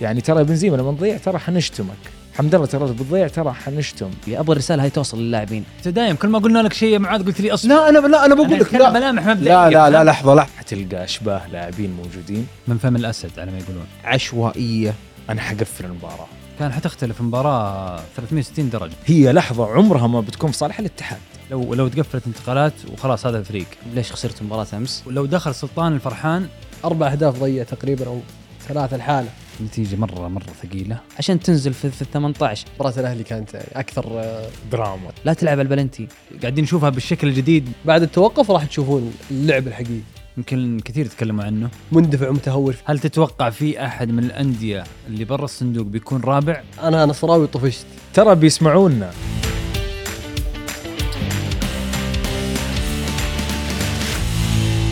يعني ترى بنزيما لما تضيع ترى حنشتمك. حمد الله ترى بتضيع ترى حنشتم. أبغى الرسالة هاي توصل للاعبين. أنت دايم كل ما قلنا لك شيء يا معاذ قلت لي أصلا لا أنا لا أنا بقول لك لا. ملامح مبدئيه لا لا لا لحظة لا حتلقى أشباه لاعبين موجودين. من فم الأسد على ما يقولون. عشوائية. أنا حقفل المباراة. كان حتختلف المباراة 360 درجة. هي لحظة عمرها ما بتكون في صالح الاتحاد. لو لو تقفلت انتقالات وخلاص هذا الفريق ليش خسرت مباراه أمس؟ ولو دخل سلطان الفرحان أربع أهداف ضيع تقريبا أو ثلاث الحاله نتيجه مرة مرة ثقيلة. عشان تنزل في, في ال 18 مباراه الأهلي كانت أكثر آه، دراما. لا تلعب البلنتي. قاعدين نشوفها بالشكل الجديد. بعد التوقف راح تشوفون اللعب الحقيقي. يمكن كثير تكلموا عنه. مندفع ومتهور. هل تتوقع في أحد من الأندية اللي برا الصندوق بيكون رابع؟ أنا نصراوي طفشت. ترى بيسمعونا.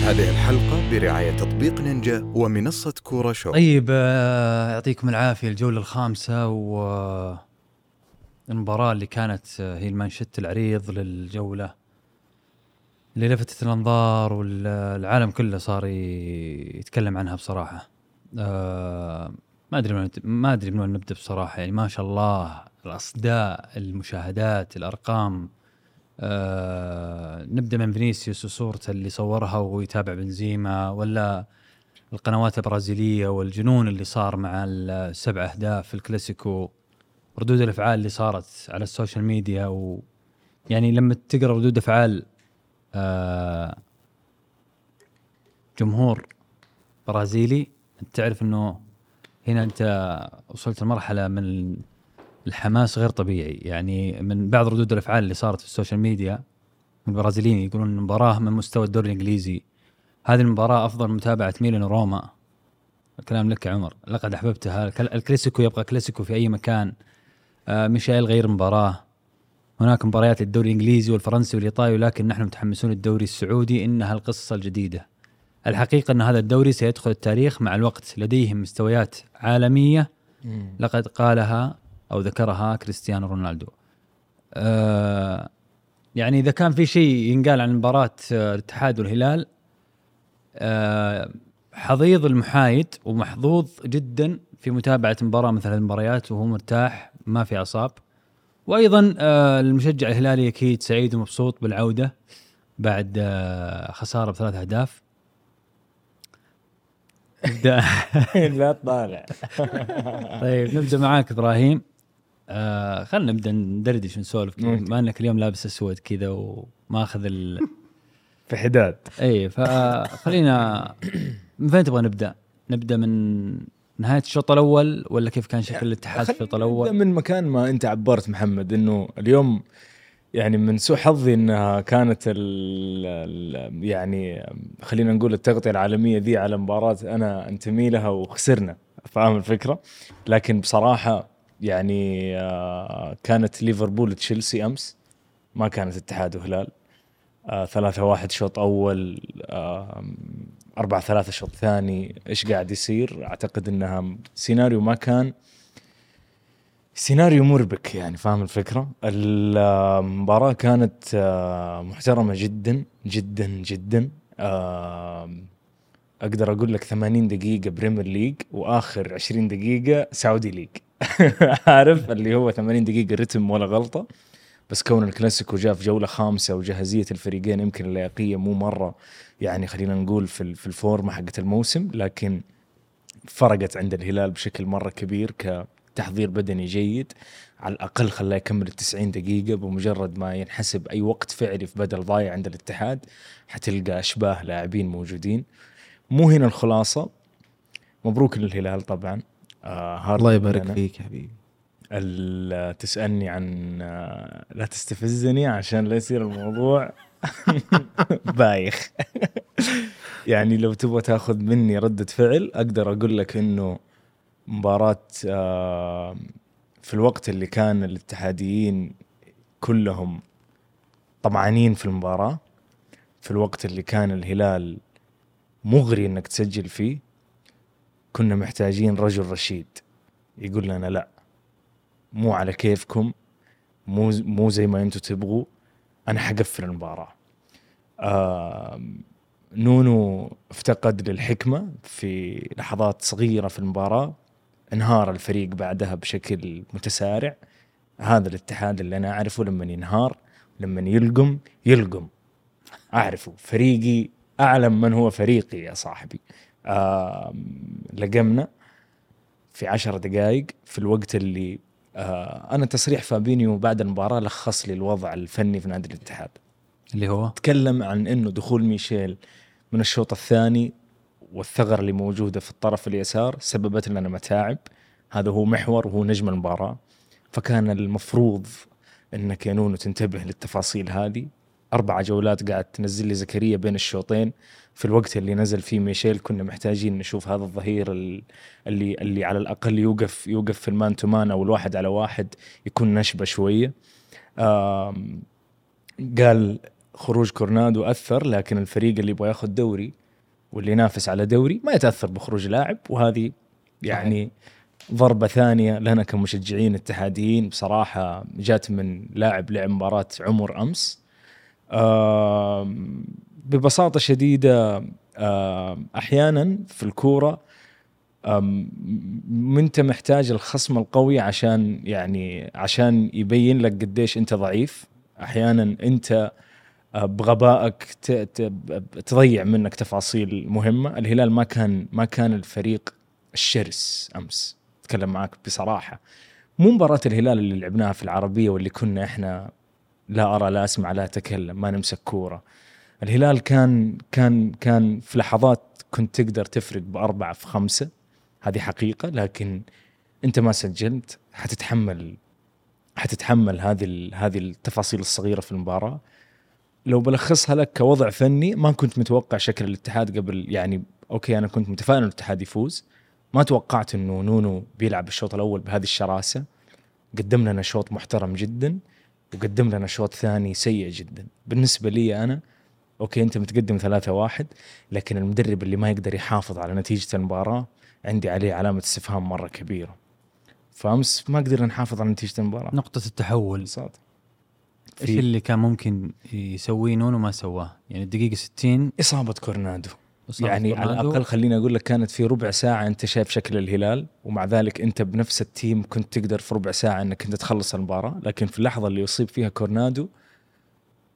هذه الحلقة برعاية تطبيق نينجا ومنصة كورة شو طيب آه، يعطيكم العافية الجولة الخامسة و المباراة اللي كانت آه، هي المانشيت العريض للجولة اللي لفتت الأنظار والعالم كله صار يتكلم عنها بصراحة. آه، ما وين- ما أدري من وين نبدأ بصراحة يعني ما شاء الله الأصداء المشاهدات الأرقام. آه، نبدأ من فينيسيوس وصورته اللي صورها وهو يتابع بنزيما ولا القنوات البرازيلية والجنون اللي صار مع السبع أهداف في الكلاسيكو ردود الأفعال اللي صارت على ال social media و يعني لما تقرأ ردود أفعال آه جمهور برازيلي أنت تعرف إنه هنا أنت وصلت لمرحلة من الحماس غير طبيعي. يعني من بعض ردود الأفعال اللي صارت في ال social media من البرازيليين يقولون المباراه من مستوى الدوري الإنجليزي هذه المباراة أفضل متابعة ميلان وروما. الكلام لك يا عمر. لقد أحببتها. الكل- الكلاسيكو يبقى كلاسيكو في أي مكان. آه، ميشيل غير مباراة. هناك مباريات للدوري الإنجليزي والفرنسي والإيطالي ولكن نحن متحمسون للدوري السعودي. إنها القصة الجديدة. الحقيقة إن هذا الدوري سيدخل التاريخ مع الوقت. لديهم مستويات عالمية. لقد قالها أو ذكرها كريستيانو رونالدو. آه يعني إذا كان في شيء ينقال عن مباراة آه، الاتحاد والهلال آه حضيض المحايد ومحظوظ جدا في متابعة مباراة مثل المباريات وهو مرتاح ما في أعصاب. وأيضا آه المشجع الهلالي أكيد سعيد ومبسوط بالعودة بعد آه خسارة بثلاث أهداف. لا تطالع. طيب نبدأ معاك إبراهيم. آه خلينا نبدأ ندردش ونسولف. ما إنك اليوم لابس أسود كذا وماخذ ال في حداد اي فخلينا من فين تبغى نبدأ؟ نبدأ من نهاية الشوط الأول ولا كيف كان شكل الاتحاد في الشوط الأول؟ من مكان ما أنت عبرت محمد إنه اليوم يعني من سوء حظي إنها كانت ال ال يعني خلينا نقول التغطية العالمية ذي على مباراة أنا أنتمي لها وخسرنا فاهم الفكرة؟ لكن بصراحة يعني آه، كانت ليفربول تشيلسي أمس. ما كانت اتحاد وهلال. آه، ثلاثة واحد شوط أول آه، أربعة ثلاثة شوط ثاني. إيش قاعد يصير؟ أعتقد أنها سيناريو ما كان سيناريو مربك يعني فاهم الفكرة؟ المباراة كانت محترمة جدا جدا جدا. أقدر أقول لك 80 دقيقة Premier League وآخر 20 دقيقة سعودي league عارف؟ اللي هو 80 دقيقة رتم ولا غلطة. بس كون الكلاسيكو جاء في جولة خامسة وجاهزية الفريقين يمكن اللياقية مو مرة. يعني خلينا نقول في في الفورمة حقت الموسم. لكن فرقت عند الهلال بشكل مرة كبير كتحضير بدني جيد. على الأقل خلاه يكمل ال 90 دقيقة بمجرد ما ينحسب أي وقت فعلي في بدل ضايع عند الاتحاد. حتلقى أشباه لاعبين موجودين. مو هنا الخلاصة. مبروك للهلال طبعا. آه الله يبارك لنا. فيك حبيبي ال- تسألني عن آه، لا تستفزني عشان لا يصير الموضوع بايخ يعني لو تبغى تاخذ مني ردة فعل أقدر أقول لك إنه مباراة آه، في الوقت اللي كان الاتحاديين كلهم طمعانين في المباراة في الوقت اللي كان الهلال مغري إنك تسجل فيه كنا محتاجين رجل رشيد. يقول لنا لا مو على كيفكم مو مو زي ما أنتم تبغوا أنا حقفل المباراة. آم، نونو افتقد للحكمة في لحظات صغيرة في المباراة انهار الفريق بعدها بشكل متسارع. هذا الاتحاد اللي أنا أعرفه لما ينهار لما يلقم يلقم. أعرفه فريقي أعلم من هو فريقي يا صاحبي. لقمنا في عشر دقائق في الوقت اللي آه أنا تصريح فابينيو بعد المباراة لخص لي الوضع الفني في نادي الاتحاد. اللي هو؟ تكلم عن إنه دخول ميشيل من الشوط الثاني والثغر اللي موجودة في الطرف اليسار سببت لنا متاعب. هذا هو محور وهو نجم المباراة. فكان المفروض انك يا نونو تنتبه للتفاصيل هذه. أربع جولات قاعد تنزل لي زكريا بين الشوطين. في الوقت اللي نزل فيه ميشيل كنا محتاجين نشوف هذا الظهير ال- اللي اللي على الأقل يوقف يوقف في ال man to man أو الواحد على واحد يكون نشبة شوية. قال خروج كورنادو أثر لكن الفريق اللي يبغى ياخذ دوري واللي ينافس على دوري ما يتأثر بخروج لاعب وهذه يعني ضربة ثانية لنا كمشجعين اتحاديين. بصراحة جات من لاعب لعب مباراة عمر أمس. ببساطة شديدة آم، أحيانا في الكورة أنت محتاج الخصم القوي عشان يعني عشان يبين لك قديش أنت ضعيف. أحيانا أنت آه، بغبائك تضيع منك تفاصيل مهمة. الهلال ما كان ما كان الفريق الشرس أمس أتكلم معك بصراحة. مو مباراة الهلال اللي لعبناها في العربية واللي كنا إحنا لا أرى لا أسمع لا أتكلم ما نمسك كورة. الهلال كان كان كان في لحظات كنت تقدر تفرق بأربعة في خمسة. هذه حقيقة لكن أنت ما سجلت حتتحمل حتتحمل هذه هذه التفاصيل الصغيرة في المباراة. لو بلخصها لك كوضع فني ما كنت متوقع شكل الاتحاد قبل يعني okay أنا كنت متفائل الاتحاد يفوز. ما توقعت إنه نونو بيلعب الشوط الأول بهذه الشراسة. قدم لنا شوط محترم جدا وقدم لنا شوط ثاني سيء جدا. بالنسبة لي أنا okay أنت متقدم ثلاثة واحد لكن المدرب اللي ما يقدر يحافظ على نتيجة المباراة عندي عليه علامة استفهام مرة كبيرة. فأمس ما قدرنا نحافظ على نتيجة المباراة. نقطة التحول. ببساطه إيش اللي كان ممكن يسويه نونو ما سواه؟ يعني الدقيقة 60 إصابة كورنادو. إصابة يعني على كورونادو. الأقل خليني أقول لك كانت في ربع ساعة أنت شايف شكل الهلال ومع ذلك أنت بنفس ال team كنت تقدر في ربع ساعة إنك أنت تخلص المباراة. لكن في اللحظة اللي يصيب فيها كورونادو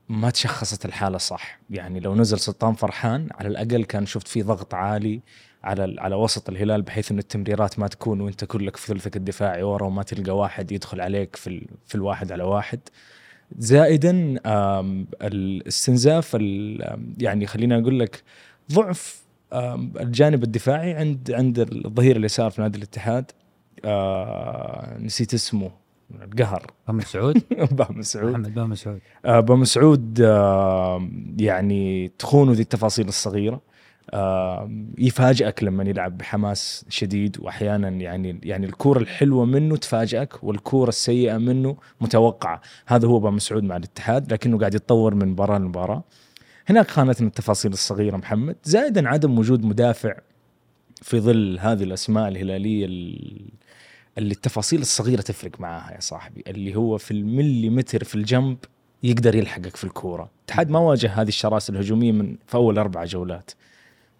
ما تشخصت الحالة صح. يعني لو نزل سلطان فرحان على الأقل كان شفت في ضغط عالي على على وسط الهلال بحيث انه التمريرات ما تكون وأنت كلك في ثلثك الدفاعي ورا وما تلقى واحد يدخل عليك في ال- في الواحد على واحد. زائدا الاستنزاف يعني خليني أقول لك ضعف الجانب الدفاعي عند عند الظهير اليسار في نادي الاتحاد. آه، نسيت اسمه. القهر. محمد سعود بام سعود محمد بام سعود آه، بام سعود آه، يعني تخونه ذي التفاصيل الصغيرة. آه، يفاجئك لما يلعب بحماس شديد وأحيانا يعني يعني الكورة الحلوة منه تفاجئك والكورة السيئة منه متوقعة. هذا هو بام سعود مع الاتحاد لكنه قاعد يتطور من مباراة لمباراة. هناك خانتنا التفاصيل الصغيرة محمد. زائدا عدم وجود مدافع في ظل هذه الأسماء الهلالية ال- اللي التفاصيل الصغيرة تفرق معاها يا صاحبي. اللي هو في المليمتر في الجنب يقدر يلحقك في الكورة. الاتحاد ما واجه هذه الشراسة الهجومية من في أول أربع جولات.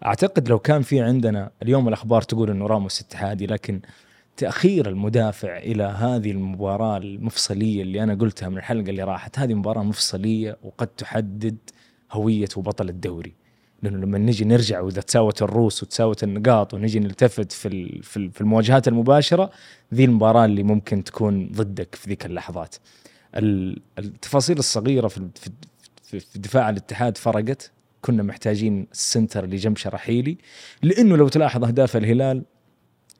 أعتقد لو كان في عندنا اليوم الأخبار تقول إنه راموس اتحادي لكن تأخير المدافع إلى هذه المباراة المفصلية اللي أنا قلتها من الحلقة اللي راحت هذه مباراة مفصلية وقد تحدد هوية وبطل الدوري. لأنه لما نجي نرجع وإذا تساوت الروس وتساوت النقاط ونجي نلتفت في في ال- في المواجهات المباشرة ذي المباراة اللي ممكن تكون ضدك في ذيك اللحظات. ال- التفاصيل الصغيرة في في- دفاع الاتحاد فرقت. كنا محتاجين ال center اللي جنب شراحيلي لأنه لو تلاحظ أهداف الهلال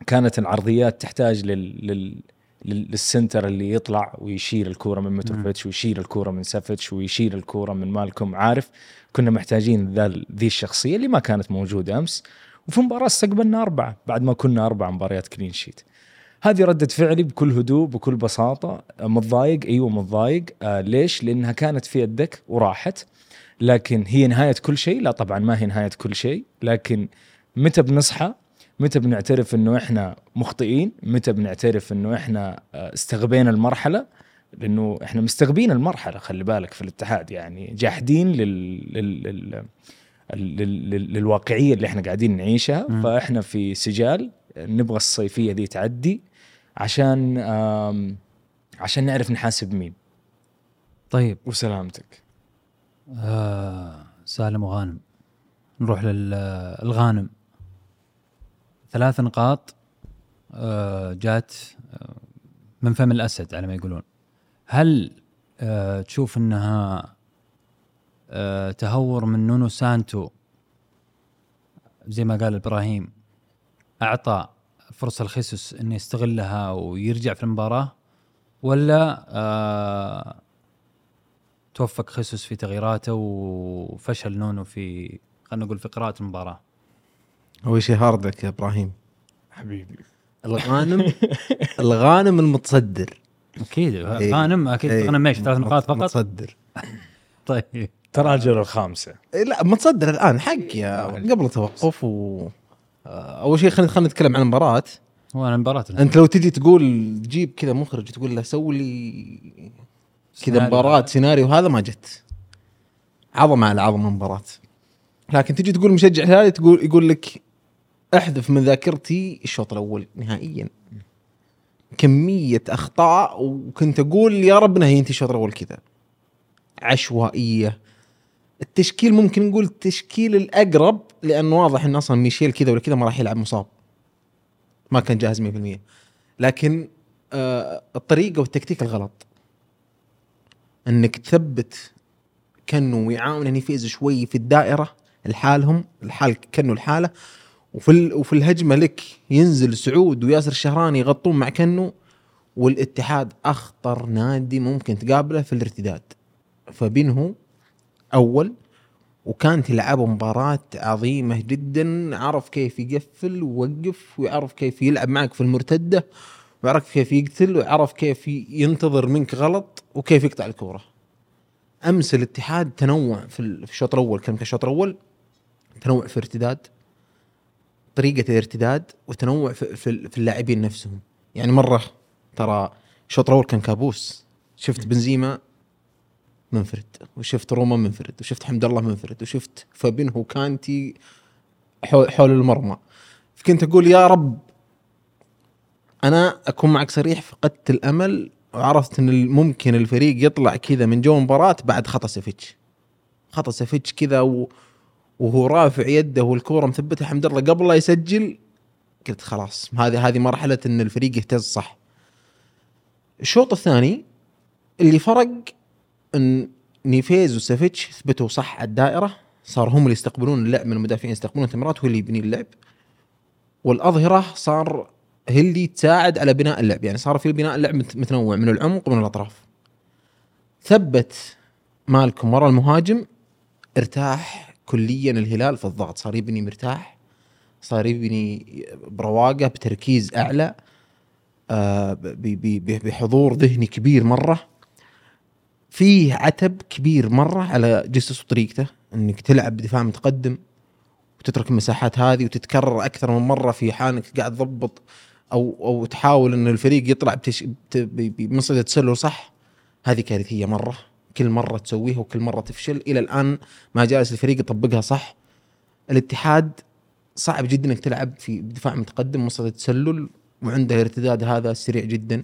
كانت العرضيات تحتاج لل لل- لل center اللي يطلع ويشيل الكورة من متروفيتش ويشيل الكورة من سافيتش ويشيل الكورة من مالكم عارف كنا محتاجين ذا ذي الشخصية اللي ما كانت موجودة أمس وفي مباراة استقبلنا أربعة بعد ما كنا أربع مباريات كلين شيت هذه ردة فعلي بكل هدوء بكل بساطة. متضايق؟ أيوة متضايق. آه ليش؟ لأنها كانت في يدك وراحت. لكن هي نهاية كل شيء؟ لا طبعا ما هي نهاية كل شيء. لكن متى بنصحى؟ متى بنعترف إنه إحنا مخطئين؟ متى بنعترف إنه إحنا آه، استغبينا المرحلة؟ لأنه إحنا مستغبين المرحلة خلي بالك في الاتحاد يعني جاحدين لل, لل... لل... لل... لل... للواقعية اللي إحنا قاعدين نعيشها مم. فإحنا في سجال نبغى الصيفية دي تعدي عشان آم، عشان نعرف نحاسب مين طيب وسلامتك آه سالم وغانم نروح للغانم ثلاث نقاط آه جات آه من فم الأسد على ما يقولون. هل آه تشوف إنها تهور من نونو سانتو؟ زي ما قال إبراهيم أعطى فرصة لخيسوس إنه يستغلها ويرجع في المباراة ولا توفق خيسوس في تغييراته وفشل نونو في خلينا نقول في قراءة المباراة؟ اول شيء hard luck يا إبراهيم. حبيبي. الغانم؟ الغانم المتصدر. أكيد إيه. غانم أكيد إيه. غنم إيش؟ ثلاث نقاط فقط؟ متصدر. طيب. ترى الجوله الخامسة. إيه، لا متصدر الآن حق يا قبل التوقف و آه، أول شيء خلينا خلينا نتكلم عن المباراة. هو أنا المباراة. أنت لو تجي تقول تجيب كذا مخرج تقول له سوي لي كذا. مباراة سيناريو هذا ما جت. عظمة على عظمه المباراة. لكن تجي تقول مشجع هلالي تقول يقول لك أحذف من ذاكرتي الشوط الأول نهائيا. كمية أخطاء وكنت أقول يا رب إنها ينتهي الشوط الأول كذا. عشوائية. التشكيل ممكن نقول التشكيل الأقرب لأنه واضح انه أصلا ميشيل كذا ولا كذا ما راح يلعب مصاب. ما كان جاهز 100% لكن آه الطريقة والتكتيك الغلط. إنك تثبت كأنه يعاون ان يفيز شوي في الدائرة لحالهم الحال كأنه الحاله وفي وفي الهجمة لك ينزل سعود وياسر الشهراني يغطون مع كنو والاتحاد أخطر نادي ممكن تقابله في الارتداد. فبينه أول وكانت يلعبوا مباراة عظيمة جدا عرف كيف يقفل ويوقف ويعرف كيف يلعب معك في المرتدة ويعرف كيف يقتل ويعرف كيف ينتظر منك غلط وكيف يقطع الكورة. أمس الاتحاد تنوع في ال- في الشوط الأول. كلمة الشوط الأول تنوع في ارتداد طريقة الارتداد وتنوع في, في, في اللاعبين نفسهم. يعني مرة ترى الشوط الأول كان كابوس. شفت بنزيما منفرد وشفت روما منفرد وشفت حمد الله منفرد وشفت فابينهو كانتي حول, المرمى. فكنت أقول يا رب أنا أكون معك صريح فقدت الأمل وعرفت إن ممكن الفريق يطلع كذا من جو مباراة بعد خطأ سافيتش. خطأ سافيتش كذا و... وهو رافع يده والكورة مثبتها حمد الله قبل لا يسجل قلت خلاص. هذه هذه مرحلة إن الفريق يهتز صح. الشوط الثاني اللي فرق إن نيفيز وسافيتش ثبتوا صح على الدائرة. صار هم اللي يستقبلون اللعب من المدافعين يستقبلون التمريرات هو اللي يبني اللعب. والأظهرة صار هي اللي تساعد على بناء اللعب. يعني صار في بناء اللعب مت- متنوع من العمق ومن الأطراف. ثبت مالكم ورا المهاجم ارتاح كليا الهلال في الضغط. صار يبني مرتاح صار يبني برواقة بتركيز أعلى آه، بحضور ذهني كبير مرة. فيه عتب كبير مرة على جيسوس وطريقته إنك تلعب بدفاع متقدم وتترك المساحات هذه وتتكرر أكثر من مرة في حال انك قاعد تضبط أو أو تحاول إن الفريق يطلع بمصيدة تسلل صح. هذه كارثية مرة. كل مرة تسويها وكل مرة تفشل. إلى الآن ما جالس الفريق يطبقها صح. الاتحاد صعب جدا إنك تلعب في دفاع متقدم مصيده تسلل وعنده الارتداد هذا سريع جدا.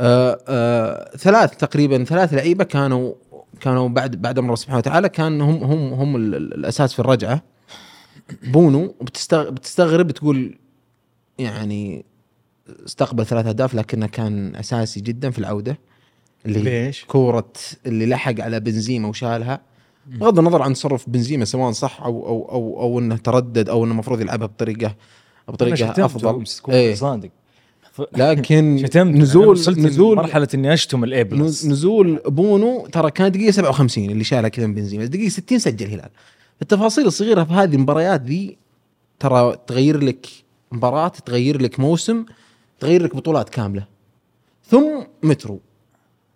آه آه ثلاث تقريبا ثلاث لعيبة كانوا كانوا بعد بعد أمر الله سبحانه وتعالى كان هم هم هم ال- ال- الأساس في الرجعة. بونو بتستغ- بتستغرب تقول يعني استقبل ثلاث أهداف لكنه كان أساسي جدا في العودة. اللي ليش؟ كورة اللي لحق على بنزيما وشالها. بغض النظر عن تصرف بنزيما سواء صح أو أو أو أو إنه تردد أو إنه المفروض يلعبها بطريقه بطريقة أفضل. إيه. صادق. لكن شتمت نزول وصلت نزول مرحلة إني أشتم الاي نز- plus نزول بونو ترى كان دقيقة 57 اللي شالها كذا من بنزيما. دقيقة 60 سجل الهلال. التفاصيل الصغيرة في هذه المباريات ذي ترى تغير لك مباراة تغير لك موسم تغير لك بطولات كاملة. ثم مترو.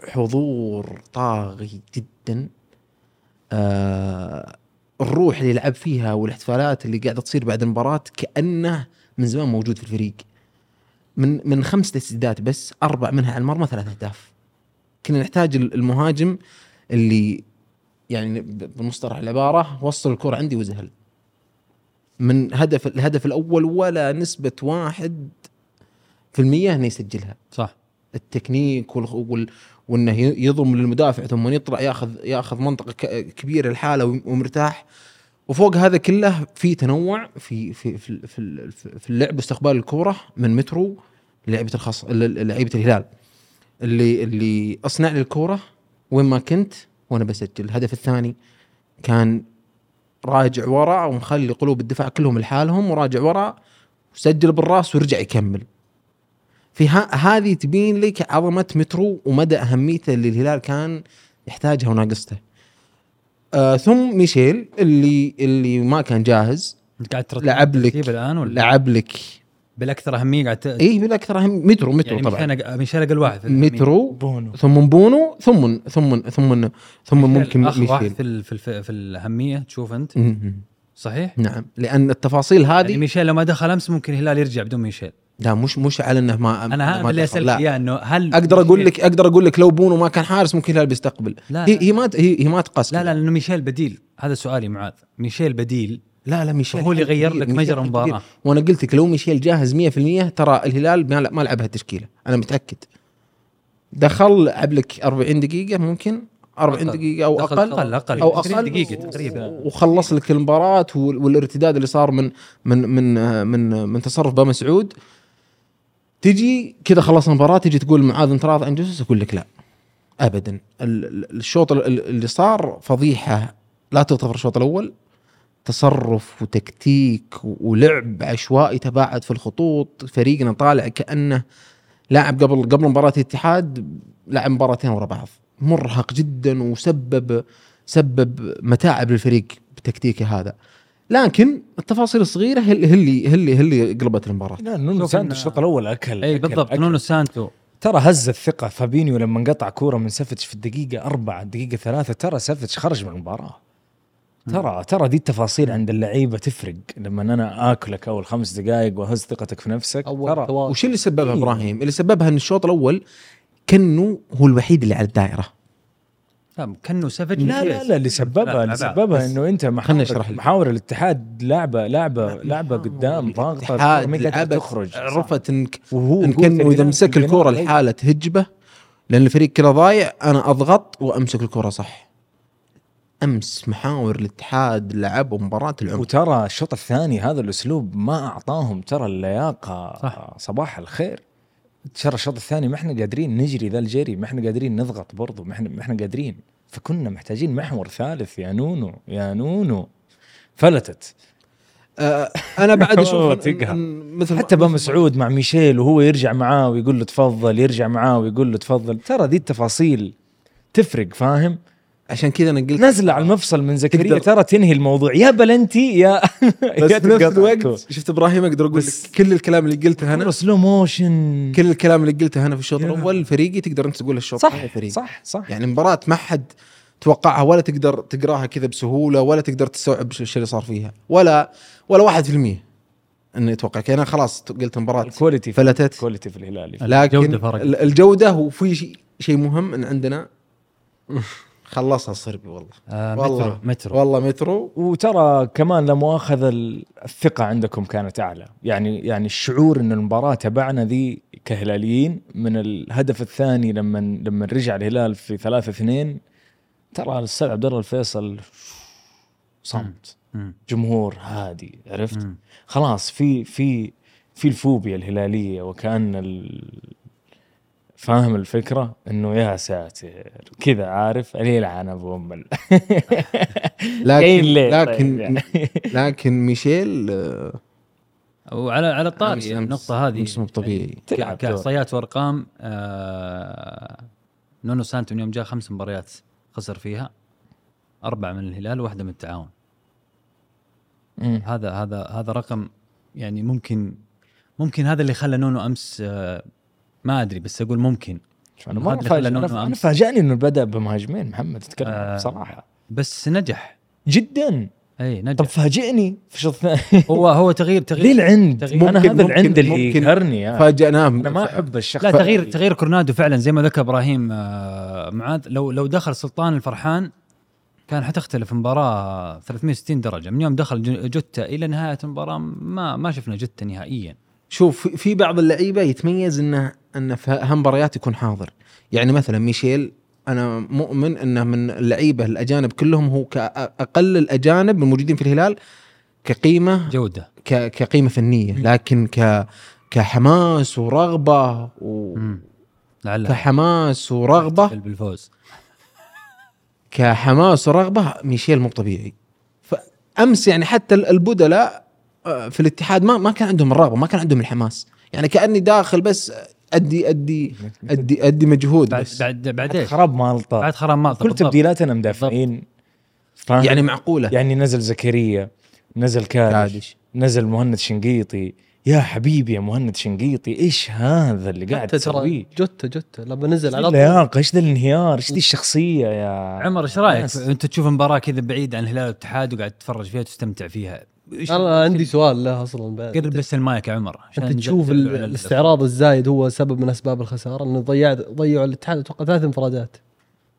حضور طاغي جدا. آه الروح اللي يلعب فيها والاحتفالات اللي قاعدة تصير بعد المباراة كأنه من زمان موجود في الفريق. من من خمس تسديدات بس أربع منها على المرمى ثلاث أهداف. كنا نحتاج المهاجم اللي يعني بمصطلح العبارة وصل الكرة عندي وزهل. من هدف الهدف الأول ولا نسبة واحد في المية إنه يسجلها. صح. التكنيك. وإنه يضم للمدافع ثم يطلع يأخذ يأخذ منطقة. كبيرة لحاله وم- ومرتاح. وفوق هذا كله في تنوع في في في في, في, اللعب واستقبال الكوره من مترو لعيبه الخاص لعيبه الهلال. اللي اللي أصنع لي الكوره وين ما كنت وأنا بسجل. الهدف الثاني كان راجع ورا ومخلي قلوب الدفاع كلهم لحالهم وراجع ورا وسجل بالراس ورجع يكمل. في ها هذه تبين لك عظمة مترو ومدى أهميته اللي الهلال كان يحتاجها وناقصته. آه ثم ميشيل اللي اللي ما كان جاهز. أنت قاعد ترتب لعب لك الآن ولا؟ لعب لك. بالأكثر أهمية قاعد ت... اي بالأكثر اهم مترو مترو يعني طبعا. ميشيل ميشيل أقل واحد في. مترو بونو. ثم بونو ثم ثم ثم ثم ميشيل ممكن اخر واحد ميشيل. في ال- في ال- في الأهمية تشوف أنت. مم. صحيح؟ نعم. لأن التفاصيل يعني هذه ميشيل لو ما دخل أمس ممكن الهلال يرجع بدون ميشيل. لا مش مش على إنه ما أنا ما اللي. أسألك. إياه إنه هل أقدر أقول لك أقدر أقول لك لو بونو ما كان حارس ممكن الهلال بيستقبل لا هي هي ما هي, هي ما تقاس لا. لا لأنه ميشيل بديل هذا سؤالي معاذ ميشيل بديل لا لا ميشيل هو اللي غير لك مجرى حل المباراة. كبير. وأنا قلت لك لو ميشيل جاهز 100% ترى الهلال ما ما لعبها التشكيله أنا متأكد دخل لعب لك 40 دقيقة ممكن 40 أقل. دقيقة أو دخل أقل أقل أقل أو 20 أقل دقيقة تقريبا. وخلص لك المباراة وال- والارتداد اللي صار من من من آه، من من تصرف بام مسعود تجي كذا خلص المباراة تجي تقول معاذ أنت راضي عن جوزيس أقول لك لا ابدا. ال- ال- الشوط ال- ال- اللي صار فضيحة لا تغتفر الشوط الأول تصرف وتكتيك ولعب عشوائي تباعد في الخطوط فريقنا طالع كأنه لاعب قبل قبل مباراة الاتحاد لعب مباراتين ورا بعض. مرهق جدا وسبب سبب متاعب للفريق بتكتيكه هذا. لكن التفاصيل الصغيرة هي اللي هي اللي, هي اللي قلبت المباراة. لا نونو سانتو الشوط الأول أكل اي أكل- بالضبط أكل. نونو سانتو. ترى هز الثقة. فابينيو لما قطع كورة من سفتش في الدقيقة أربعة الدقيقة ثلاثة ترى سفتش خرج من المباراة. ترى ترى دي التفاصيل عند اللعيبة تفرق. لما أنا آكلك أول خمس دقائق واهز ثقتك في نفسك أول ترى وش اللي سببها إيه. إبراهيم؟ اللي سببها إن الشوط الأول كأنه هو الوحيد اللي على الدائرة. لا كأنه سافج لا لا لا اللي سببها اللي سببها إنه أنت محاور. محاور الاتحاد لعبة لعبة لعبة قدام ضاغطة الاتحاد ما تخرج. عرفت انك وهو إن هو كأنه إذا مسك الكورة. لحالة تهجبه لأن الفريق كذا ضايع أنا أضغط وأمسك الكورة صح. أمس محاور الاتحاد لعبوا مباراة العمر وترى الشوط الثاني هذا الأسلوب ما أعطاهم ترى اللياقة صح. صباح الخير. ترى الشوط الثاني ما إحنا قادرين نجري ذا الجري ما إحنا قادرين نضغط برضو ما إحنا ما إحنا قادرين. فكنا محتاجين محور ثالث يا نونو يا نونو. فلتت. آه أنا بعد أشوف مثل حتى بامسعود مع ميشيل وهو يرجع معاه ويقول له تفضل يرجع معاه ويقول له تفضل. ترى دي التفاصيل تفرق فاهم؟ عشان كذا أنا قلت نزلة على المفصل من زكريا. ترى تنهي الموضوع. يا بلنتي يا بس يا في نفس الوقت. شفت إبراهيم أقدر أقول بس- لك كل الكلام اللي قلته أنا؟ slow motion كل الكلام اللي قلته أنا في الشوط يا. الأول فريقي تقدر أنت تقول الشوط صح فريقي. صح صح. يعني مباراة ما حد توقعها ولا تقدر تقراها كذا بسهولة ولا تقدر تستوعب إيش اللي صار فيها. ولا ولا واحد في المية انه يتوقع يعني أنا خلاص قلت مباراة ال quality فلتت. ال quality في الهلال. لكن الجودة فرق. ال- الجودة وفي شيء شيء مهم إن عندنا. خلصها الصربي والله آه والله. مترو مترو والله مترو وترى كمان لا مؤاخذة ال- الثقة عندكم كانت أعلى يعني يعني الشعور أن المباراة تبعنا ذي كهلاليين من الهدف الثاني لما لما رجع الهلال في ثلاثة اثنين ترى الأستاذ عبد الله الفيصل صمت. جمهور هادي عرفت. خلاص في في في الفوبيا الهلالية وكأن ال... فاهم الفكرة إنه يا ساتر كذا عارف يلعن أبو أم ال- لكن طيب لكن يعني؟ لكن ميشيل وعلى على أمس- الطاري أمس- النقطة هذه أمس مو طبيعي. تلعب ك- دور. كإحصائيات وأرقام آه نونو سانتو من يوم جاء خمس مباريات خسر فيها أربعة من الهلال وواحدة من التعاون مم. هذا هذا هذا رقم يعني ممكن ممكن هذا اللي خلى نونو أمس آه، ما أدري بس أقول ممكن. أنا ما أنا. فاجأني إنه بدأ بمهاجمين محمد تتكلم آه. بصراحة. بس نجح. جدا. إي طب نجح فاجئني في الشوط الثاني هو هو تغيير ليه تغيير العند؟ تغيير. أنا هذا العند اللي يقهرني يا فاجأناه أنا ما أحب الشخص لا تغيير تغيير كورنادو فعلا زي ما ذكر إبراهيم آه، معاذ لو لو دخل سلطان الفرحان كان حتختلف المباراه 360 درجة. من يوم دخل جوتا إلى نهاية المباراة ما ما شفنا جوتا نهائيا. شوف في- في بعض اللعيبة يتميز إنه انه في هالمباريات يكون حاضر. يعني مثلا ميشيل أنا مؤمن أنه من اللعيبة الأجانب كلهم هو كأقل الأجانب الموجودين في الهلال كقيمة جودة. كقيمة فنية لكن ك كحماس ورغبة و... مم. لعل كحماس ورغبة. بالفوز. كحماس ورغبة ميشيل مو طبيعي. فأمس يعني حتى البدلاء آه، في الاتحاد ما ما كان عندهم الرغبة ما كان عندهم الحماس. يعني كأني داخل بس أدي أدي أدي أدي مجهود بعد بس بعد بعد إيش؟ خراب مالطه بعد خراب مالطا كل. تبديلاتنا مدافعين؟ يعني معقولة يعني نزل زكريا نزل كادش, كادش. نزل مهند شنقيطي يا حبيبي يا مهند شنقيطي إيش هذا اللي قاعد تسويه؟ جوتا جوتا لما نزل على طول لا يا إيش ذا الانهيار؟ إيش ذي الشخصية يا عمر إيش رأيك؟ أنت تشوف مباراة كذا بعيد عن الهلال والاتحاد وقاعد تتفرج فيها وتستمتع فيها أنا عندي سؤال له أصلا بعد. قرب بس المايك يا عمر عشان أنت تشوف الاستعراض الزايد هو سبب من أسباب الخسارة انه ضيع ضيعوا الاتحاد أتوقع ثلاث انفرادات.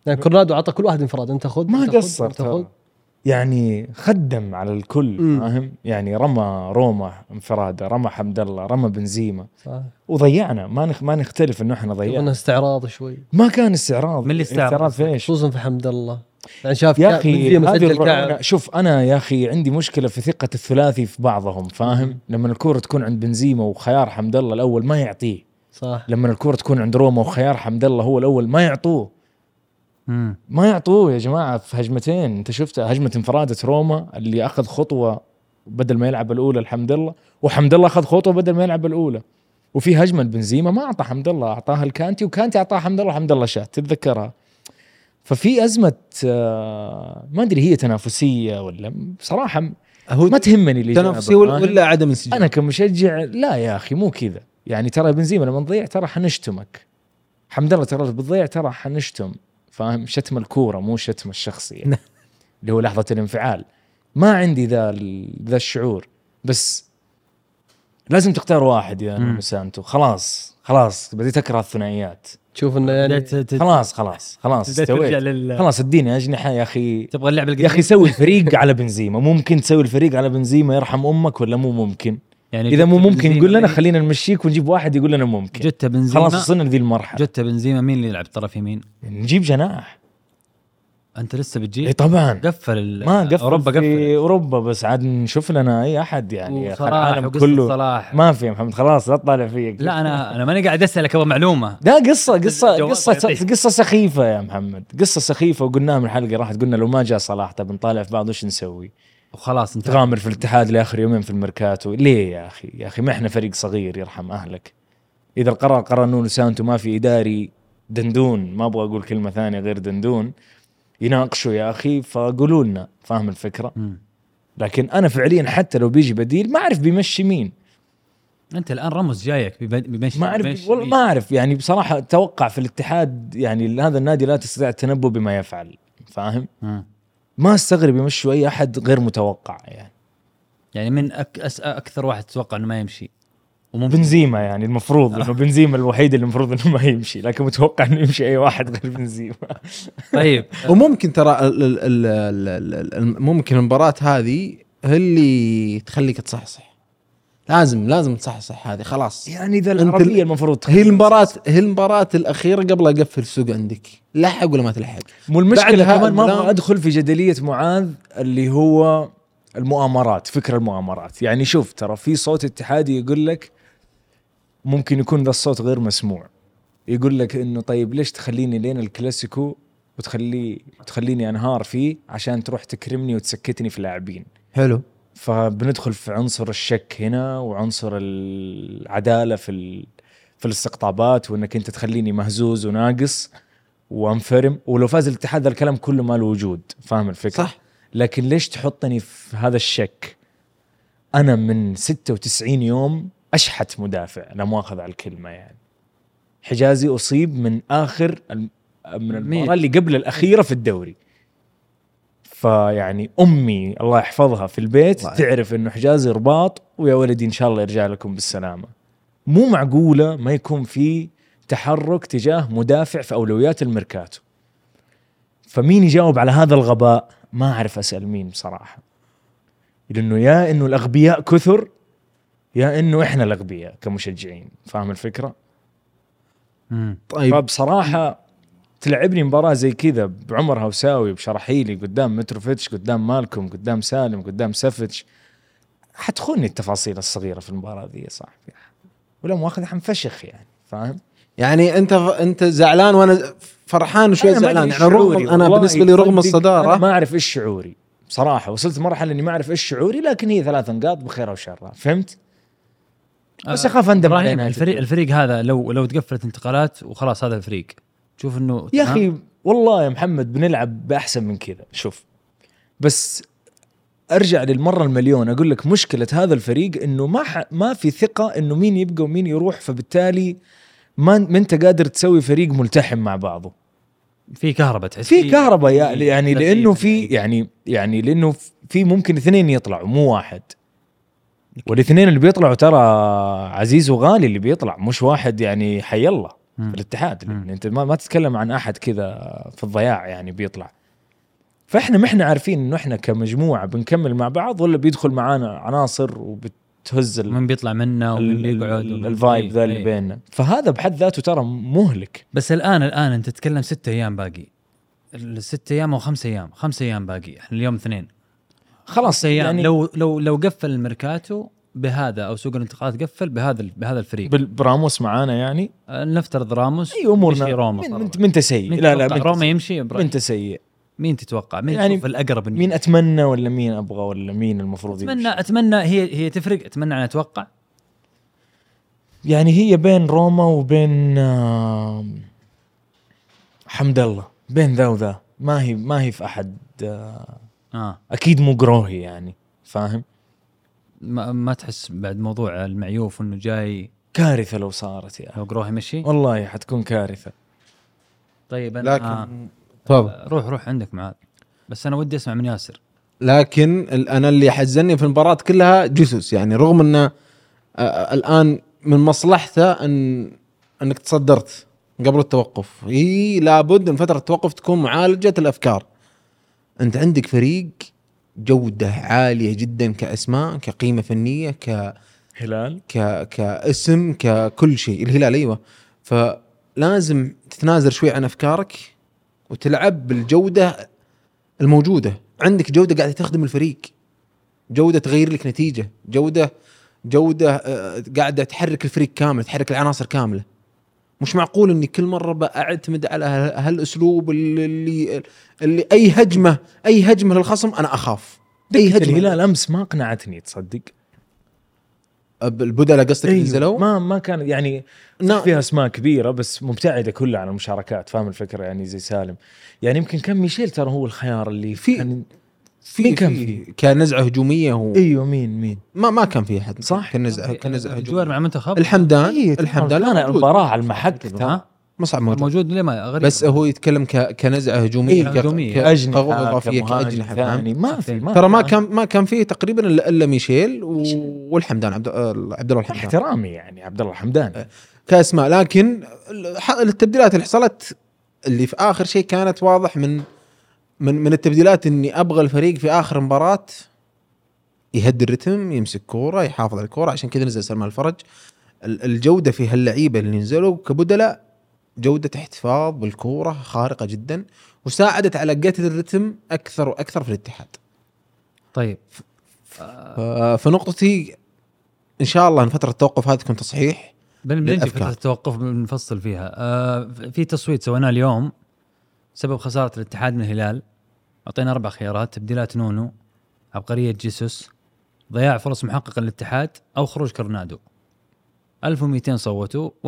يعني كورنادو اعطى كل واحد انفراد أنت خذ ما قصر يعني خدم على الكل. فاهم؟ يعني رمى روما انفرادة، رمى حمد الله، رمى بنزيما. صح وضيعنا ما نخ... ما نختلف إنه إحنا ضيعنا. استعراض شوي. ما كان استعراض. من اللي؟ استعراض في إيش؟ خصوصا في حمد الله. يعني شاف يا أخي هذه شوف أنا يا أخي عندي مشكلة في ثقة الثلاثي في بعضهم فاهم؟ لما الكورة تكون عند بنزيما وخيار حمد الله الأول ما يعطيه، صح. لما الكورة تكون عند روما وخيار حمد الله هو الأول ما يعطوه، مم. ما يعطوه يا جماعة في هجمتين. أنت شفتها هجمة انفرادة روما اللي أخذ خطوة بدل ما يلعب الأولى الحمد الله وحمد الله أخذ خطوة بدل ما يلعب الأولى. وفي هجمة بنزيما ما أعطى حمد الله أعطاها الكانتي وكانتي أعطاها حمد الله وحمد الله شات تتذكرها؟ ففي أزمة آه، ما أدري هي تنافسية ولا بصراحه هو ما تهمني اللي تنافسي ولا, ولا عدم انسجام؟ أنا كمشجع لا يا أخي مو كذا. يعني ترى بنزيما لما تضيع ترى حنشتمك. حمد الله ترى بتضيع ترى حنشتم. فاهم؟ شتم الكورة مو شتم الشخصي يعني. اللي هو لحظة الانفعال. ما عندي ذا ذا الشعور. بس لازم تختار واحد يا مم. مو سانتو خلاص خلاص بديت أكره الثنائيات. تشوف إنه يعني خلاص خلاص خلاص استويت. لل خلاص اديني اجنحه يا أخي تبغى اللعب يا أخي سوي الفريق على بنزيما. ممكن تسوي الفريق على بنزيما يرحم أمك ولا مو ممكن؟ يعني إذا مو ممكن يقول لنا خلينا نمشيك ونجيب واحد يقول لنا ممكن. جوتا بنزيما؟ خلاص وصلنا لذي المرحلة. جوتا بنزيما مين اللي يلعب؟ طرف يمين؟ نجيب جناح. أنت لسه اي بتجي طبعا. قفل ما قفل أوروبا في قفل أوروبا بس عاد نشوف لنا أي أحد يعني العالم كله. صلاح. ما في محمد خلاص لا تطالع فيك. لا أنا أنا ماني قاعد أسألك أبغى معلومة. لا قصة جواب قصة يعطيك. قصة سخيفة يا محمد. قصة سخيفة وقلناها من الحلقة راحت قلنا لو ما جاء صلاح طب نطالع في بعض وش نسوي؟ وخلاص انت تغامر في الاتحاد لآخر يومين في الميركاتو. ليه يا أخي؟ يا أخي ما إحنا فريق صغير يرحم أهلك. إذا القرار قرار نونو سانتو ما في إداري دندون ما أبغى أقول كلمة ثانية غير دندون. يناقشوا يا أخي فقولوا لنا فاهم الفكرة مم. لكن أنا فعليا حتى لو بيجي بديل ما أعرف بيمشي مين أنت الآن رمز جايك بيمشي ما أعرف والله. ما أعرف يعني بصراحة أتوقع في الاتحاد يعني هذا النادي لا تستطيع التنبؤ بما يفعل فاهم مم. ما أستغرب يمشوا أي أحد غير متوقع يعني يعني من أك أس أكثر واحد تتوقع إنه ما يمشي وممكن بنزيما يعني المفروض إنه بنزيما الوحيد اللي المفروض إنه ما يمشي لكن متوقع إنه يمشي أي واحد غير بنزيما. طيب. وممكن ترى ال- ال- ال- ال- ال- ال- ممكن المباراة هذه هي اللي تخليك تصحصح. لازم لازم تصحصح هذه خلاص. يعني ذا أنت العربية ال- المفروض هي المباراة هي المباراة الأخيرة قبل أقفل السوق عندك. لحق ولا ما تلحق. مو المشكلة كمان ما أبغى. أدخل في جدلية معاذ اللي هو المؤامرات فكر المؤامرات. يعني شوف ترى في صوت اتحادي يقول لك ممكن يكون ذا الصوت غير مسموع. يقول لك إنه طيب ليش تخليني لين الكلاسيكو وتخلي تخليني أنهار فيه عشان تروح تكرمني وتسكتني في اللاعبين؟ حلو. فبندخل في عنصر الشك هنا وعنصر العدالة في ال... في الاستقطابات وإنك أنت تخليني مهزوز وناقص وأنفرم. ولو فاز الاتحاد الكلام كله ما له وجود. فاهم الفكرة؟ صح. لكن ليش تحطني في هذا الشك؟ أنا من 96 يوم أشحت مدافع لا مؤاخذه على الكلمة يعني. حجازي أصيب من آخر من المباراة اللي قبل الأخيرة في الدوري. فيعني أمي الله يحفظها في البيت الله تعرف إنه حجازي رباط ويا ولدي إن شاء الله يرجع لكم بالسلامة. مو معقولة ما يكون في تحرك تجاه مدافع في أولويات الميركاتو. فمين يجاوب على هذا الغباء؟ ما أعرف أسأل مين بصراحة. لأنه يا إنه الأغبياء كثر يا إنه إحنا الأغبياء كمشجعين فاهم الفكرة؟ مم. طيب. فبصراحة تلعبني مباراة زي كذا بعمر هوساوي بشرحيلي قدام متروفيتش قدام مالكم قدام سالم قدام سفتش حتخوني التفاصيل الصغيرة في المباراة ذي يا صاحبي. ولا مؤاخذه حنفشخ يعني فاهم؟ يعني أنت أنت زعلان وأنا فرحان وشوي زعلان؟ يعني شعوري، رغم أنا بالنسبة لي رغم الصدارة. أنا ما أعرف إيش شعوري. بصراحة وصلت مرحلة إني ما أعرف إيش شعوري لكن هي ثلاث نقاط بخير وشر فهمت؟ بس اخاف اندم إبراهيم الفريق الفريق هذا لو لو تقفلت انتقالات وخلاص هذا الفريق. تشوف إنه يا؟ أخي والله يا محمد بنلعب بأحسن من كذا. شوف بس أرجع للمرة المليون. أقول لك مشكلة هذا الفريق إنه ما ح... ما في ثقة إنه مين يبقى ومين يروح. فبالتالي ما ما أنت قادر تسوي فريق ملتحم مع بعضه. في كهرباء تحس. في كهرباء يعني, يعني لأنه في. يعني يعني لأنه في ممكن اثنين يطلعوا مو واحد. والاثنين اللي بيطلعوا ترى عزيز وغالي اللي بيطلع مش واحد يعني حي الله. في الاتحاد. لأن أنت ما, ما تتكلم عن أحد كذا في الضياع يعني بيطلع. فإحنا ما إحنا عارفين إنه إحنا كمجموعة بنكمل مع بعض ولا بيدخل معانا عناصر وبتهز ال- من بيطلع منا ومن بيقعد ال vibe ذا اللي إيه. بيننا. فهذا بحد ذاته ترى مهلك. بس الآن الآن أنت تتكلم ستة أيام باقي. الست أيام أو خمس أيام خمس أيام باقي. إحنا اليوم اثنين. خلاص أيام يعني لو لو لو قفل الميركاتو بهذا أو سوق الانتقالات قفل بهذا بهذا الفريق. براموس معانا يعني؟ آه، نفترض راموس أي أمورنا. روما من. من, من سيء مين لا لا من روما. يمشي؟ من سيء مين تتوقع؟ مين يعني يعني الأقرب مين أتمنى ولا مين أبغى ولا مين المفروض اتمنى يمشي؟ أتمنى هي هي تفرق. أتمنى أنا أتوقع. يعني هي بين روما وبين حمد الله. بين ذا وذا. ما هي ما هي في أحد آه، أكيد مو قروهي يعني فاهم؟ ما, ما تحس بعد موضوع المعيوف إنه جاي كارثة لو صارت يا أخي. لو قروه يمشي والله حتكون كارثة. طيب أنا لكن آه. تفضل. روح روح عندك معاذ. بس أنا ودي أسمع من ياسر. لكن أنا اللي حزني في المباراة كلها جيسوس يعني رغم إنه آه، الآن من مصلحته أن أنك تصدرت قبل التوقف. هي لابد من فترة التوقف تكون معالجة الأفكار. أنت عندك فريق جودة عالية جدا كأسماء كقيمة فنية ك هلال. ك كاسم ككل شيء الهلال أيوه. فلازم تتنازل شوي عن أفكارك وتلعب بالجودة الموجودة. عندك جودة قاعدة تخدم الفريق. جودة تغير لك نتيجة. جودة جودة آه، قاعدة تحرك الفريق كامل تحرك العناصر كاملة. مش معقول إني كل مرة بعتمد على هالأسلوب اللي اللي, أي هجمة أي هجمة للخصم أنا أخاف. أي هجمة. الهلال أمس ما اقنعتني تصدق؟ البدلاء قصدك اللي نزلوا أيوه. ما ما كان يعني نا- فيها أسماء كبيرة بس مبتعدة كلها عن المشاركات فاهم الفكرة يعني زي سالم. يعني يمكن كان ميشيل ترى هو الخيار اللي في- كان في مين كان في كنزعة هجومية هو. إيوه مين مين؟ ما ما كان في أحد صح. كنزعة كنزعة الجوار هجومية. مع المنتخب الحمدان إيه، الحمدان كان لا موجود. المباراه على المحك ترى ها؟ مصعب موجود. موجود ليه؟ ما غريب. بس هو يتكلم ك... كنزعة هجومية إيه،. ك- أجنحة كمهاجم كأجنحة ثاني ما في ما ترى ما. كان ما كان فيه تقريبا إلا ميشيل و... والحمدان عبد آه، عبد الله الحمدان. احترامي يعني عبد الله حمدان كأسماء. لكن التبديلات اللي حصلت اللي في آخر شيء كانت واضح من من من التبديلات إني أبغى الفريق في آخر مباراة يهدي الرتم يمسك كورة يحافظ على الكورة عشان كذا نزل سلمان الفرج. ال- الجودة في هاللعيبة اللي نزلوا كبدلاء جودة احتفاظ بالكورة خارقة جدا وساعدت على قتل الرتم أكثر وأكثر في الاتحاد. طيب. فنقطتي إن شاء الله إن فترة التوقف هذه تكون تصحيح بن- بنجي. فترة التوقف بنفصل فيها. آه في تصويت سويناه اليوم. سبب خسارة الاتحاد من الهلال. أعطينا أربع خيارات تبديلات نونو عبقرية جيسوس ضياع فرص محققة للاتحاد أو خروج كورنادو 1200 صوتوا 41%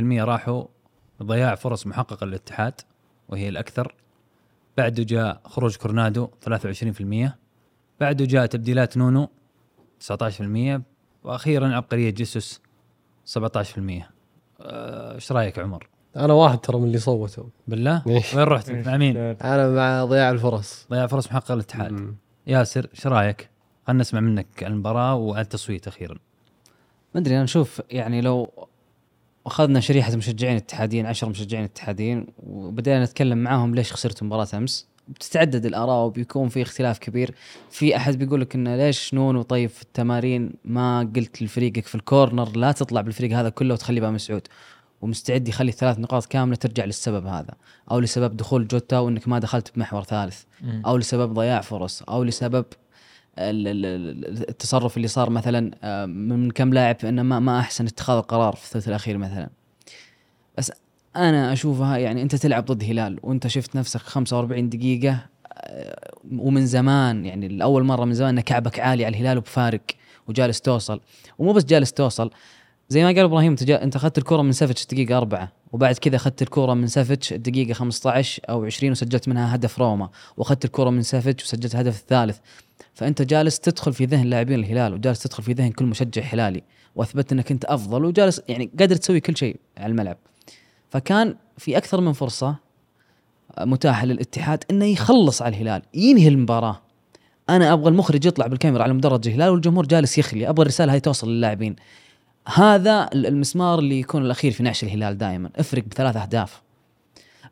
راحوا ضياع فرص محققة للاتحاد وهي الأكثر. بعده جاء خروج كورنادو 23% بعده جاء تبديلات نونو 19% وأخيرا عبقرية جيسوس 17% آه، إيش رأيك عمر؟ أنا واحد ترى من اللي صوتوا بالله؟ إيه. وين رحت؟ مع مين؟ أنا مع ضياع الفرص ضياع فرص محققه للاتحاد مم. ياسر إيش رأيك؟ خلينا نسمع منك عن المباراة وعن التصويت أخيرا ما أدري أنا أشوف يعني لو واخذنا شريحة مشجعين اتحاديين 10 مشجعين اتحاديين وبدينا نتكلم معاهم ليش خسرتوا مباراة أمس بتتعدد الآراء وبيكون في اختلاف كبير في أحد بيقول لك إنه ليش نونو طيب في التمارين ما قلت لفريقك في الكورنر لا تطلع بالفريق هذا كله وتخلي بقى مسعود ومستعد يخلي ثلاث نقاط كاملة ترجع للسبب هذا. أو لسبب دخول جوتا وإنك ما دخلت بمحور ثالث. أو لسبب ضياع فرص. أو لسبب ال- ال- ال- التصرف اللي صار مثلا آه، من كم لاعب إنه ما ما أحسن اتخاذ القرار في الثلث الأخير مثلا. بس أنا أشوفها يعني أنت تلعب ضد هلال وأنت شفت نفسك 45 دقيقة آه، ومن زمان يعني الأول مرة من زمان إن كعبك عالي على الهلال وبفارق وجالس توصل. ومو بس جالس توصل زي ما قال إبراهيم أنت أخذت الكره من سافيتش دقيقة أربعة وبعد كذا أخذت الكره من سافيتش الدقيقه 15 أو 20 وسجلت منها هدف روما وأخذت الكره من سافيتش وسجلت الهدف الثالث فأنت جالس تدخل في ذهن لاعبين الهلال وجالس تدخل في ذهن كل مشجع هلالي وأثبت أنك أنت أفضل وجالس يعني قادر تسوي كل شيء على الملعب. فكان في أكثر من فرصة متاحة للاتحاد إنه يخلص على الهلال ينهي المباراة. أنا أبغى المخرج يطلع بالكاميرا على مدرج الهلال والجمهور جالس يخلي أبغى الرسالة هاي توصل للاعبين. هذا المسمار اللي يكون الأخير في نعش الهلال دائما. افرق بثلاث أهداف.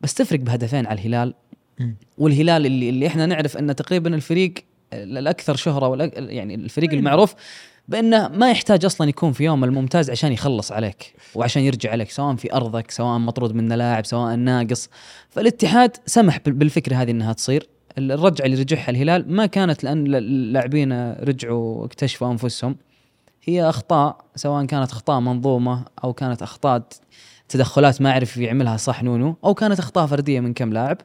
بس تفرق بهدفين على الهلال. والهلال اللي, اللي إحنا نعرف انه تقريبا الفريق الأكثر شهرة والأك يعني الفريق المعروف بأنه ما يحتاج أصلا يكون في يوم الممتاز عشان يخلص عليك وعشان يرجع عليك سواء في أرضك سواء مطرود منه لاعب سواء ناقص. فالاتحاد سمح بال- بالفكرة هذه إنها تصير. الرجعة اللي رجعها الهلال ما كانت لأن اللاعبين رجعوا واكتشفوا أنفسهم. هي أخطاء سواء كانت أخطاء منظومة أو كانت أخطاء تدخلات ما عرف يعملها صح نونو أو كانت أخطاء فردية من كم لاعب.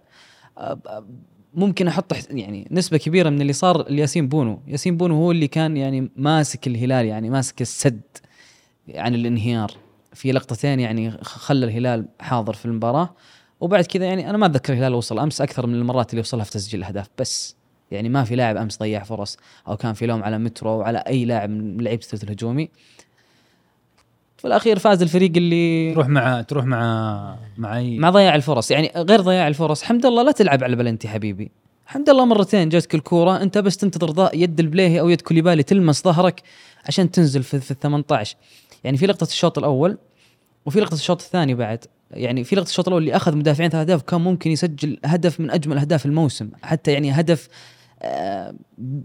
ممكن أحط يعني نسبة كبيرة من اللي صار لياسين بونو. ياسين بونو هو اللي كان يعني ماسك الهلال يعني ماسك السد عن الانهيار. في لقطتين يعني خلى الهلال حاضر في المباراة. وبعد كذا يعني أنا ما أتذكر الهلال وصل أمس أكثر من المرات اللي وصلها في تسجيل الأهداف بس يعني ما في لاعب أمس ضيع فرص أو كان في لوم على مترو أو على أي لاعب من لعيبة الثلث الهجومي. في الأخير فاز الفريق اللي تروح مع تروح مع مع اي مع ضياع الفرص. يعني غير ضياع الفرص حمد الله لا تلعب على بلنتي حبيبي. حمد الله مرتين جاتك الكورة أنت بس تنتظر يد البليهي أو يد كوليبالي تلمس ظهرك عشان تنزل في, في ال 18 يعني في لقطة الشوط الأول وفي لقطة الشوط الثاني بعد. يعني في لقطة الشوط الأول اللي أخذ مدافعين ثلاث أهداف كان ممكن يسجل هدف من أجمل أهداف الموسم. حتى يعني هدف آه،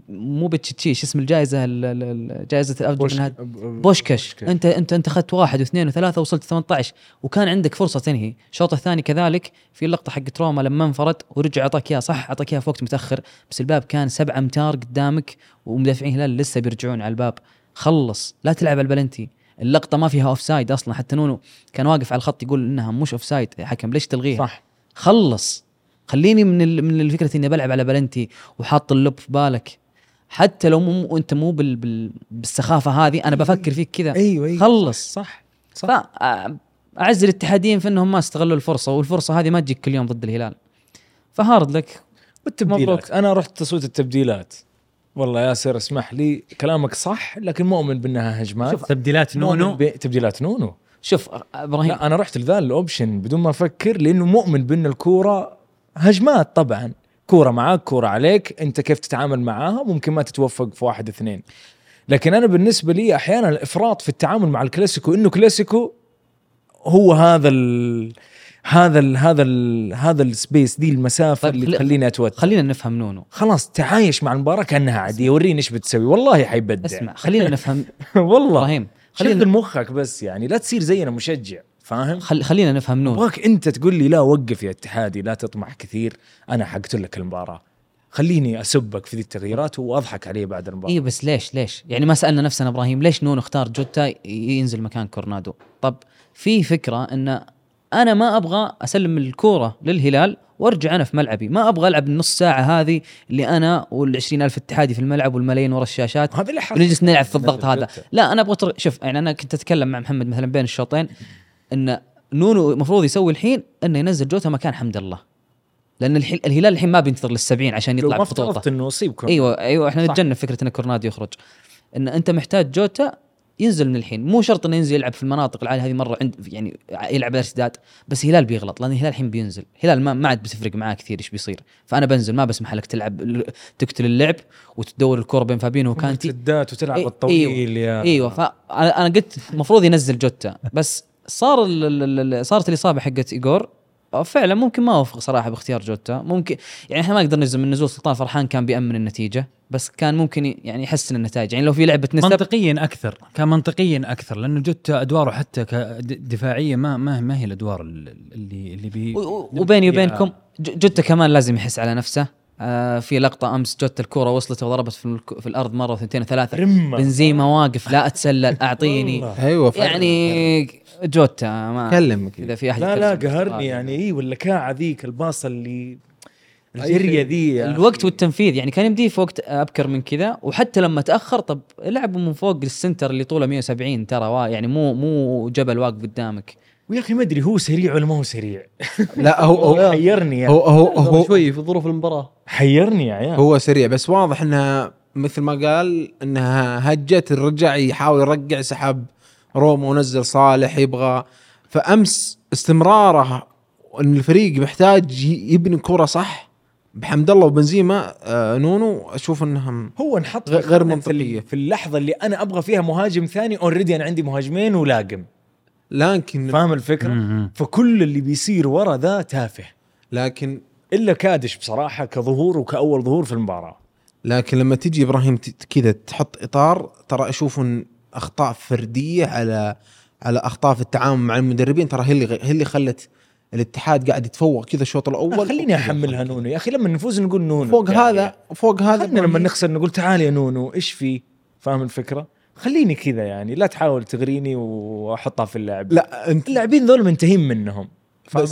مو بتشيتشيش اسم الجائزة ال- ال- ال- جائزة الأفضل من هد- بوشكش. أنت أنت أنت أخذت واحد واثنين وثلاثة وصلت 18 وكان عندك فرصة تنهي. الشوط الثاني كذلك في اللقطه حقت روما لما انفرد ورجع أعطاك إياها. صح أعطاك إياها في وقت متأخر بس الباب كان سبعة أمتار قدامك ومدافعين الهلال لسه بيرجعون على الباب. خلص. لا تلعب على البلنتي. اللقطة ما فيها offside أصلا. حتى نونو كان واقف على الخط يقول إنها مش offside يا حكم ليش تلغيها؟ صح. خلص. خليني من. من الفكرة إني بلعب على بلنتي وحاط اللوب في بالك. حتى لو مو أنت مو بال... بال... بالسخافة هذه أنا بفكر فيك كذا. أيوه أيوه خلص. صح صح فاعز الاتحاديين في إنهم ما استغلوا الفرصة والفرصة هذه ما تجيك كل يوم ضد الهلال. ف hard luck. والتبديلات. مبروك. أنا رحت تصويت التبديلات. والله ياسر اسمح لي كلامك صح لكن مؤمن بانها هجمات تبديلات مؤمن نونو. ب- تبديلات نونو. شوف إبراهيم. لا أنا رحت لذا ال option بدون ما أفكر لأنه مؤمن بأن الكورة هجمات طبعا. كورة معاك كورة عليك أنت كيف تتعامل معاها؟ ممكن ما تتوفق في واحد اثنين. لكن أنا بالنسبة لي أحيانا الإفراط في التعامل مع الكلاسيكو إنه كلاسيكو هو هذا ال هذا ال هذا ال هذا ال space دي المسافة طيب اللي خلي- تخليني أتوتر. خلينا نفهم نونو. خلاص تعايش مع المباراة كأنها عادية وريني إيش بتسوي. والله حيبدع. اسمع خلينا نفهم. والله. إبراهيم خلينا مخك بس يعني لا تصير زينا مشجع فاهم؟ خل... خلينا نفهم نونو. أبغاك أنت تقول لي لا وقف يا اتحادي لا تطمح كثير أنا حقتل لك المباراة. خليني أسبك في ذي التغييرات وأضحك عليه بعد المباراة. اي بس ليش ليش؟ يعني ما سألنا نفسنا إبراهيم ليش نونو اختار جوتا ينزل مكان كورنادو؟ طب في فكرة إن أنا ما أبغى أسلم الكورة للهلال وأرجع أنا في ملعبي ما أبغى ألعب النص ساعة هذه اللي أنا وال ألف اتحادي في الملعب والملايين ورا الشاشات هذا اللي حرك ونجلس نلعب في الضغط هذا. لا أنا أبغى أتر- شوف يعني أنا كنت أتكلم مع محمد مثلا بين الشوطين إن نونو المفروض يسوي الحين إنه ينزل جوتا مكان حمد الله لأن الحين الهلال الحين ما بينتظر للسبعين عشان لو يطلع بخطوطه انه يصيب. أيوه أيوه إحنا. نتجنب فكرة إن كورنادو يخرج إن أنت محتاج جوتا ينزل من الحين. مو شرط إنه ينزل يلعب في المناطق العالية هذه مرة عند يعني يلعب الارتداد بس هلال بيغلط لأن الهلال الحين بينزل. هلال ما, ما عاد بتفرق معاه كثير إيش بيصير. فأنا بنزل ما بسمح لك تلعب تقتل اللعب وتدور الكرة بين فابينيو وكانتي. مرتدات وتلعب إيه، الطويل يا إيوه فانا أنا قلت المفروض ينزل جوتا بس صار صارت الإصابة حقت ايجور فعلا ممكن ما أوافق صراحة باختيار جوتا. ممكن يعني إحنا ما نقدر نجزم من نزول سلطان فرحان كان بيأمن النتيجة بس كان ممكن يعني يحسن النتائج. يعني لو في لعبة نسب منطقيا أكثر كان منطقيا أكثر لأنه جوتا أدواره حتى كد- دفاعية ما ما ما هي الأدوار ال- اللي اللي بي وبيني وبينكم جوتا كمان لازم يحس على نفسه. آه في لقطة أمس جوتا الكورة وصلت وضربت في, الك- في الأرض مرة واثنتين وثلاثة. بنزيما واقف لا أتسلل أعطيني. أيوه. يعني جوتا ما كلمك إذا في أحد لا لا قهرني بصراحة. يعني إي واللكاعه ذيك الباصة اللي الجرية ذي الوقت. والتنفيذ يعني كان يمديه في وقت أبكر من كذا وحتى لما تأخر طب لعبوا من فوق ال center اللي طوله 170 ترى وا- يعني مو مو جبل واقف قدامك ويا أخي ما أدري هو سريع ولا ما هو سريع؟ لا هو هو حيرني يا هو هو, هو شوي في ظروف المباراة. حيرني يا عيال. هو سريع بس واضح إنها مثل ما قال إنها هجت رجع يحاول يرجع سحب روما ونزل صالح يبغى. فأمس استمراره إن الفريق محتاج يبني كرة صح بحمد الله وبنزيما آه نونو أشوف إنهم هو انحط غير-. في, في اللحظة اللي أنا أبغى فيها مهاجم ثاني أوريدي أنا عندي مهاجمين ولاقم. لكن فاهم الفكرة؟ مم. فكل اللي بيصير ورا ذا تافه. لكن إلا كادش بصراحة كظهور وكأول ظهور في المباراة. لكن لما تجي إبراهيم كذا تحط إطار ترى أشوف أخطاء فردية على على أخطاء في التعامل مع المدربين. ترى هي اللي هي اللي خلت الاتحاد قاعد يتفوق كذا الشوط الأول. خليني أحملها نونو. يا أخي لما نفوز نقول نونو. فوق يعني. هذا فوق هذا خلينا لما. نخسر نقول تعال يا نونو إيش في؟ فاهم الفكرة؟ خليني كذا يعني لا تحاول تغريني وأحطها في اللعب. لا أنت اللاعبين ذول منتهين منهم.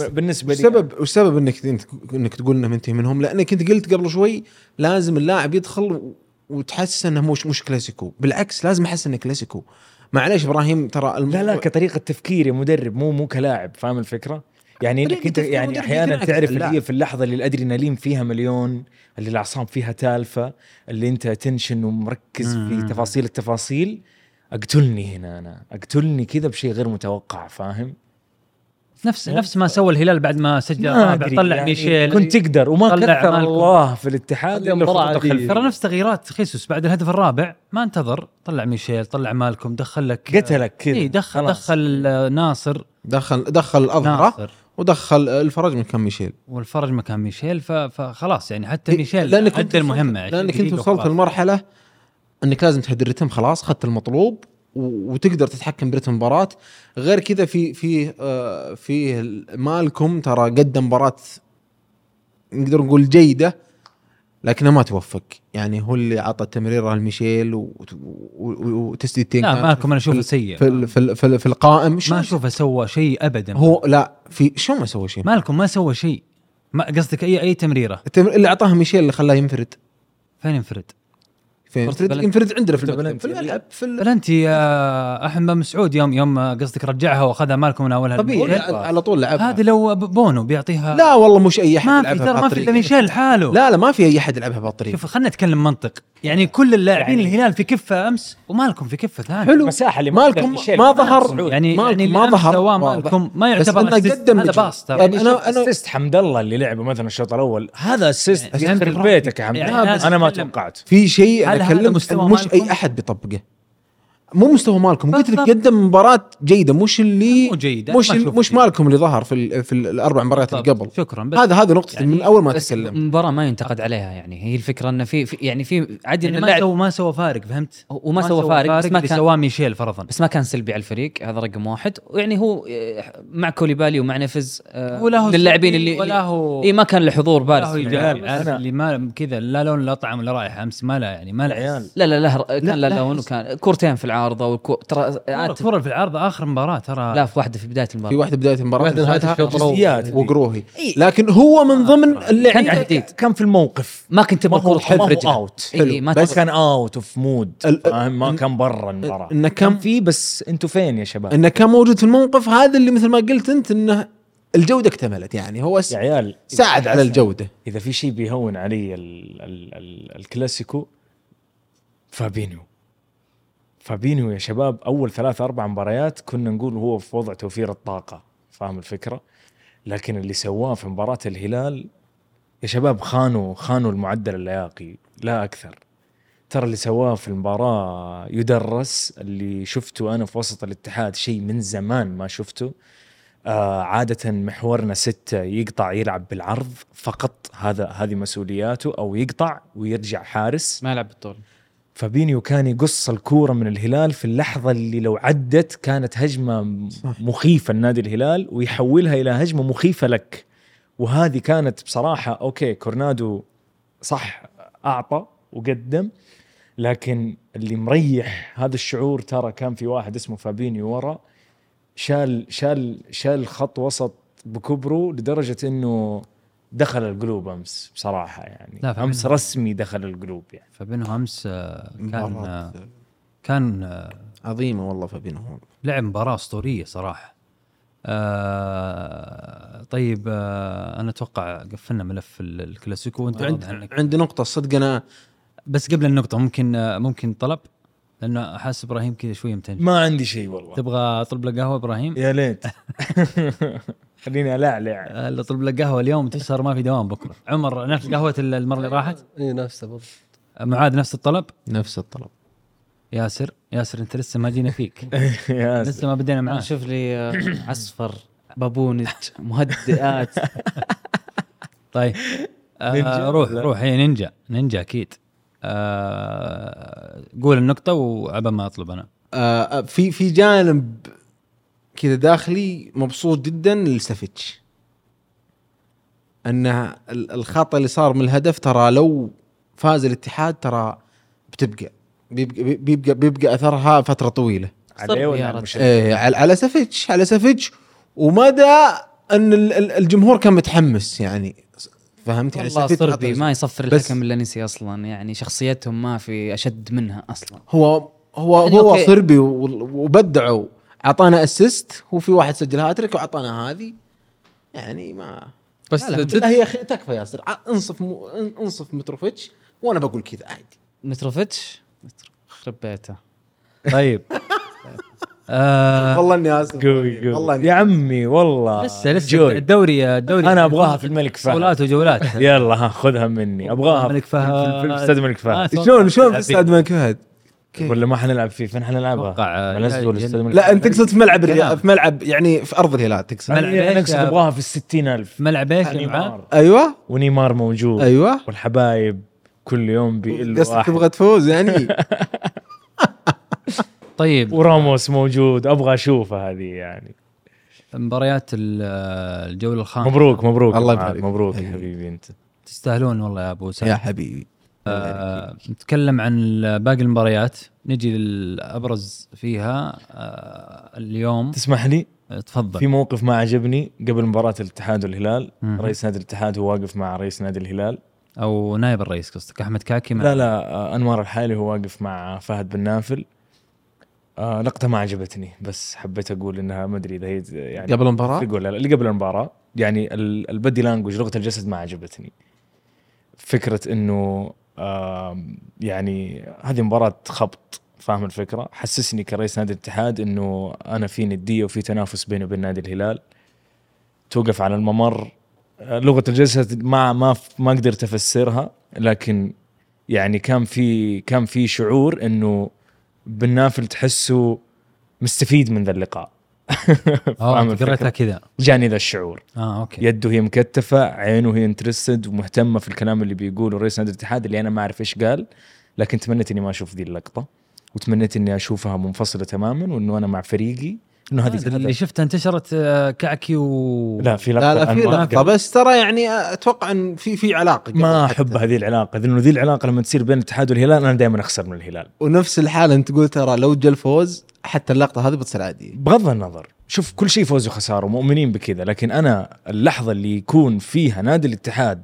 بالنسبة لي السبب والسبب إنك إنك تقول إنه منتهي منهم لأنك أنت قلت قبل شوي لازم اللاعب يدخل وتحس إنه مش مش كلاسيكو. بالعكس لازم أحس إنه كلاسيكو. معليش إبراهيم ترى الم... لا لا كطريقة تفكير يا مدرب مو مو كلاعب فاهم الفكرة؟ يعني إنك أنت يعني أحيانا تعرف اللي هي. في اللحظة اللي الادرينالين فيها مليون اللي الأعصاب فيها تالفة اللي أنت تنشن ومركز في. تفاصيل التفاصيل أقتلني هنا أنا أقتلني كذا بشيء غير متوقع فاهم؟ نفس نفس ما سوى الهلال بعد ما سجل ما الرابع أدري، طلع يعني ميشيل كنت تقدر وما كثر. الله في الاتحاد ترى نفس تغييرات خيسوس بعد الهدف الرابع ما انتظر طلع ميشيل طلع مالكم دخل لك قتلك كذا اي دخل خلاص. دخل آه، ناصر دخل دخل الأظهرة ناصر ودخل الفرج من كان ميشيل. والفرج مكان ميشيل فخلاص يعني حتى ميشيل لأنك أنت المهمة وصلت- 20 لأنك أنت وصلت. لمرحله إنك لازم تهدي الرتم خلاص اخذت المطلوب وتقدر تتحكم برتم المباراة. غير كذا في في آه في مالكم ترى قدم مباراة نقدر نقول جيدة. لكنه ما توفق. يعني هو اللي عطى التمريره لميشيل وتسديدتين لا مالكم أنا أشوفه في- سيء. في ال- في ال- في, في القائم. ما شو أشوفه سوى شيء ابدا. هو لا في شو ما سوى شيء؟ مالكم ما سوى شيء. ما قصدك اي أي تمريرة؟ التمر- اللي أعطاها ميشيل اللي خلاه ينفرد. فين ينفرد؟ ينفرد, بلنتي. ينفرد عندنا في الملعب. في الملعب في بلنتي يا أحمد بن مسعود يوم يوم قصدك رجعها وأخذها مالكم من أولها طبيعي. على طول لعبها هذه لو بونو بيعطيها لا والله مش أي أحد ما في يلعبها ترى ما في. الا ميشيل لحاله لا لا ما في أي أحد يلعبها بهالطريقه شوف خلينا نتكلم منطق يعني كل اللاعبين يعني- الهلال في كفة أمس ومالكم في كفة ثانية حلو المساحه اللي مالكم ممكن ميشيل ما ظهر. يعني مالكم يعني ما ظهر سواه. مالكم ما يعتبر assist، قدم هذا. باص ترى يعني يعني أنا- أنا أنا- assist حمد الله اللي لعبه مثلا الشوط الأول هذا assist يعني يخرب بيتك يا حمد يعني أنا, ما. توقعت في شيء هل هذا مستوى مش؟ أي أحد بيطبقه مو مستوى مالكم قلت لك. قدم مباراة جيدة مش اللي مو جيدة، مش مش. مالكم اللي ظهر في ال- في الأربع مباريات اللي قبل. شكرا بس هذا هذا نقطة يعني من أول ما بس اتكلم المباراة ما ينتقد عليها يعني هي الفكرة إنه في, في يعني في عادي يعني ما سوى ما سوى فارق فهمت؟ وما سوى فارق بس ما كان سواه ميشيل فرضا. بس ما كان سلبي على الفريق هذا رقم واحد. ويعني هو مع كوليبالي ومع نفز آه، ولا هو للاعبين اللي ولا هو اي ما كان له حضور لا هو بارز اللي ما كذا لا لون لا طعم ولا رائحة أمس ما لا يعني ما لا عيال لا لا له كان لا، له لا، لون وكان كورتين في العارضه وكو... ترى الكره في العرض آخر مباراة ترى لا في واحدة في بداية في المباراه واحدة بداية المباراة. الشوط الأول. جزئيات وقروهي. إيه. لكن هو من ضمن كان اللعيبة تحديد كان في الموقف. ما كنت ما تبغى هو كره ما هو اوت إي ما بس كان اوت اوف مود ما كان برا المباراة. انه كان كم في بس أنتوا فين يا شباب؟ انه كان موجود في الموقف هذا اللي مثل ما قلت أنت إنه الجودة اكتملت يعني. هو يا عيال ساعد على الجودة. إذا في شيء بيهون علي ال ال ال الكلاسيكو فابينيو. فابينيو يا شباب أول ثلاث أربع مباريات كنا نقول هو في وضع توفير الطاقة فاهم الفكرة؟ لكن اللي سواه في مباراة الهلال يا شباب خانوا خانوا المعدل اللياقي لا أكثر. ترى اللي سواه في المباراة يدرس اللي شفته أنا في وسط الاتحاد شيء من زمان ما شفته. آه عادة محورنا ستة يقطع يلعب بالعرض فقط هذا هذه مسؤولياته أو يقطع ويرجع حارس. ما يلعب بالطول فابينيو كان يقص الكورة من الهلال في اللحظة اللي لو عدت كانت هجمة صح. مخيفة لنادي الهلال ويحولها إلى هجمة مخيفة لك وهذه كانت بصراحة okay كورونادو صح أعطى وقدم لكن اللي مريح هذا الشعور ترى كان في واحد اسمه فابينيو ورا شال شال شال خط وسط بكبره لدرجة إنه دخل القلوب أمس بصراحة يعني. لا، أمس رسمي دخل القلوب يعني. فابينيو أمس آه، كان آه، كان آه، عظيمة والله فابينيو لعب مباراة أسطورية صراحة. آه طيب آه أنا أتوقع قفلنا ملف ال- الكلاسيكو. وأنت عند عندي نقطة صدق أنا بس قبل النقطة ممكن ممكن طلب؟ لأنه حاسس إبراهيم كذا شوية متنشن. ما عندي شيء والله. تبغى اطلب لك قهوة إبراهيم؟ يا ليت. خليني العلع آه، اطلب لك قهوة اليوم تسهر ما في دوام بكرة. عمر نفس قهوة ال- المرة اللي راحت؟ اي نفسه بالضبط آه، معاذ نفس الطلب؟ نفس الطلب. ياسر ياسر أنت لسه ما جينا فيك. يا لسه ما بدينا معاه شوف لي آه، عصفر بابونج مهدئات. طيب آه روح؟ روح. هي نينجا. نينجا أكيد. آه قول النقطة وعبا ما أطلب أنا. آه في في جانب كذا داخلي مبسوط جدا لسافيتش انه ال- الخطا اللي صار من الهدف ترى لو فاز الاتحاد ترى بتبقى بيبقى بيبقى, بيبقى أثرها فترة طويلة. عليه ولا يا على؟ إيه سافيتش على سافيتش ومدى أن ال- ال- الجمهور كان متحمس يعني. فهمت يعني؟ والله صربي ما يصفر الحكم الا نسي أصلا يعني شخصيتهم ما في أشد منها أصلا. هو هو يعني هو okay. صربي وبدعوا. أعطانا assist وفي واحد سجل هاتريك وأعطانا هذه. يعني ما بس لا, لا, تد- هي خ- تكفى ياسر. انصف م... انصف متروفيتش وأنا بقول كذا عادي. متروفيتش؟ مترو- خرب بيته. طيب. آه والله إني آسف. قوي قوي. والله يا عمي والله. لسه لسه جوي. الدوري الدوري أنا أبغاها في الملك فهد. صولات وجولات. يلا ها خذها مني. أبغاها الملك في- فهد. في استاد الملك فهد. أتوقع. شلون شلون في استاد الملك فهد؟ ولا ما حنلعب فيه؟ فين حنلعبها؟ منزل ولا يعني- الملك لا أنت تقصد في ملعب. الرياض في ملعب يعني في أرض الهلال تقصد. ملعب أنا إيش؟ اقصد أبغاها في الستين ألف ملعب إيش أيوه. ونيمار موجود. أيوه. والحبايب كل يوم بيقل قصدك تبغى تفوز يعني؟ طيب. وراموس موجود أبغى أشوفه هذه يعني. مباريات ال- الجولة الخامسة. مبروك مبروك. الله يبارك. مبروك يا حبيبي. حبيبي أنت. تستاهلون والله يا أبو سعد. يا حبيبي. آه نتكلم عن باقي المباريات. نجي للأبرز فيها آه اليوم. تسمح لي؟ آه، تفضل. في موقف ما عجبني قبل مباراة الاتحاد والهلال. مم. رئيس نادي الاتحاد هو واقف مع رئيس نادي الهلال. أو نائب الرئيس قصدك أحمد كاكي لا لا آه، أنوار الحالي هو واقف مع فهد بن نافل. آه لقطة ما عجبتني بس حبيت أقول إنها ما أدري إذا هي يعني قبل المباراة؟ ولا لا اللي قبل المباراة. يعني ال- البدي لانجوج لغة الجسد ما عجبتني. فكرة إنه آم، يعني هذه مباراة خبط فاهم الفكرة؟ حسسني كرئيس نادي الاتحاد إنه أنا في ندية وفي تنافس بيني وبين نادي الهلال. توقف على الممر. آه، لغة الجسد ما ما ما قدرت أفسرها لكن يعني كان في كان في شعور إنه بن نافل تحسه مستفيد من ذا اللقاء. آه قريتها؟ كذا. جاني ذا الشعور. آه أوكي. يده هي مكتفة عينه هي interested ومهتمة في الكلام اللي بيقوله رئيس نادي الاتحاد اللي أنا ما أعرف إيش قال لكن تمنيت إني ما أشوف ذي اللقطة وتمنيت إني أشوفها منفصلة تماما وإنه أنا مع فريقي. إنه هذه اللي شفتها انتشرت آه، كعكي و لا في لقطة لا لا في لقطة. بس ترى يعني أتوقع إن في في علاقة ما. أحب هذه العلاقة لأنه ذي العلاقة لما تصير بين الاتحاد والهلال أنا دائما أخسر من الهلال. ونفس الحاله أنت تقول ترى لو جا الفوز حتى اللقطة هذه بتصير عادية. بغض النظر شوف كل شيء فوز وخسارة مؤمنين بكذا لكن أنا اللحظة اللي يكون فيها نادي الاتحاد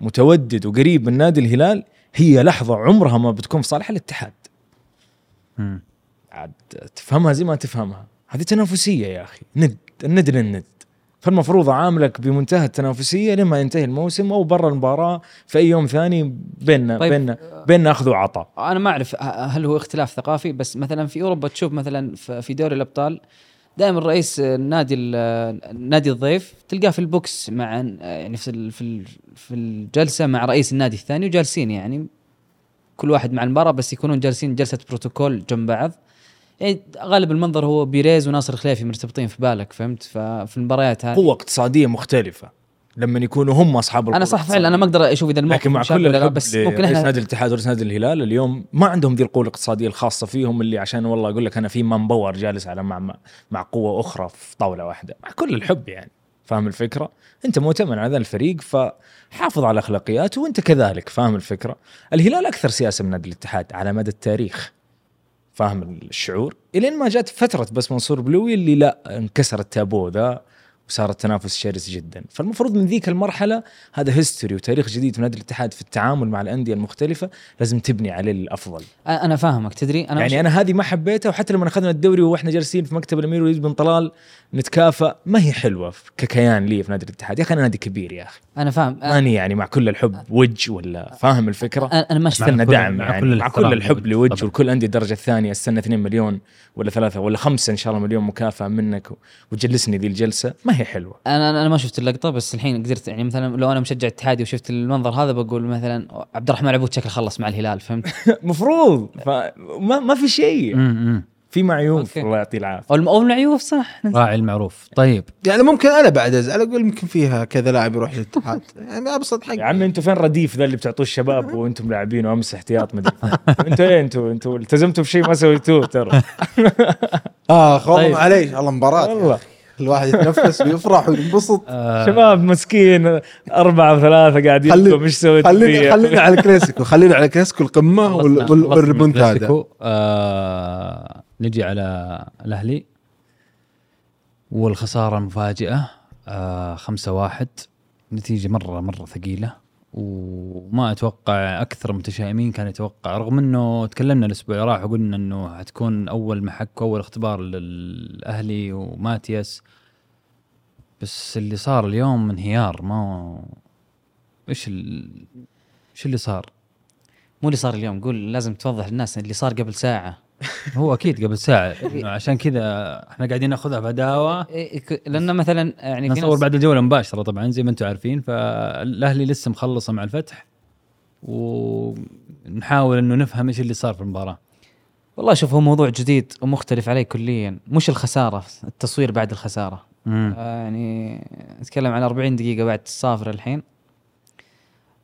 متودد وقريب من نادي الهلال هي لحظة عمرها ما بتكون في صالح الاتحاد. عاد تفهمها زي ما تفهمها. هذه تنافسية يا أخي. ند الند. للند فالمفروض أعاملك بمنتهى التنافسية لما ينتهي الموسم أو برا المباراة في أي يوم ثاني بيننا طيب. بيننا بيننا أخذ وعطاء. أنا ما أعرف ه- هل هو اختلاف ثقافي؟ بس مثلا في أوروبا تشوف مثلا في دوري الأبطال دائما رئيس النادي ال- نادي الضيف تلقاه في البوكس مع يعني في في في الجلسة مع رئيس النادي الثاني وجالسين يعني كل واحد مع المباراة بس يكونون جالسين جلسة بروتوكول جنب بعض. يعني غالب المنظر هو بيريز وناصر الخليفي مرتبطين في بالك فهمت ففي المباريات هذه قوة اقتصادية مختلفة لما يكونوا هم أصحاب أنا صح فعلا أنا. ما أقدر أشوف إذا الموقف لكن مع كل الحب بس ممكن إحنا نادي الاتحاد ورئيس نادي الهلال اليوم ما عندهم ذي القوة الاقتصادية الخاصة فيهم اللي عشان والله أقول لك أنا في man power جالس على مع مع, قوة أخرى في طاولة واحدة مع كل الحب يعني فاهم الفكرة؟ أنت مؤتمن على ذا الفريق فحافظ على أخلاقياته وأنت كذلك فاهم الفكرة؟ الهلال أكثر سياسة من نادي الاتحاد على مدى التاريخ فاهم الشعور؟ إلين ما جات فترة بس منصور البلوي اللي لا انكسر التابو ذا وصار التنافس شرس جدا. فالمفروض من ذيك المرحلة هذا history وتاريخ جديد في نادي الاتحاد في التعامل مع الأندية المختلفة لازم تبني عليه الأفضل. أنا فاهمك. تدري أنا يعني أنا هذه ما حبيتها وحتى لما أخذنا الدوري وإحنا جالسين في مكتب الأمير وليد بن طلال نتكافئ ما هي حلوة ككيان لي في نادي الاتحاد. يا أخي أنا نادي كبير يا أخي. أنا فاهم. ماني يعني مع كل الحب وج ولا فاهم الفكرة؟ أنا أنا ما شفت استنى دعم مع يعني كل مع كل الحب لوج. والكل أندية الدرجه الثانية أستنى 2 مليون ولا ثلاثة ولا خمسة إن شاء الله مليون مكافأة منك وتجلسني ذي الجلسة. ما هي حلوة. أنا أنا ما شفت اللقطة بس الحين قدرت يعني مثلا لو أنا مشجع اتحادي وشفت المنظر هذا بقول مثلا عبد الرحمن عبود شكله خلص مع الهلال فهمت؟ مفروض. فما ما في شيء. امم في أوكي. الله يعطيه العافية. أو الم- أو العيوب صح. راعي المعروف. طيب. يعني ممكن أنا بعد أزعل أقول يمكن فيها كذا لاعب يروح للاتحاد. يعني أبسط حق. يا عمي أنتوا فين رديف ذا اللي بتعطوه الشباب وأنتم لاعبين وأمس احتياط؟ مدري أنتوا إيه؟ أنتوا أنتوا التزمتوا بشيء ما سويتوه ترى. اخ والله طيب. معليش والله مباراة. والله. الواحد يتنفس ويفرح وينبسط آه شباب مسكين أربعة وثلاثة قاعد يبكوا مش سويت خلينا. خلينا على الكلاسيكو خلينا على الكلاسيكو من والريمونتادا. آه نجي على الأهلي والخسارة المفاجئه آه خمسة واحد نتيجة مره مرة ثقيلة وما أتوقع أكثر المتشائمين كان يتوقع رغم إنه تكلمنا الأسبوع اللي راح وقلنا إنه حتكون أول محك وأول اختبار للأهلي وماتياس بس اللي صار اليوم انهيار ما إيش. إيش اللي صار؟ مو اللي صار اليوم قول لازم توضح للناس اللي صار قبل ساعة هو أكيد قبل ساعة عشان كذا إحنا قاعدين نأخذها بعداوه إيه، ك- لأن مثلا يعني في نصور بعد الجولة مباشرة طبعا زي ما أنتم عارفين. فالأهلي لسه مخلصه مع الفتح ونحاول إنه نفهم إيش اللي صار في المباراة. والله شوف هو موضوع جديد ومختلف عليه كليا. مش الخسارة التصوير بعد الخسارة. آه، يعني نتكلم عن 40 دقيقة بعد الصافرة الحين.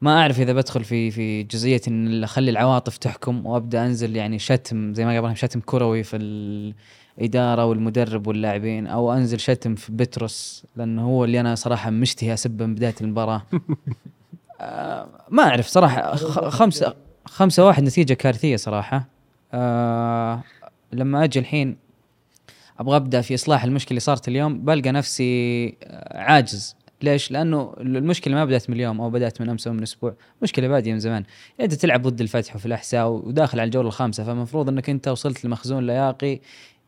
ما أعرف إذا بدخل في في جزئية إن أخلي العواطف تحكم وأبدأ أنزل يعني شتم زي ما إبراهيم شتم كروي في الإدارة والمدرب واللاعبين أو أنزل شتم في بتروس لأنه هو اللي أنا صراحة مشتهي اسبه من بداية المباراة. آه ما أعرف صراحة خمسة خمسة واحد نتيجة كارثية صراحة. آه لما أجي الحين أبغى أبدأ في إصلاح المشكلة اللي صارت اليوم بلقى نفسي آه، عاجز. ليش؟ لأنه المشكلة ما بدأت من اليوم أو بدأت من أمس أو من أسبوع، مشكلة باديه من زمان، انت تلعب ضد الفتح وفي الأحساء وداخل على الجولة الخامسة. فالمفروض إنك أنت وصلت لمخزون لياقي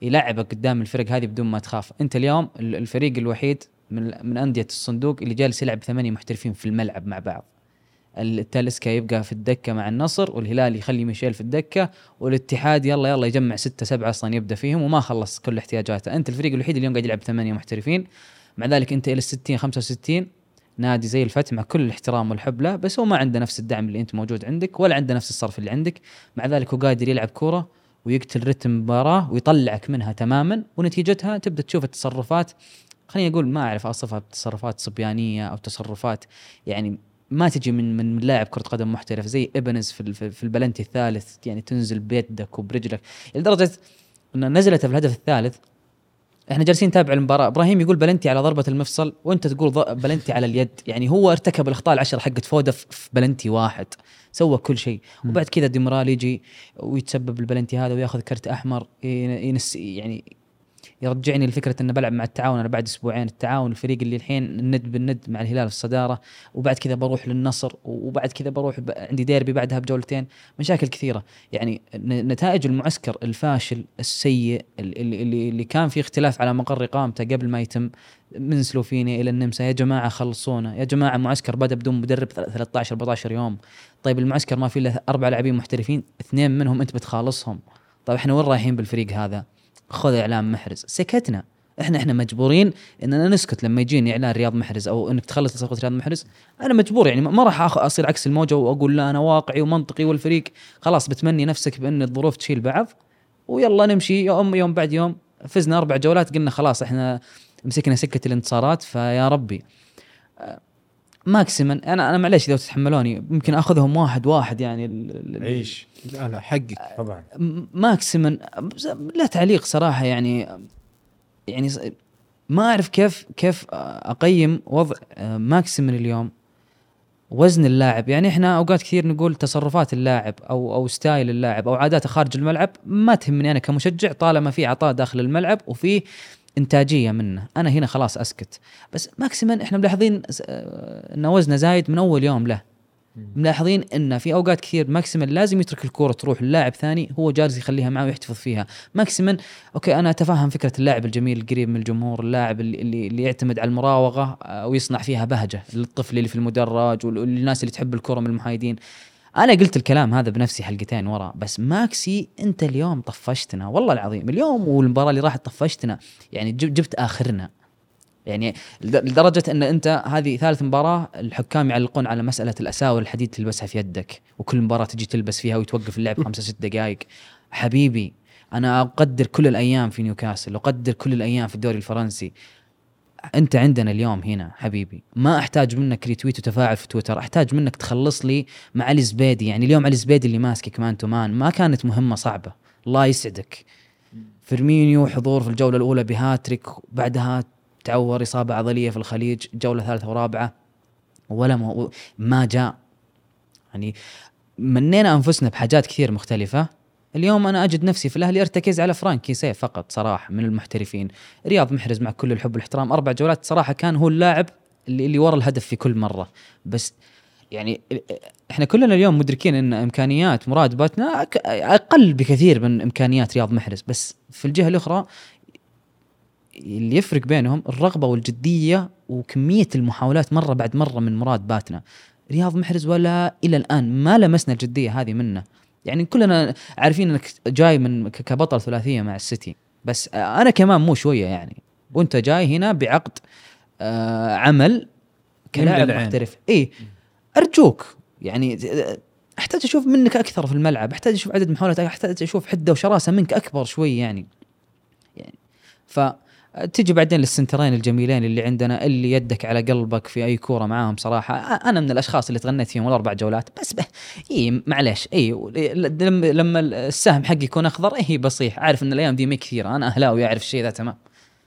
يلعبك قدام الفرق هذه بدون ما تخاف، أنت اليوم ال- الفريق الوحيد من من أندية الصندوق اللي جالس يلعب ثمانية محترفين في الملعب مع بعض. التالسكا يبقى في الدكة مع النصر والهلال يخلي ميشيل في الدكة والاتحاد يلا يلا يجمع ستة سبعة أصلا يبدأ فيهم وما خلص كل احتياجاته. أنت الفريق الوحيد اليوم قاعد يلعب ثمانية محترفين. مع ذلك انت إلى ال 60 65 نادي زي الفتح مع كل الاحترام والحب له بس هو ما عنده نفس الدعم اللي إنت موجود عندك ولا عنده نفس الصرف اللي عندك. مع ذلك هو قادر يلعب كورة ويقتل رتم المباراه ويطلعك منها تماما ونتيجتها تبدأ تشوف التصرفات. خليني أقول ما أعرف أصفها بتصرفات صبيانية أو تصرفات يعني ما تجي من من لاعب كرة قدم محترف زي إيبانيز في في البلنتي الثالث يعني تنزل بيدك وبرجلك. لدرجة ان نزلت في الهدف الثالث إحنا جالسين نتابع المباراة. إبراهيم يقول بلنتي على ضربة المفصل وأنت تقول بلنتي على اليد. يعني هو ارتكب الأخطاء العشره حقت فودة في بلنتي واحد. سوى كل شيء. وبعد كذا ديمرال يجي ويتسبب البلنتي هذا وياخذ كرت أحمر ين- ينس يعني يرجعني لفكرة انه بلعب مع التعاون أنا بعد أسبوعين التعاون الفريق اللي الحين الند بالند مع الهلال في الصدارة وبعد كذا بروح للنصر وبعد كذا بروح. عندي ديربي بعدها بجولتين. مشاكل كثيرة. يعني نتائج المعسكر الفاشل السيء اللي, اللي, اللي كان في اختلاف على مقر إقامته قبل ما يتم من سلوفينيا إلى النمسا. يا جماعة خلصونا. يا جماعة معسكر بدا بدون مدرب 13 14 يوم. طيب المعسكر ما في إلا أربع لاعبين محترفين اثنين منهم أنت بتخالصهم. طيب إحنا وين رايحين بالفريق هذا؟ خذ إعلام محرز. سكتنا. إحنا إحنا مجبورين إننا نسكت لما يجيني إعلان رياض محرز أو إنك تخلص صفقه رياض محرز. أنا مجبور يعني ما راح أصير عكس الموجة وأقول لا أنا واقعي ومنطقي والفريق. خلاص بتمني نفسك بأن الظروف تشيل بعض ويلا نمشي. يوم يوم بعد يوم فزنا أربع جولات قلنا خلاص إحنا مسكنا سكة الانتصارات فيا ربي. ماكسيما أنا أنا معليش إذا تتحملوني. ممكن أخذهم واحد واحد يعني ال- ال- عيش. لا لا حقك طبعا. ماكسيمان لا تعليق صراحة يعني يعني ما أعرف كيف كيف أقيم وضع ماكسيمن اليوم. وزن اللاعب. يعني إحنا أوقات كثير نقول تصرفات اللاعب أو أو style اللاعب أو عاداته خارج الملعب. ما تهمني أنا كمشجع. طالما في عطاء داخل الملعب وفي إنتاجية منه. أنا هنا خلاص أسكت. بس ماكسيمن إحنا ملاحظين س- آه، ان وزنه زايد من أول يوم له. ملاحظين ان في أوقات كثير ماكسيمن لازم يترك الكورة تروح للاعب ثاني هو جالس يخليها معه ويحتفظ فيها. ماكسيمن أوكي أنا أتفهم فكرة اللاعب الجميل القريب من الجمهور اللاعب اللي اللي, اللي يعتمد على المراوغة آه، ويصنع فيها بهجة. للطفل اللي في المدرج وللناس اللي تحب الكره من المحايدين. أنا قلت الكلام هذا بنفسي حلقتين ورا بس ماكسي أنت اليوم طفشتنا والله العظيم اليوم والمباراة اللي راحت طفشتنا يعني جب- جبت آخرنا. يعني لد- لدرجة أن أنت هذه ثالث مباراة الحكام يعلقون على مسألة الاساور الحديد تلبسها في يدك وكل مباراة تجي تلبس فيها ويتوقف اللعب خمسة ست دقائق حبيبي أنا أقدر كل الأيام في نيوكاسل وأقدر كل الأيام في الدوري الفرنسي. أنت عندنا اليوم هنا حبيبي ما أحتاج منك retweet وتفاعل في تويتر أحتاج منك تخلص لي مع علي زبيدي يعني اليوم علي زبيدي اللي ماسكك man to man ما كانت مهمة صعبة الله يسعدك. فيرمينيو حضور في الجولة الأولى بهاتريك بعدها تعور إصابة عضلية في الخليج جولة ثالثة ورابعة ولا ما, ما جاء. يعني منينا أنفسنا بحاجات كثير مختلفة. اليوم أنا أجد نفسي في الأهلي ارتكز على فرانك كيسيه فقط صراحة من المحترفين. رياض محرز مع كل الحب والاحترام. أربع جولات صراحة كان هو اللاعب اللي, اللي ورا الهدف في كل مرة. بس يعني إحنا كلنا اليوم مدركين إن إمكانيات مراد باتنا أقل بكثير من إمكانيات رياض محرز. بس في الجهة الأخرى اللي يفرق بينهم الرغبة والجدية وكمية المحاولات مرة بعد مرة من مراد باتنا. رياض محرز ولا إلى الآن ما لمسنا الجدية هذه منه. يعني كلنا عارفين إنك جاي من كبطل ثلاثية مع السيتي. بس أنا كمان مو شوية يعني. وأنت جاي هنا بعقد آه عمل كلاعب. محترف. اي أرجوك يعني أحتاج أشوف منك أكثر في الملعب. أحتاج أشوف عدد محاولات أحتاج أشوف حدة وشراسة منك أكبر شوي يعني. يعني. ف تجي بعدين للسنترين الجميلين اللي عندنا اللي يدك على قلبك في أي كورة معاهم صراحة. أنا من الأشخاص اللي تغنيت فيهم الأربع جولات بس به إي معليش إي لما لما السهم حقي يكون أخضر إي بصيح. عارف إن الأيام دي مي كثيرة أنا أهلاوي أعرف الشيء ذا تمام.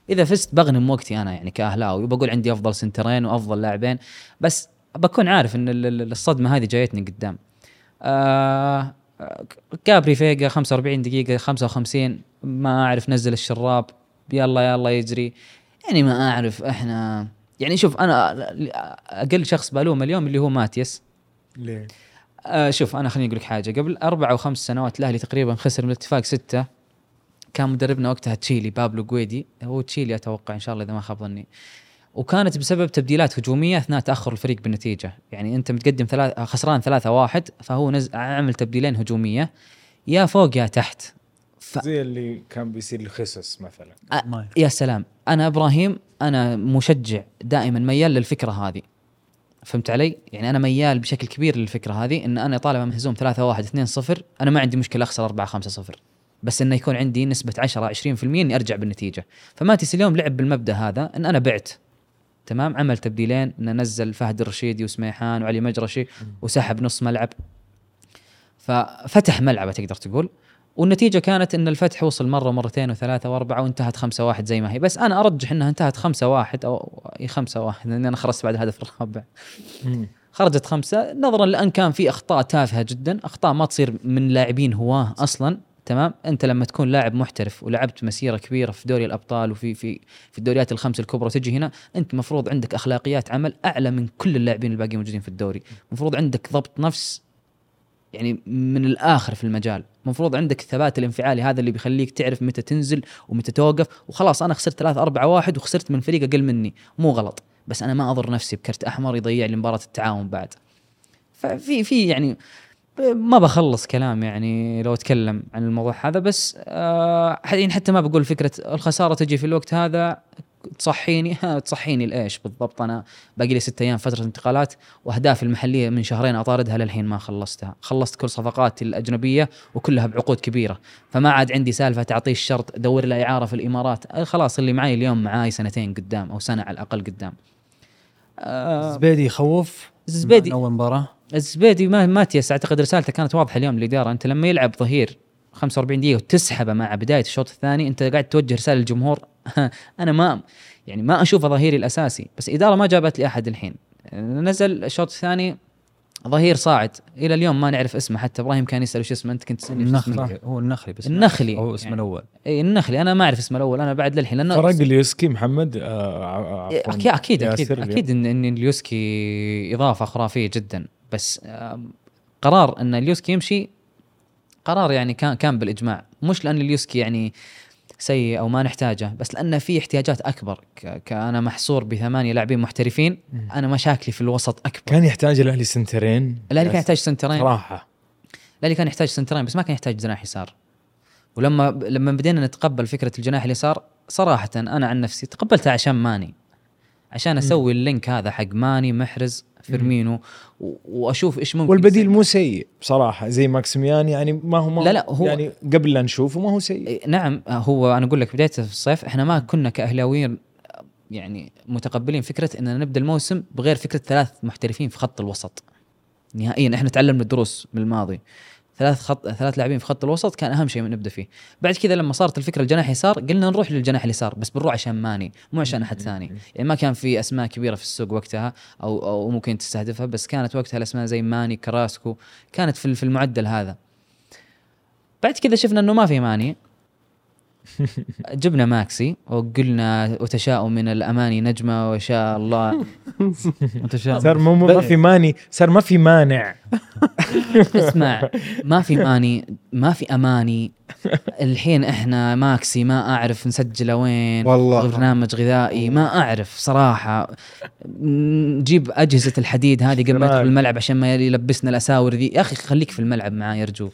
إذا فزت بغنم وقتي أنا يعني كأهلاوي وبقول عندي أفضل سنترين وأفضل لاعبين بس بكون عارف إن ال- ال- الصدمة هذه جايتني قدام. آه غابري فيغا 45 دقيقة 55 ما أعرف نزل الشراب. يلا يلا يجري. يعني ما أعرف إحنا يعني شوف أنا أقل شخص بلوم اليوم اللي هو ماتيس ليه؟ آه شوف أنا خليني أقول لك حاجة. قبل أربع أو خمس سنوات الأهلي تقريبا خسر من الاتفاق ستة. كان مدربنا وقتها تشيلي بابلو جويدي. هو تشيلي أتوقع إن شاء الله إذا ما خاب ظني. وكانت بسبب تبديلات هجومية أثناء تأخر الفريق بالنتيجة. يعني أنت متقدم ثلاث خسران ثلاثة واحد فهو نز... عمل تبديلين هجومية. يا فوق يا تحت. ف... زي اللي كان بيصير لخصص مثلا. ما يا سلام. أنا إبراهيم أنا مشجع دائما ميال للفكرة هذه. فهمت علي؟ يعني أنا ميال بشكل كبير للفكرة هذه إن أنا طالما مهزوم 3 1 2 0 أنا ما عندي مشكلة أخسر 4 5 0 بس إنه يكون عندي نسبة 10 20% إني أرجع بالنتيجة. فماتيس اليوم لعب بالمبدأ هذا إن أنا بعت. تمام؟ عمل تبديلين انه نزل فهد الرشيدي وسميحان وعلي مجرشي وسحب نص ملعب. ففتح ملعبه تقدر تقول. والنتيجة كانت إن الفتح وصل مرة مرتين وثلاثة وأربعة وانتهت خمسة واحد زي ما هي. بس أنا أرجح إنها انتهت خمسة واحد أو إي خمسة واحد لأن أنا خرجت بعد الهدف الرابع. خرجت خمسة. نظرا لأن كان في أخطاء تافهة جدا. أخطاء ما تصير من لاعبين هواة أصلا. تمام؟ أنت لما تكون لاعب محترف ولعبت مسيرة كبيرة في دوري الأبطال وفي في في الدوريات الخمس الكبرى وتجي هنا أنت مفروض عندك أخلاقيات عمل أعلى من كل اللاعبين الباقيين موجودين في الدوري. مفروض عندك ضبط نفس يعني من الآخر في المجال. المفروض عندك الثبات الانفعالي هذا اللي بيخليك تعرف متى تنزل ومتى توقف. وخلاص أنا خسرت 3 4 1 وخسرت من فريق أقل مني. مو غلط. بس أنا ما أضر نفسي بكرت أحمر يضيع لي مباراة التعاون بعد. ففي في يعني ما بخلص كلام يعني لو أتكلم عن الموضوع هذا. بس آه يعني حتى ما بقول فكرة الخسارة تجي في الوقت هذا تصحيني ها تصحيني لإيش بالضبط؟ أنا باقي لي ستة أيام فترة انتقالات وأهدافي المحلية من شهرين أطاردها للحين ما خلصتها. خلصت كل صفقاتي الأجنبية وكلها بعقود كبيرة. فما عاد عندي سالفة تعطيه الشرط دور له إعارة في الإمارات. آه خلاص اللي معي اليوم معاي سنتين قدام أو سنة على الأقل قدام. آه زبيدي يخوف؟ الزبيدي أول مباراة؟ الزبيدي ما ما تيس أعتقد رسالته كانت واضحة اليوم للإدارة. أنت لما يلعب ظهير 45 دقيقة وتسحبه مع بداية الشوط الثاني أنت قاعد توجه رسالة للجمهور. أنا ما يعني ما أشوفه ظهيري الأساسي بس الاداره ما جابت لي أحد الحين. نزل الشوط الثاني ظهير صاعد. إلى اليوم ما نعرف اسمه حتى إبراهيم كان يسأل وش اسمه أنت كنت تسألني النخلي هو النخلي بس. النخلي. هو اسمه يعني. الأول. اي النخلي. أنا ما أعرف اسمه الأول. أنا بعد للحين لأنه فرق اليوسكي محمد آه عفواً، أكيد أكيد أكيد. أكيد ان إن اليوسكي إضافة خرافية جدا. بس آم، قرار إن اليوسكي يمشي قرار يعني كان كان بالإجماع. مش لأن اليوسكي يعني سيء أو ما نحتاجه بس لأن في احتياجات أكبر. ك- كأنا محصور بثمانية لاعبين محترفين أنا مشاكلي في الوسط أكبر. كان يحتاج الاهلي سنترين. الاهلي كان يحتاج سنترين. صراحة الاهلي كان يحتاج سنترين بس ما كان يحتاج جناح يسار. ولما لما بدينا نتقبل فكرة الجناح اليسار صراحة أنا عن نفسي تقبلتها عشان ماني. عشان أسوي ال link هذا حق ماني محرز فيرمينو وأشوف إيش ممكن والبديل. مو سيء بصراحة زي ماكسيميان يعني ما هو ما لا، لا، هو- يعني قبل لا نشوفه ما هو سيء. إيه، نعم هو أنا أقول لك بداية الصيف إحنا ما كنا كأهلاويين يعني متقبلين فكرة اننا نبدأ الموسم بغير فكرة ثلاث محترفين في خط الوسط. نهائيا إحنا تعلمنا الدروس من الماضي ثلاث خط ثلاث لاعبين في خط الوسط كان أهم شيء من نبدأ فيه. بعد كذا لما صارت الفكرة الجناح يسار قلنا نروح للجناح اليسار بس بنروح عشان ماني مو عشان أحد ثاني. يعني ما كان في أسماء كبيرة في السوق وقتها أو أو ممكن تستهدفها بس كانت وقتها الأسماء زي ماني كراسكو كانت في في المعدل هذا. بعد كذا شفنا إنه ما في ماني. جبنا ماكسي وقلنا وتشاء من الأماني نجمة وشاء الله. متشابه صار مو ما في ماني. صار ما في مانع. اسمع ما في ماني ما في أماني. الحين إحنا ماكسي ما أعرف نسجله وين والله. برنامج غذائي ما أعرف صراحة. نجيب أجهزة الحديد هذه قبل ما الملعب عشان ما يلبسنا الأساور ذي. يا أخي خليك في الملعب معاي يرجوك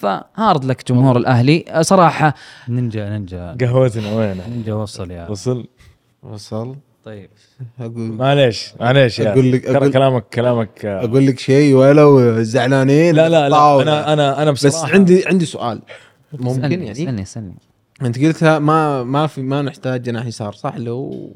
فهارد لك جمهور الأهلي. صراحة نينجا نينجا. قهوتنا وين نينجا وصل يا. وصل؟ وصل. طيب. أقول معليش معليش يا. أقول لك- أقول- كلامك كلامك آه، أقول لك شيء ولو زعلانين؟ لا لا لا. طاولة. أنا أنا أنا بس بصراحه عندي عندي سؤال. ممكن يعني؟ اسألني اسألني. أنت قلتها ما ما في ما نحتاج جناح يسار صح؟ لو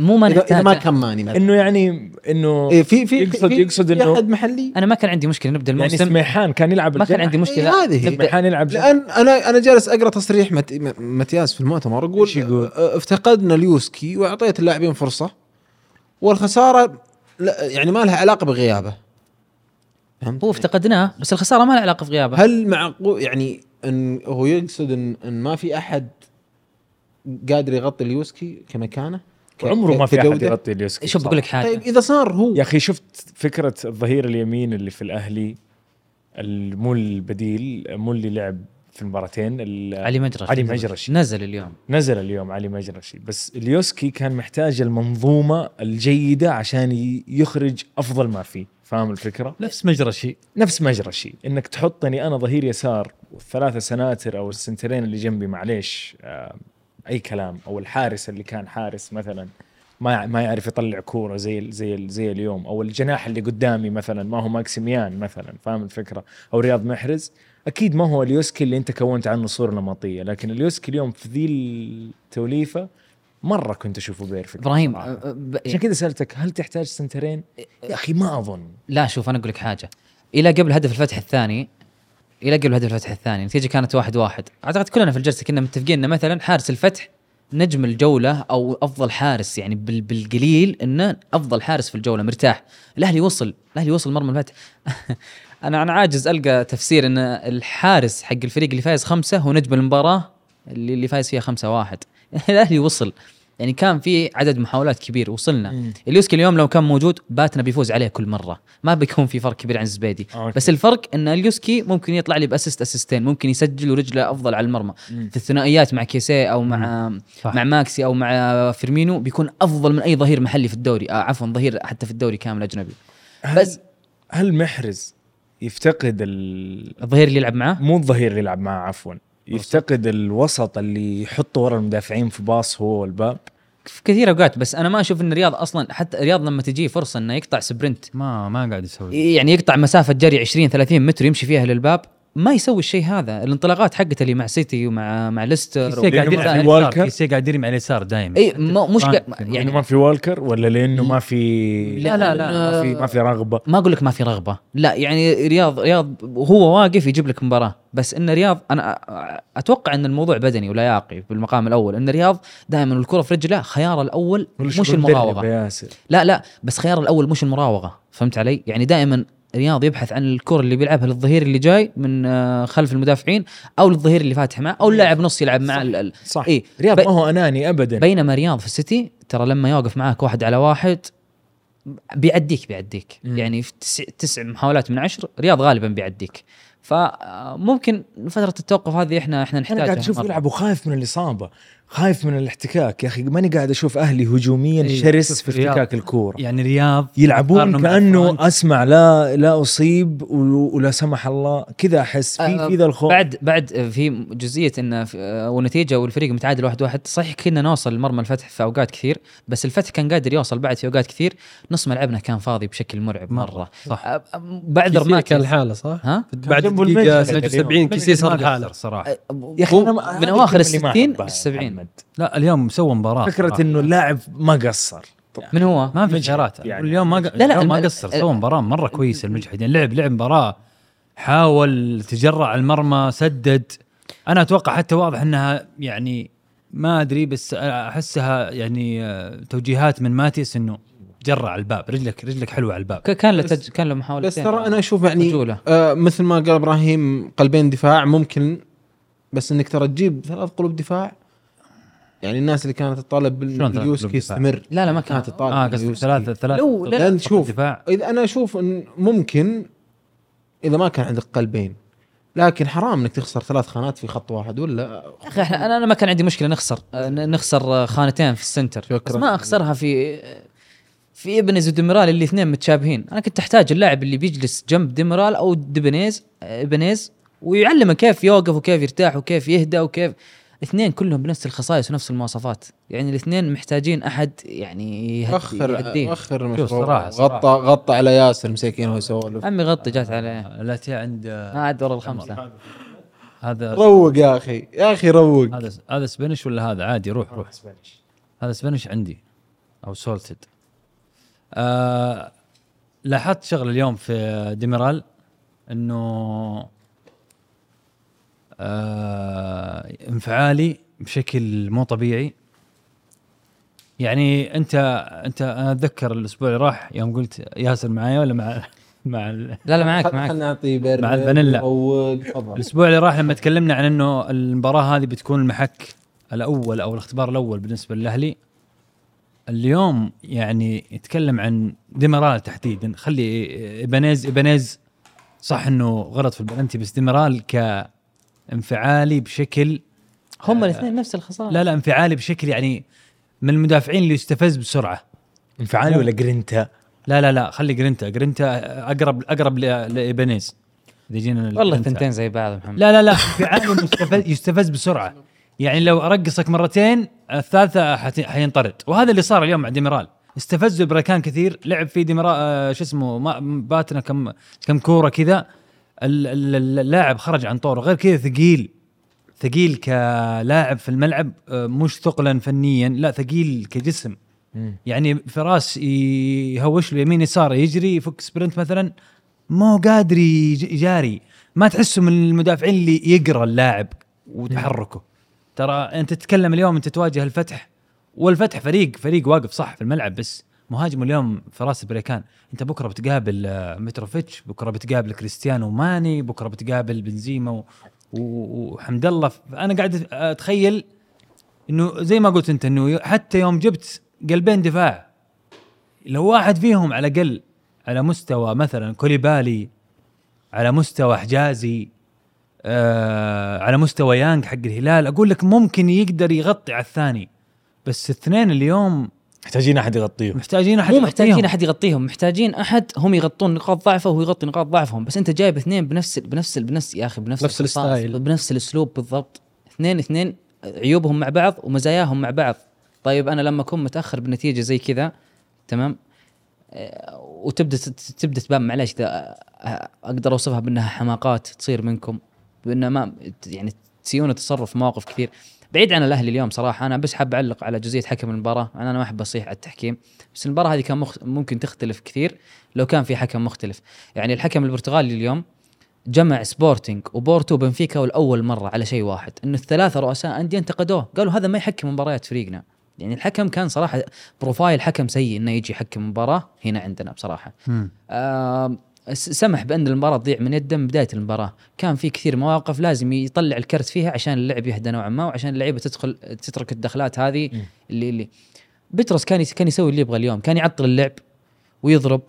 مو ما اذا, إذا نحتاج ما كان ماني مثلا إنه يعني إنه إيه في في يقصد في يقصد في إنه أحد محلي أنا ما كان عندي مشكلة نبدأ يعني الموسم سميحان كان يلعب ما كان. عندي مشكلة إيه، هذه سميحان يلعب. لأن أنا أنا جالس أقرأ تصريح مت... م- متياس في المؤتمر يقول إيش يقول؟ أه، افتقدنا اليوسكي وأعطيت اللاعبين فرصة والخسارة لا يعني ما لها علاقة بغيابه فهمت؟ هو افتقدناه بس الخسارة ما لها علاقة في غيابه هل معقول يعني إن هو يقصد ان, إن ما في أحد قادر يغطي اليوسكي كمكانه؟ عمره ما في أحد؟ يغطي اليوسكي شوف بقول لك. حاجة. طيب إذا صار هو يا أخي شفت فكرة الظهير اليمين اللي في الأهلي ال- مو البديل مو اللي لعب في المباراتين ال- علي مجرش. علي مجرشي نزل اليوم. نزل اليوم علي مجرشي بس اليوسكي كان محتاج المنظومة الجيدة عشان يخرج أفضل ما فيه. فاهم الفكرة؟ نفس مجرشي. نفس مجرشي. إنك تحطني أنا ظهير يسار والثلاثة سناتر أو السنترين اللي جنبي معليش آه أي كلام أو الحارس اللي كان حارس مثلا ما ما يعرف يطلع كورة زي زي زي اليوم أو الجناح اللي قدامي مثلا ما هو ماكسيميان مثلا فاهم الفكرة أو رياض محرز أكيد ما هو أليوسكي اللي أنت كونت عنه صورة نمطية لكن أليوسكي اليوم في ذي التوليفة مرة كنت أشوفه perfect إبراهيم صراحة. أه، أه، ب- عشان كذا سألتك هل تحتاج سنترين؟ يا أخي ما أظن لا شوف أنا أقول لك حاجة إلى قبل هدف الفتح الثاني إلى قبل هدف الفتح الثاني. النتيجه كانت واحد واحد. أعتقد كلنا في الجلسة كنا متفقين إن مثلا حارس الفتح نجم الجولة أو أفضل حارس يعني بال- بالقليل إنه أفضل حارس في الجولة مرتاح. الأهلي وصل الأهلي وصل مرمى الفتح. أنا أنا عاجز ألقى تفسير إن الحارس حق الفريق اللي فايز خمسة هو نجم المباراة اللي اللي فايز فيها خمسة واحد. الأهلي وصل. يعني كان في عدد محاولات كبير وصلنا. أليوسكي اليوم لو كان موجود باتنا بيفوز عليه كل مرة. ما بيكون في فرق كبير عن الزبيدي. أوكي. بس الفرق إن أليوسكي ممكن يطلع لي ب assist أسيستين ممكن يسجل ورجله أفضل على المرمى. في الثنائيات مع كيسيه أو مع صح. مع ماكسي أو مع فيرمينو بيكون أفضل من أي ظهير محلي في الدوري. آه عفوا ظهير حتى في الدوري كامل أجنبي. هل بس- هل محرز يفتقد ال... الظهير اللي يلعب معاه؟ مو الظهير اللي يلعب معاه عفوا. يفتقد الوسط اللي يحطه ورا المدافعين في باص هو والباب. في كثير أوقات بس أنا ما أشوف إن الرياض أصلا حتى الرياض لما تجيه فرصة إنه يقطع sprint. ما ما قاعد يسوي. يعني يقطع مسافة جري 20 30 متر يمشي فيها للباب. ما يسوي الشيء هذا. الانطلاقات حقته اللي مع سيتي ومع مع ليستر كيسيه قاعد يرمي والكر. كيسيه قاعد يرمي على اليسار دائما اي مو- مش ما- قا- يعني ما في والكر ولا لأنه ما في لا لا لا. ما في ما في رغبة. ما أقول لك ما في رغبة. لا يعني رياض رياض هو واقف يجيب لك مباراة. بس إن رياض أنا أتوقع إن الموضوع بدني ولا يعقي بالمقام الأول. إن رياض دائما الكره في رجله خياره الأول مش المراوغة. لا لا بس خيار الأول مش المراوغة. فهمت علي؟ يعني دائما رياض يبحث عن الكرة اللي بيلعبها للظهير اللي جاي من آه، خلف المدافعين أو للظهير اللي فاتح معه أو اللاعب نص يلعب مع ال- ال- صح. إيه. رياض ما هو أناني ابدا. بينما رياض في السيتي ترى لما يوقف معاك واحد على واحد بيعديك بيعديك. مم. يعني في تسع, تسع محاولات من عشر رياض غالبا بيعديك. فممكن فترة التوقف هذه إحنا إحنا أنا نحتاجها. قاعد أشوف. يلعب وخايف من الإصابة. خايف من الاحتكاك. يا أخي ماني قاعد أشوف أهلي هجوميا إيه شرس في احتكاك الكورة. يعني رياض يلعبون كأنه أسمع لا لا أصيب ولا سمح الله. كذا أحس. في آه، في ذا الخوف. بعد بعد في جزئية انه آه، والنتيجة والفريق متعادل واحد واحد. صحيح كنا نوصل مرمى الفتح في أوقات كثير بس الفتح كان قادر يوصل بعد في أوقات كثير. نص ملعبنا كان فاضي بشكل مرعب مرة. صح. آه، بعد ما كان الحالة صح؟ ها؟ بعد دقيقة 70 كيسي صار حاله صراحة. يا أخي من أواخر ال 60 70 احمد لا اليوم سوى مباراة فكرة إنه اللاعب ما قصر. يعني من هو؟ ما في انشارات يعني اليوم ما لا لا ما قصر. سوى مباراة مرة كويسة المجحد يعني لعب لعب مباراة. حاول تجرع المرمى سدد. أنا أتوقع حتى واضح إنها يعني ما أدري بس أحسها يعني آه، توجيهات من ماتيس إنه جرع الباب. رجلك رجلك حلوة على الباب. كان له تج... كان له محاولة بس ترى أنا أشوف يعني آه مثل ما قال إبراهيم قلبين دفاع ممكن بس إنك ترى تجيب ثلاث قلوب دفاع يعني الناس اللي كانت تطالب باليوسكي؟ يستمر لا لا ما كان كانت تطالب آه قصدك. ثلاثة ثلاثة لو- لا، لأن شوف دفاع إذا أنا أشوف إن ممكن إذا ما كان عندك قلبين لكن حرام إنك تخسر ثلاث خانات في خط واحد ولا يا أخي إحنا أنا أنا ما كان عندي مشكلة نخسر آه، ن- نخسر آه، خانتين في السنتر شكراً. بس ما أخسرها في في إبنيز وديميرال اللي اثنين متشابهين أنا كنت أحتاج اللاعب اللي بيجلس جنب ديميرال أو إبنيز آه، إبنيز ويعلمه كيف يوقف وكيف يرتاح وكيف يهدى وكيف اثنين كلهم بنفس الخصائص ونفس المواصفات. يعني الاثنين محتاجين أحد يعني يهدي اخر يهديه. أخر شوف مشروع. صراحة- صراحة. غطى غطى على ياسر مساكين وهو يسولف عمي غطي جات عليه. لا تي عند آه، ما عاد ورا الخمسة. هذا روق يا أخي. يا أخي روق. هذا هذا سبانيش ولا هذا؟ عادي روح روح. هذا سبانيش عندي. أو سولتد آه لاحظت شغله اليوم في ديميرال إنه آه انفعالي بشكل مو طبيعي. يعني انت انت أنا اتذكر الأسبوع اللي راح يوم قلت ياسر معايا ولا مع مع ال- لا لا معك معك خلينا نعطي مع الفانيلا. الأسبوع اللي راح لما تكلمنا عن إنه المباراة هذه بتكون المحك الأول أو الأختبار الأول بالنسبة للأهلي اليوم يعني يتكلم عن ديميرال تحديدا. خلي إيبانيز إيبانيز صح إنه غلط في البلنتي بس ديميرال كانفعالي بشكل هم الاثنين نفس الخصائص. لا لا انفعالي بشكل يعني من المدافعين اللي يستفز بسرعة. انفعالي ولا جرينتا؟ لا لا لا خلي grinta. grinta أقرب أقرب ل- لإيبانيز. إذا جينا والله. الثنتين زي بعض محمد. لا لا لا انفعالي مستفز يستفز بسرعة. يعني لو أرقصك مرتين الثالثة حينطرد. وهذا اللي صار اليوم مع ديميرال. استفزوا بركان كثير. لعب في ديميرال آه شو اسمه ما باتنا كم كم كورة كذا. اللاعب خرج عن طوره غير كذا ثقيل. ثقيل كلاعب في الملعب آه، مش ثقلا فنيا لا ثقيل كجسم. يعني فراس يهوش له يمين يسار يجري يفك sprint مثلا مو قادر يج- يجاري. ما تحسه من المدافعين اللي يقرأ اللاعب وتحركه. ترى أنت تتكلم اليوم أنت تواجه الفتح. والفتح فريق فريق واقف صح في الملعب بس. مهاجمه اليوم فراس بريكان انت بكره بتقابل آه، متروفيتش بكره بتقابل كريستيانو ماني بكره بتقابل بنزيما و- وحمد الله. أنا قاعد اتخيل انه زي ما قلت انت انه حتى يوم جبت قلبين دفاع لو واحد فيهم على الأقل على مستوى مثلا كوليبالي على مستوى حجازي آه على مستوى يانج حق الهلال أقول لك ممكن يقدر يغطي على الثاني. بس الاثنين اليوم محتاجين أحد يغطيهم. محتاجين أحد مو محتاجين يغطيهم. أحد يغطيهم محتاجين أحد هم يغطون نقاط ضعفه وهو يغطي نقاط ضعفهم. بس أنت جايب اثنين بنفس بنفس بنفس يا أخي بنفس نفس الستايل. بنفس الأسلوب بالضبط. اثنين اثنين عيوبهم مع بعض ومزاياهم مع بعض. طيب أنا لما أكون متأخر بنتيجة زي كذا تمام؟ آه، وتبدأ تبدأ تبان معلش إذا أقدر أوصفها بأنها حماقات تصير منكم بان ما يعني تسيون تصرف مواقف كثير. بعيد عن الأهلي اليوم صراحة أنا بس حاب أعلق على جزئية حكم المباراة. أنا ما أحب أصيح على التحكيم بس المباراة هذه كان مخ... ممكن تختلف كثير لو كان في حكم مختلف. يعني الحكم البرتغالي اليوم جمع سبورتينج وبورتو وبنفيكا والأول مرة على شيء واحد إنه الثلاثة رؤساء أندية انتقدوه. قالوا هذا ما يحكم مباريات فريقنا. يعني الحكم كان صراحة profile حكم سيء إنه يجي يحكم مباراة هنا عندنا بصراحة. آه سمح بأن المباراة تضيع من يده من بداية المباراة. كان في كثير مواقف لازم يطلع الكرت فيها عشان اللعب يهدى نوعا ما وعشان اللعيبة تدخل تترك الدخلات هذه اللي اللي. بترس كان كان يسوي اللي يبغى اليوم. كان يعطل اللعب ويضرب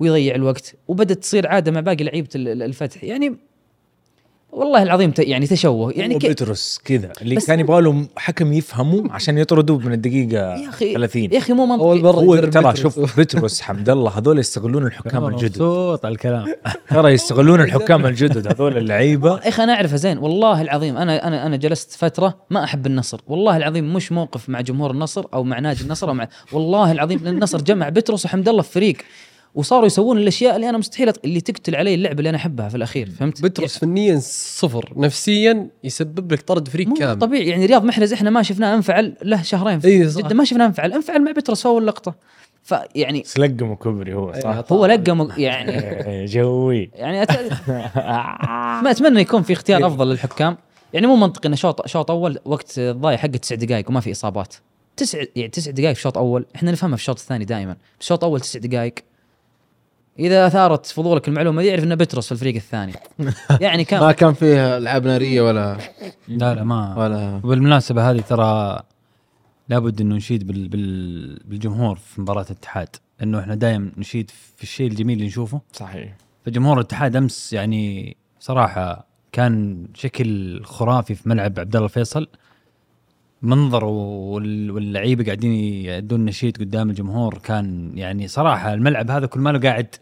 ويضيع الوقت وبدت تصير عادة مع باقي لعيبة ال- ال- الفتح. يعني والله العظيم ت- يعني تشوه. يعني يعني ك- بترس كذا. اللي بس- كان يبغى له حكم يفهمه عشان يطردوه من الدقيقة يا أخي 30 يا أخي مو منطقي. اول مره هو ترى بيترس. شوف بترس حمد الله هذول يستغلون الحكام الجدد. مبسوط على الكلام. ترى يستغلون الحكام الجدد هذول اللعيبة. يا أخي أنا اعرفه زين والله العظيم أنا أنا أنا جلست فترة ما أحب النصر. والله العظيم مش موقف مع جمهور النصر أو مع نادي النصر أو مع والله العظيم النصر جمع بترس وحمد الله في فريق. وصاروا يسوون الأشياء اللي أنا مستحيل أت- اللي تقتل علي اللعبة اللي أنا أحبها في الأخير فهمت؟ بترس فنيا صفر. نفسيا يسبب لك طرد فريق مو كامل. طبيعي. يعني رياض محرز إحنا ما شفناه أنفعل له شهرين. في إي صح. جدا ما شفناه أنفعل. أنفعل مع بترس في أول لقطة. فيعني بس لقمه كبري هو صح؟ هو لقى يعني إيه، جوي. يعني أت... ما أتمنى يكون في اختيار أفضل للحكام. يعني مو منطقي انه شوط شوط أول وقت الضايع حقه تسع دقائق وما في إصابات. تسع يعني تسع دقائق في شوط أول. إحنا نفهمها في الشوط الثاني دائما. بس شوط أول تسع دقائق إذا أثارت فضولك المعلومة دي اعرف إنه بترس في الفريق الثاني. يعني ما كان كان فيه العاب نارية ولا لا لا ما ولا وبالمناسبة هذه ترى لابد إنه نشيد بال بال بالجمهور في مباراة الاتحاد. إنه إحنا دائما نشيد في الشيء الجميل اللي نشوفه. صحيح. فجمهور الاتحاد أمس يعني صراحة كان شكل خرافي في ملعب عبد الله الفيصل. منظر وال- واللعيبة قاعدين يأدون نشيد قدام الجمهور كان يعني صراحة الملعب هذا كل ماله قاعد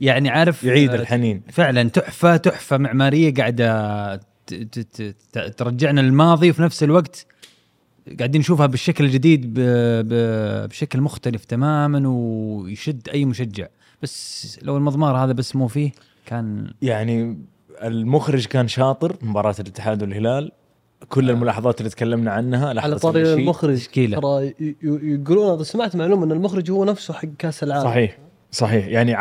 يعني عارف يعيد آه، الحنين. فعلا تحفة تحفة معمارية قاعدة ت- ت- ت- ترجعنا للماضي وفي نفس الوقت قاعدين نشوفها بالشكل الجديد ب- ب- بشكل مختلف تماما ويشد أي مشجع. بس لو المضمار هذا بس مو فيه كان يعني المخرج كان شاطر مباراة الاتحاد والهلال. كل الملاحظات اللي تكلمنا عنها على لاحظت طاري. المخرج. ترى ي- ي- يقولون سمعت معلومة إن المخرج هو نفسه حق كأس العالم. صحيح. صحيح. يعني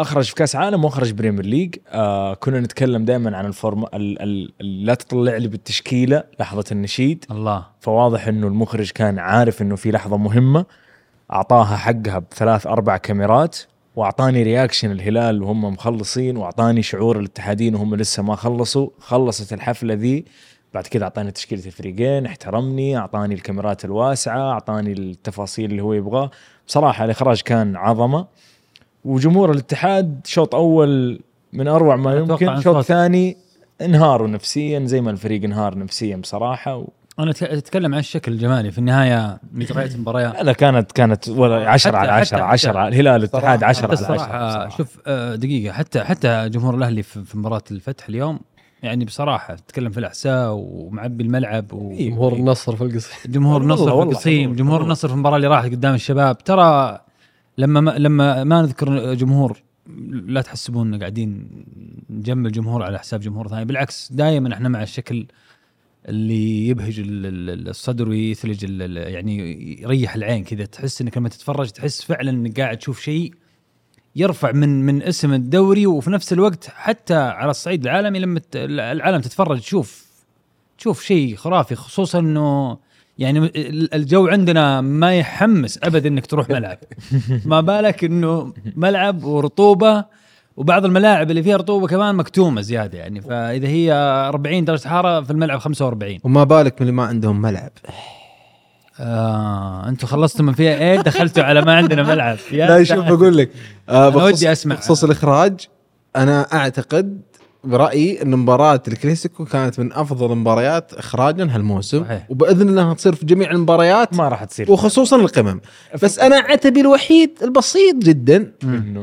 أخرج في كأس عالم وأخرج Premier League آه كنا نتكلم دائما عن ال form ال ال ال لا تطلع لي بالتشكيلة لحظة النشيد. الله. فواضح إنه المخرج كان عارف إنه في لحظة مهمة. أعطاها حقها بثلاث أربع كاميرات وأعطاني رياكشن الهلال وهم مخلصين وأعطاني شعور الاتحادين وهم لسه ما خلصوا. خلصت الحفلة ذي. بعد كذا أعطاني تشكيلة الفريقين احترمني أعطاني الكاميرات الواسعة أعطاني التفاصيل اللي هو يبغاه. بصراحة الإخراج كان عظمة. وجمهور الاتحاد شوط أول من أروع ما يمكن شوط ثاني انهاروا نفسيا زي ما الفريق انهار نفسيا بصراحة و... أنا أتكلم عن الشكل الجمالي. في النهاية مجريات المباريات لا كانت كانت ولا 10 حتى- على 10 حتى- 10 الهلال الاتحاد 10 حتى على 10 الصراحه بصراحة. شوف آه، دقيقة. حتى حتى جمهور الأهلي في في مباراة الفتح اليوم يعني بصراحة تتكلم في الأحساء ومعبي الملعب و... جمهور النصر في القصيم. جمهور النصر في القصيم جمهور. النصر في المباراة اللي راحت قدام الشباب. ترى لما ما لما ما نذكر جمهور لا تحسبون قاعدين نجمل جمهور على حساب جمهور ثاني. بالعكس دائما إحنا مع الشكل اللي يبهج ال- ال- الصدر ويثلج يعني يريح العين كذا. تحس انك لما تتفرج تحس فعلا إنك قاعد تشوف شيء يرفع من من اسم الدوري وفي نفس الوقت حتى على الصعيد العالمي لما العالم تتفرج تشوف تشوف شيء خرافي خصوصا إنه يعني ال- الجو عندنا ما يحمس ابدا إنك تروح ملعب. ما بالك إنه ملعب ورطوبة وبعض الملاعب اللي فيها رطوبة كمان مكتومة زيادة يعني. فإذا هي 40 درجة حرارة في الملعب 45 وما بالك من اللي ما عندهم ملعب. آه أنتم خلصتوا من فيها إيه؟ دخلتوا على ما عندنا ملعب. يا لا شوف. بقول لك آه أنا بخصوص, ودي أسمع. بخصوص الإخراج أنا أعتقد برأيي إن مباراة الكلاسيكو كانت من أفضل المباريات اخراجا هالموسم. صحيح. وبإذن الله تصير في جميع المباريات. ما راح تصير. وخصوصا القمم. بس أنا عتبي الوحيد البسيط جدا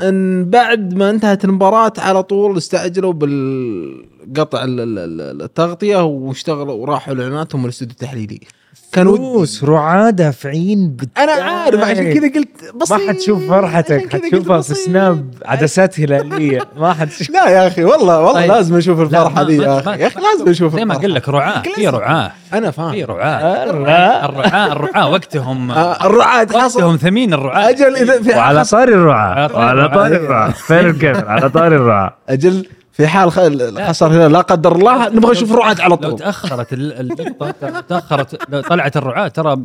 إن بعد ما انتهت المباراة على طول استعجلوا بالقطع ال- ال- ال- التغطية واشتغلوا وراحوا لإعلاناتهم الاستوديو التحليلي. فلوس رعاة دافعين بت... أنا عارف عشان كذا قلت بسيط. ما حتشوف فرحتك حتشوفها في. سناب عدسات هلالية. ما حتشوف لا يا أخي والله والله طيب. لازم أشوف الفرحة دي يا أخي. يا أخي لازم أشوف زي ما. أقول لك رعاة. في رعاة. أنا في فاهم رعاة. الرعاة. الرعاة الرعاة وقتهم آه، الرعاة وقتهم ثمين الرعاة. أجل إذا في وعلى طاري الرعاة. على طاري وعلى الرعاة. طاري الرعاة. فين الكاميرا على طاري الرعاة. أجل في حال خسر الهلال لا قدر الله نبغى نشوف رعاة على لو طول. تأخرت ال- اللقطه تاخرت لو طلعت الرعاة ترى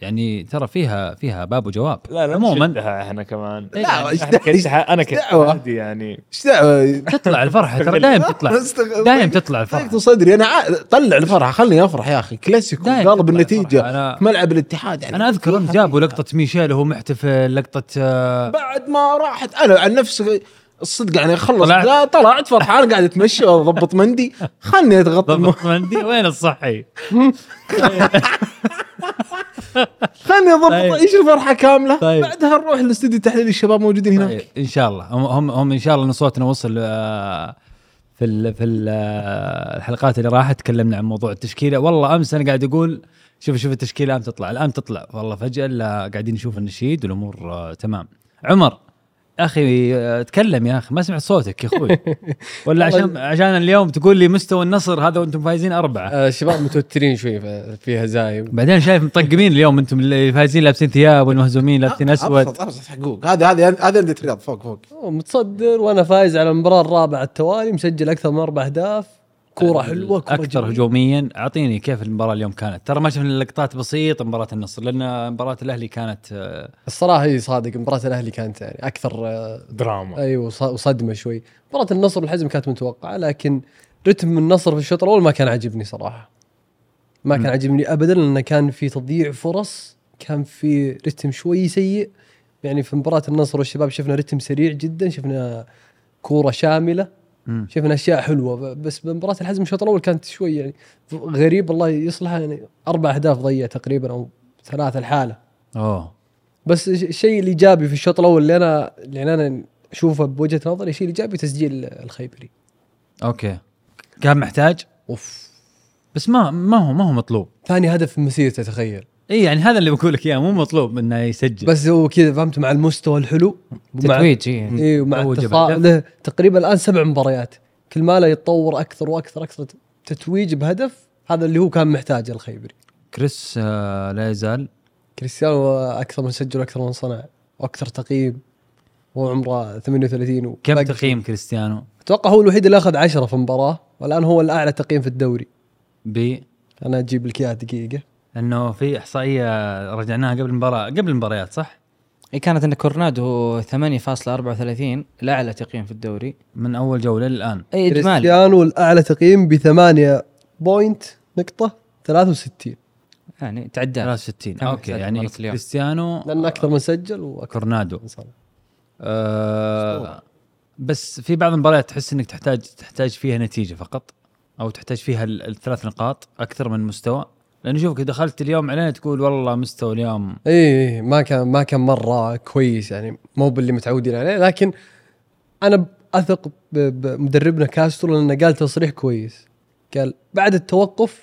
يعني ترى فيها فيها باب وجواب. لا لا عموما إحنا كمان. لا، إحنا دعوة- إيش كنت أنا كنت يعني. إيش دعوة؟ تطلع الفرحة ترى دايم تطلع. دايم تطلع الفرحة. ضيقت صدري أنا طلع الفرحة خلني أفرح يا أخي. كلاسيكو قالب النتيجة. أنا- ملعب الاتحاد يعني أنا أذكر جابوا لقطة ميشيل وهو محتفل لقطة آه، بعد ما راحت أنا عن نفسي الصدق يعني خلص. طلعت. لا طلعت فرحان قاعد اتمشى واضبط مندي. خلني اتغطى ضبط مندي. وين الصحي؟ خلني أضبط. طيب. إيش الفرحة كاملة؟ طيب. بعدها نروح الاستوديو التحليلي الشباب موجودين هناك. طيب إن شاء الله. هم هم, إن شاء الله ان صوتنا وصل آه، في ال في ال آه، الحلقات اللي راحت تكلمنا عن موضوع التشكيلة. والله أمس أنا قاعد أقول شوف شوف التشكيلة الآن تطلع الآن تطلع. والله فجأة قاعدين نشوف النشيد والأمور آه، تمام. عمر. أخي آه، تكلم يا أخي ما سمعت صوتك يا أخوي. ولا عشان عشان اليوم تقول لي مستوى النصر هذا وأنتم فايزين أربعة. آه، الشباب متوترين شوي في هزايم. بعدين شايف مطقمين اليوم أنتم اللي فايزين لابسين ثياب والمهزومين لابسين أسود. أبسط أبسط حقوق. هذه هذه هذه انديه رياض فوق فوق. متصدر وأنا فايز على المباراة الرابعة التوالي مسجل أكثر من أربع أهداف. كورة حلوة كورة أكثر جميلة. هجوميا أعطيني كيف المباراة اليوم كانت ترى ما شفنا لقطات بسيطة مباراة النصر لأن مباراة الأهلي كانت آه، الصراحة هي صادق مباراة الأهلي كانت يعني أكثر آه، دراما أيوه وص- وصدمة شوي مباراة النصر والحزم كانت متوقعة لكن رتم النصر في الشوط الأول ما كان عاجبني صراحة ما كان. عاجبني ابدا لأنه كان في تضييع فرص كان في رتم شوي سيء يعني في مباراة النصر والشباب شفنا رتم سريع جدا شفنا كورة شاملة. شفنا أشياء حلوة بس بمباراة الحزم الشوط الأول كانت شوي يعني غريب الله يصلحها يعني أربع أهداف ضيع تقريبا أو ثلاثة الحاله اوه بس الش- الشيء الايجابي في الشوط الأول اللي أنا يعني أنا أشوفه بوجهة نظري الشيء الايجابي تسجيل الخيبري. okay. كان محتاج؟ أوف. بس ما ما هو ما هو مطلوب. ثاني هدف من مسيرته تخيل اي يعني هذا اللي بقول لك إياه مو مطلوب إنه يسجل. بس هو كذا فهمت؟ مع المستوى الحلو ومع- تتويج إيه. اي ومع تتويج التصا... بهدف. له تقريبا الآن سبع مباريات. كل ما له يتطور أكثر وأكثر أكثر تتويج بهدف هذا اللي هو كان محتاجه الخيبري. كريس آه لا يزال. كريستيانو أكثر من سجل وأكثر من صنع وأكثر تقييم هو عمره 38 كم وباقي تقييم كريستيانو؟ أتوقع هو الوحيد اللي أخذ 10 في المباراة والآن هو الأعلى تقييم في الدوري. ب؟ أنا أجيب لك إياها دقيقة. انه في إحصائية رجعناها قبل المباراه قبل المباريات صح؟ إيه كانت إن كورنادو 8.34 الأعلى تقييم في الدوري. من أول جولة للآن. إي إجمالي. كريستيانو الأعلى تقييم ب 8 point نقطة 63 يعني تعدى. 63 كم okay يعني؟ كريستيانو لأن أكثر من سجل وأكثر. كورونادو. آه بس في بعض المباريات تحس إنك تحتاج تحتاج فيها نتيجة فقط أو تحتاج فيها ال- الثلاث نقاط أكثر من مستوى. لأنه شوفك دخلت اليوم علينا تقول والله مستوى اليوم. إي إي، ما كان ما كان مرة كويس يعني مو باللي متعودين عليه لكن أنا أثق بمدربنا كاسترو لأنه قال تصريح كويس. قال بعد التوقف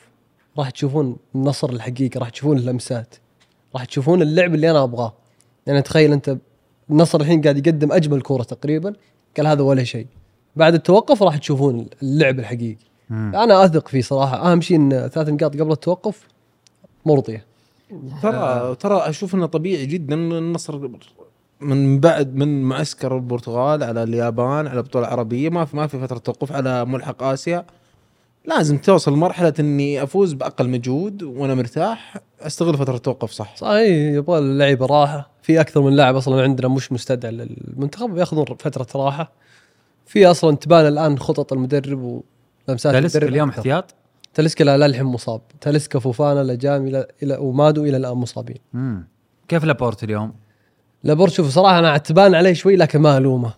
راح تشوفون النصر الحقيقي راح تشوفون اللمسات راح تشوفون اللعب اللي أنا أبغاه. يعني تخيل أنت النصر الحين قاعد يقدم أجمل كورة تقريبا قال هذا ولا شيء. بعد التوقف راح تشوفون اللعب الحقيقي. مم. أنا أثق فيه صراحة. أهم شيء إن ثلاث نقاط قبل التوقف مرضيه ترى ترى أشوف إنه طبيعي جدا النصر من بعد من معسكر البرتغال على اليابان على بطولة عربية ما في ما في فترة توقف على ملحق آسيا. لازم توصل لمرحله إني أفوز بأقل مجهود وأنا مرتاح. أستغل فترة التوقف صح. صحيح يبغى اللعيبة راحة. في أكثر من لاعب أصلا عندنا مش مستدعى للمنتخب يأخذون فترة راحة. في أصلا تبان الآن خطط المدرب ولمسات تاليسكا اليوم. احتياط تاليسكا لا الحين مصاب تاليسكا فوفانا لجام إلى إلى ومادو إلى الآن مصابين مم. كيف لابورت اليوم؟ لابورت شوف صراحة أنا تبان عليه شوي لكن ما ألومه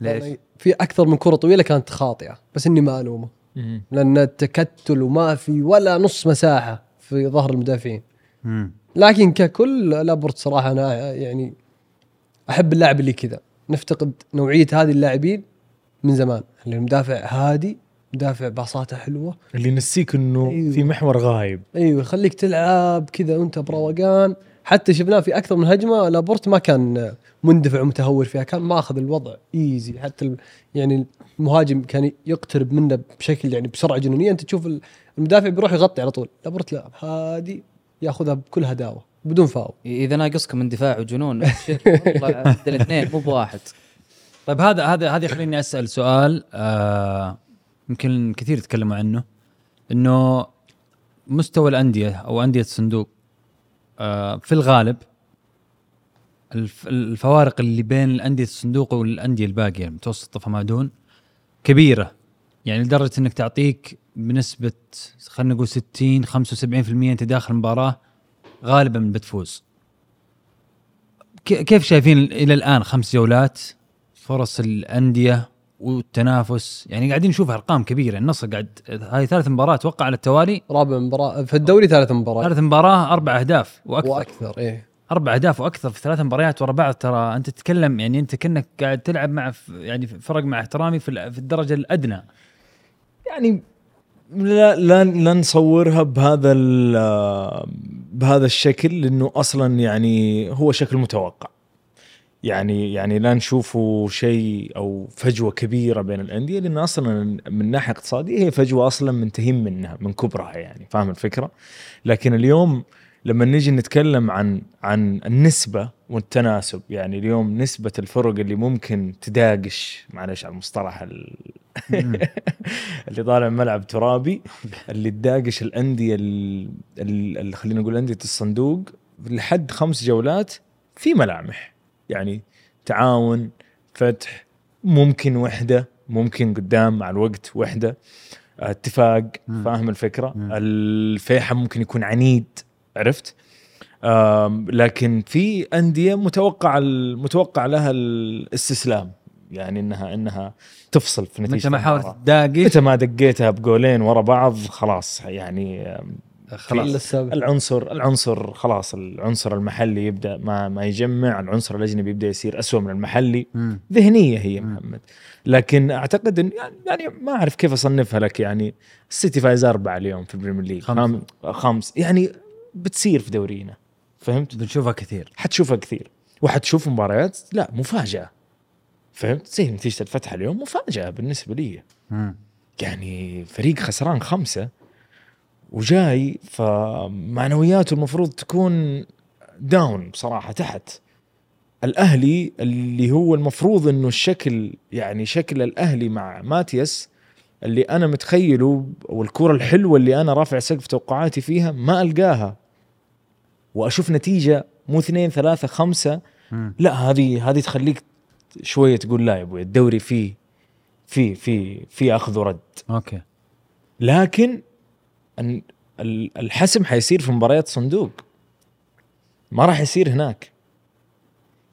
ليش؟ يعني في أكثر من كرة طويلة كانت خاطئة بس إني ما ألومه لأن التكتل وما في ولا نص مساحة في ظهر المدافعين مم. لكن ككل لابورت صراحة أنا يعني أحب اللاعب اللي كذا نفتقد نوعية هذه اللاعبين من زمان اللي مدافع هادي مدافع باصاته حلوة. اللي ينسيك إنه أيوه. في محور غايب. أيوه يخليك تلعب كذا وأنت بروقان. حتى شفناه في أكثر من هجمة لابورت ما كان مندفع ومتهور فيها كان ماخذ الوضع ايزي حتى يعني المهاجم كان يقترب منه بشكل يعني بسرعة جنونية. أنت تشوف ال- المدافع بيروح يغطي على طول. لابورت لا هادي ياخذها بكل هداوة بدون فاول. إذا ناقصكم اندفاع وجنون والله الاثنين مو بواحد. طيب هذا هذا هذا يخليني أسأل سؤال آه يمكن كثير تكلموا عنه إنه مستوى الأندية أو أندية الصندوق آه في الغالب الف- الفوارق اللي بين الأندية الصندوق والأندية الباقية المتوسطة فما دون كبيرة. يعني لدرجة إنك تعطيك بنسبة خلينا نقول 60 75% أنت داخل المباراة غالبا بتفوز. كيف شايفين إلى الآن خمس جولات فرص الأندية والتنافس. يعني قاعدين نشوف أرقام كبيرة. النصر قاعد هاي ثالث مباراة أتوقع على التوالي. رابع مباراة في الدوري ثلاث مباريات ثالث مباراة أربع أهداف وأكثر. وأكثر إيه. أربع أهداف وأكثر في ثلاث مباريات ورا بعض. ترى أنت تتكلم يعني أنت كأنك قاعد تلعب مع ف- يعني فرق مع احترامي في ال- في الدرجة الأدنى. يعني لا لا لا نصورها بهذا ال- بهذا الشكل لأنه أصلا يعني هو شكل متوقع. يعني يعني لا نشوفه شيء أو فجوة كبيرة بين الأندية لأن أصلا من ناحية اقتصادية هي فجوة أصلا منتهين منها من كبرها يعني فاهم الفكرة؟ لكن اليوم لما نيجي نتكلم عن عن النسبة والتناسب يعني اليوم نسبة الفرق اللي ممكن تداقش معلش على المصطلح ال- اللي طالع ملعب ترابي اللي تداقش الأندية ال- ال- اللي خلينا نقول أندية الصندوق لحد خمس جولات في ملامح يعني تعاون فتح ممكن وحدة ممكن قدام مع الوقت وحدة اتفاق مم. فاهم الفكرة مم. الفيحة ممكن يكون عنيد عرفت لكن في أندية متوقع متوقع لها الاستسلام يعني إنها إنها تفصل في نتيجة متى ما حاولت. تدا متى ما دقيتها بجولين ورا بعض خلاص يعني خلاص. العنصر العنصر خلاص العنصر المحلي يبدأ ما ما يجمع العنصر الاجنبي يبدأ يصير أسوأ من المحلي. مم. ذهنية هي مم. محمد. لكن أعتقد ان يعني, يعني ما أعرف كيف أصنفها لك يعني. السيتي فايز أربعة اليوم في ال Premier League. خام- خمس. يعني بتصير في دورينا. فهمت؟ بنشوفها كثير. حتشوفها كثير. وحتشوف مباريات لا مفاجأة. فهمت؟ زي نتيجة الفتح اليوم مفاجأة بالنسبة لي. مم. يعني فريق خسران خمسة. وجاي فمعنوياته المفروض تكون داون بصراحه تحت. الأهلي اللي هو المفروض إنه الشكل يعني شكل الأهلي مع ماتياس اللي أنا متخيله والكرة الحلوة اللي أنا رافع سقف توقعاتي فيها ما ألقاها. وأشوف نتيجة مو اثنين ثلاثة خمسة. مم. لا هذه هذه تخليك شوية تقول لا يا أبوي الدوري فيه في في في أخذ ورد. أوكي. لكن ال- الحسم حيصير في مباريات صندوق. ما راح يصير هناك.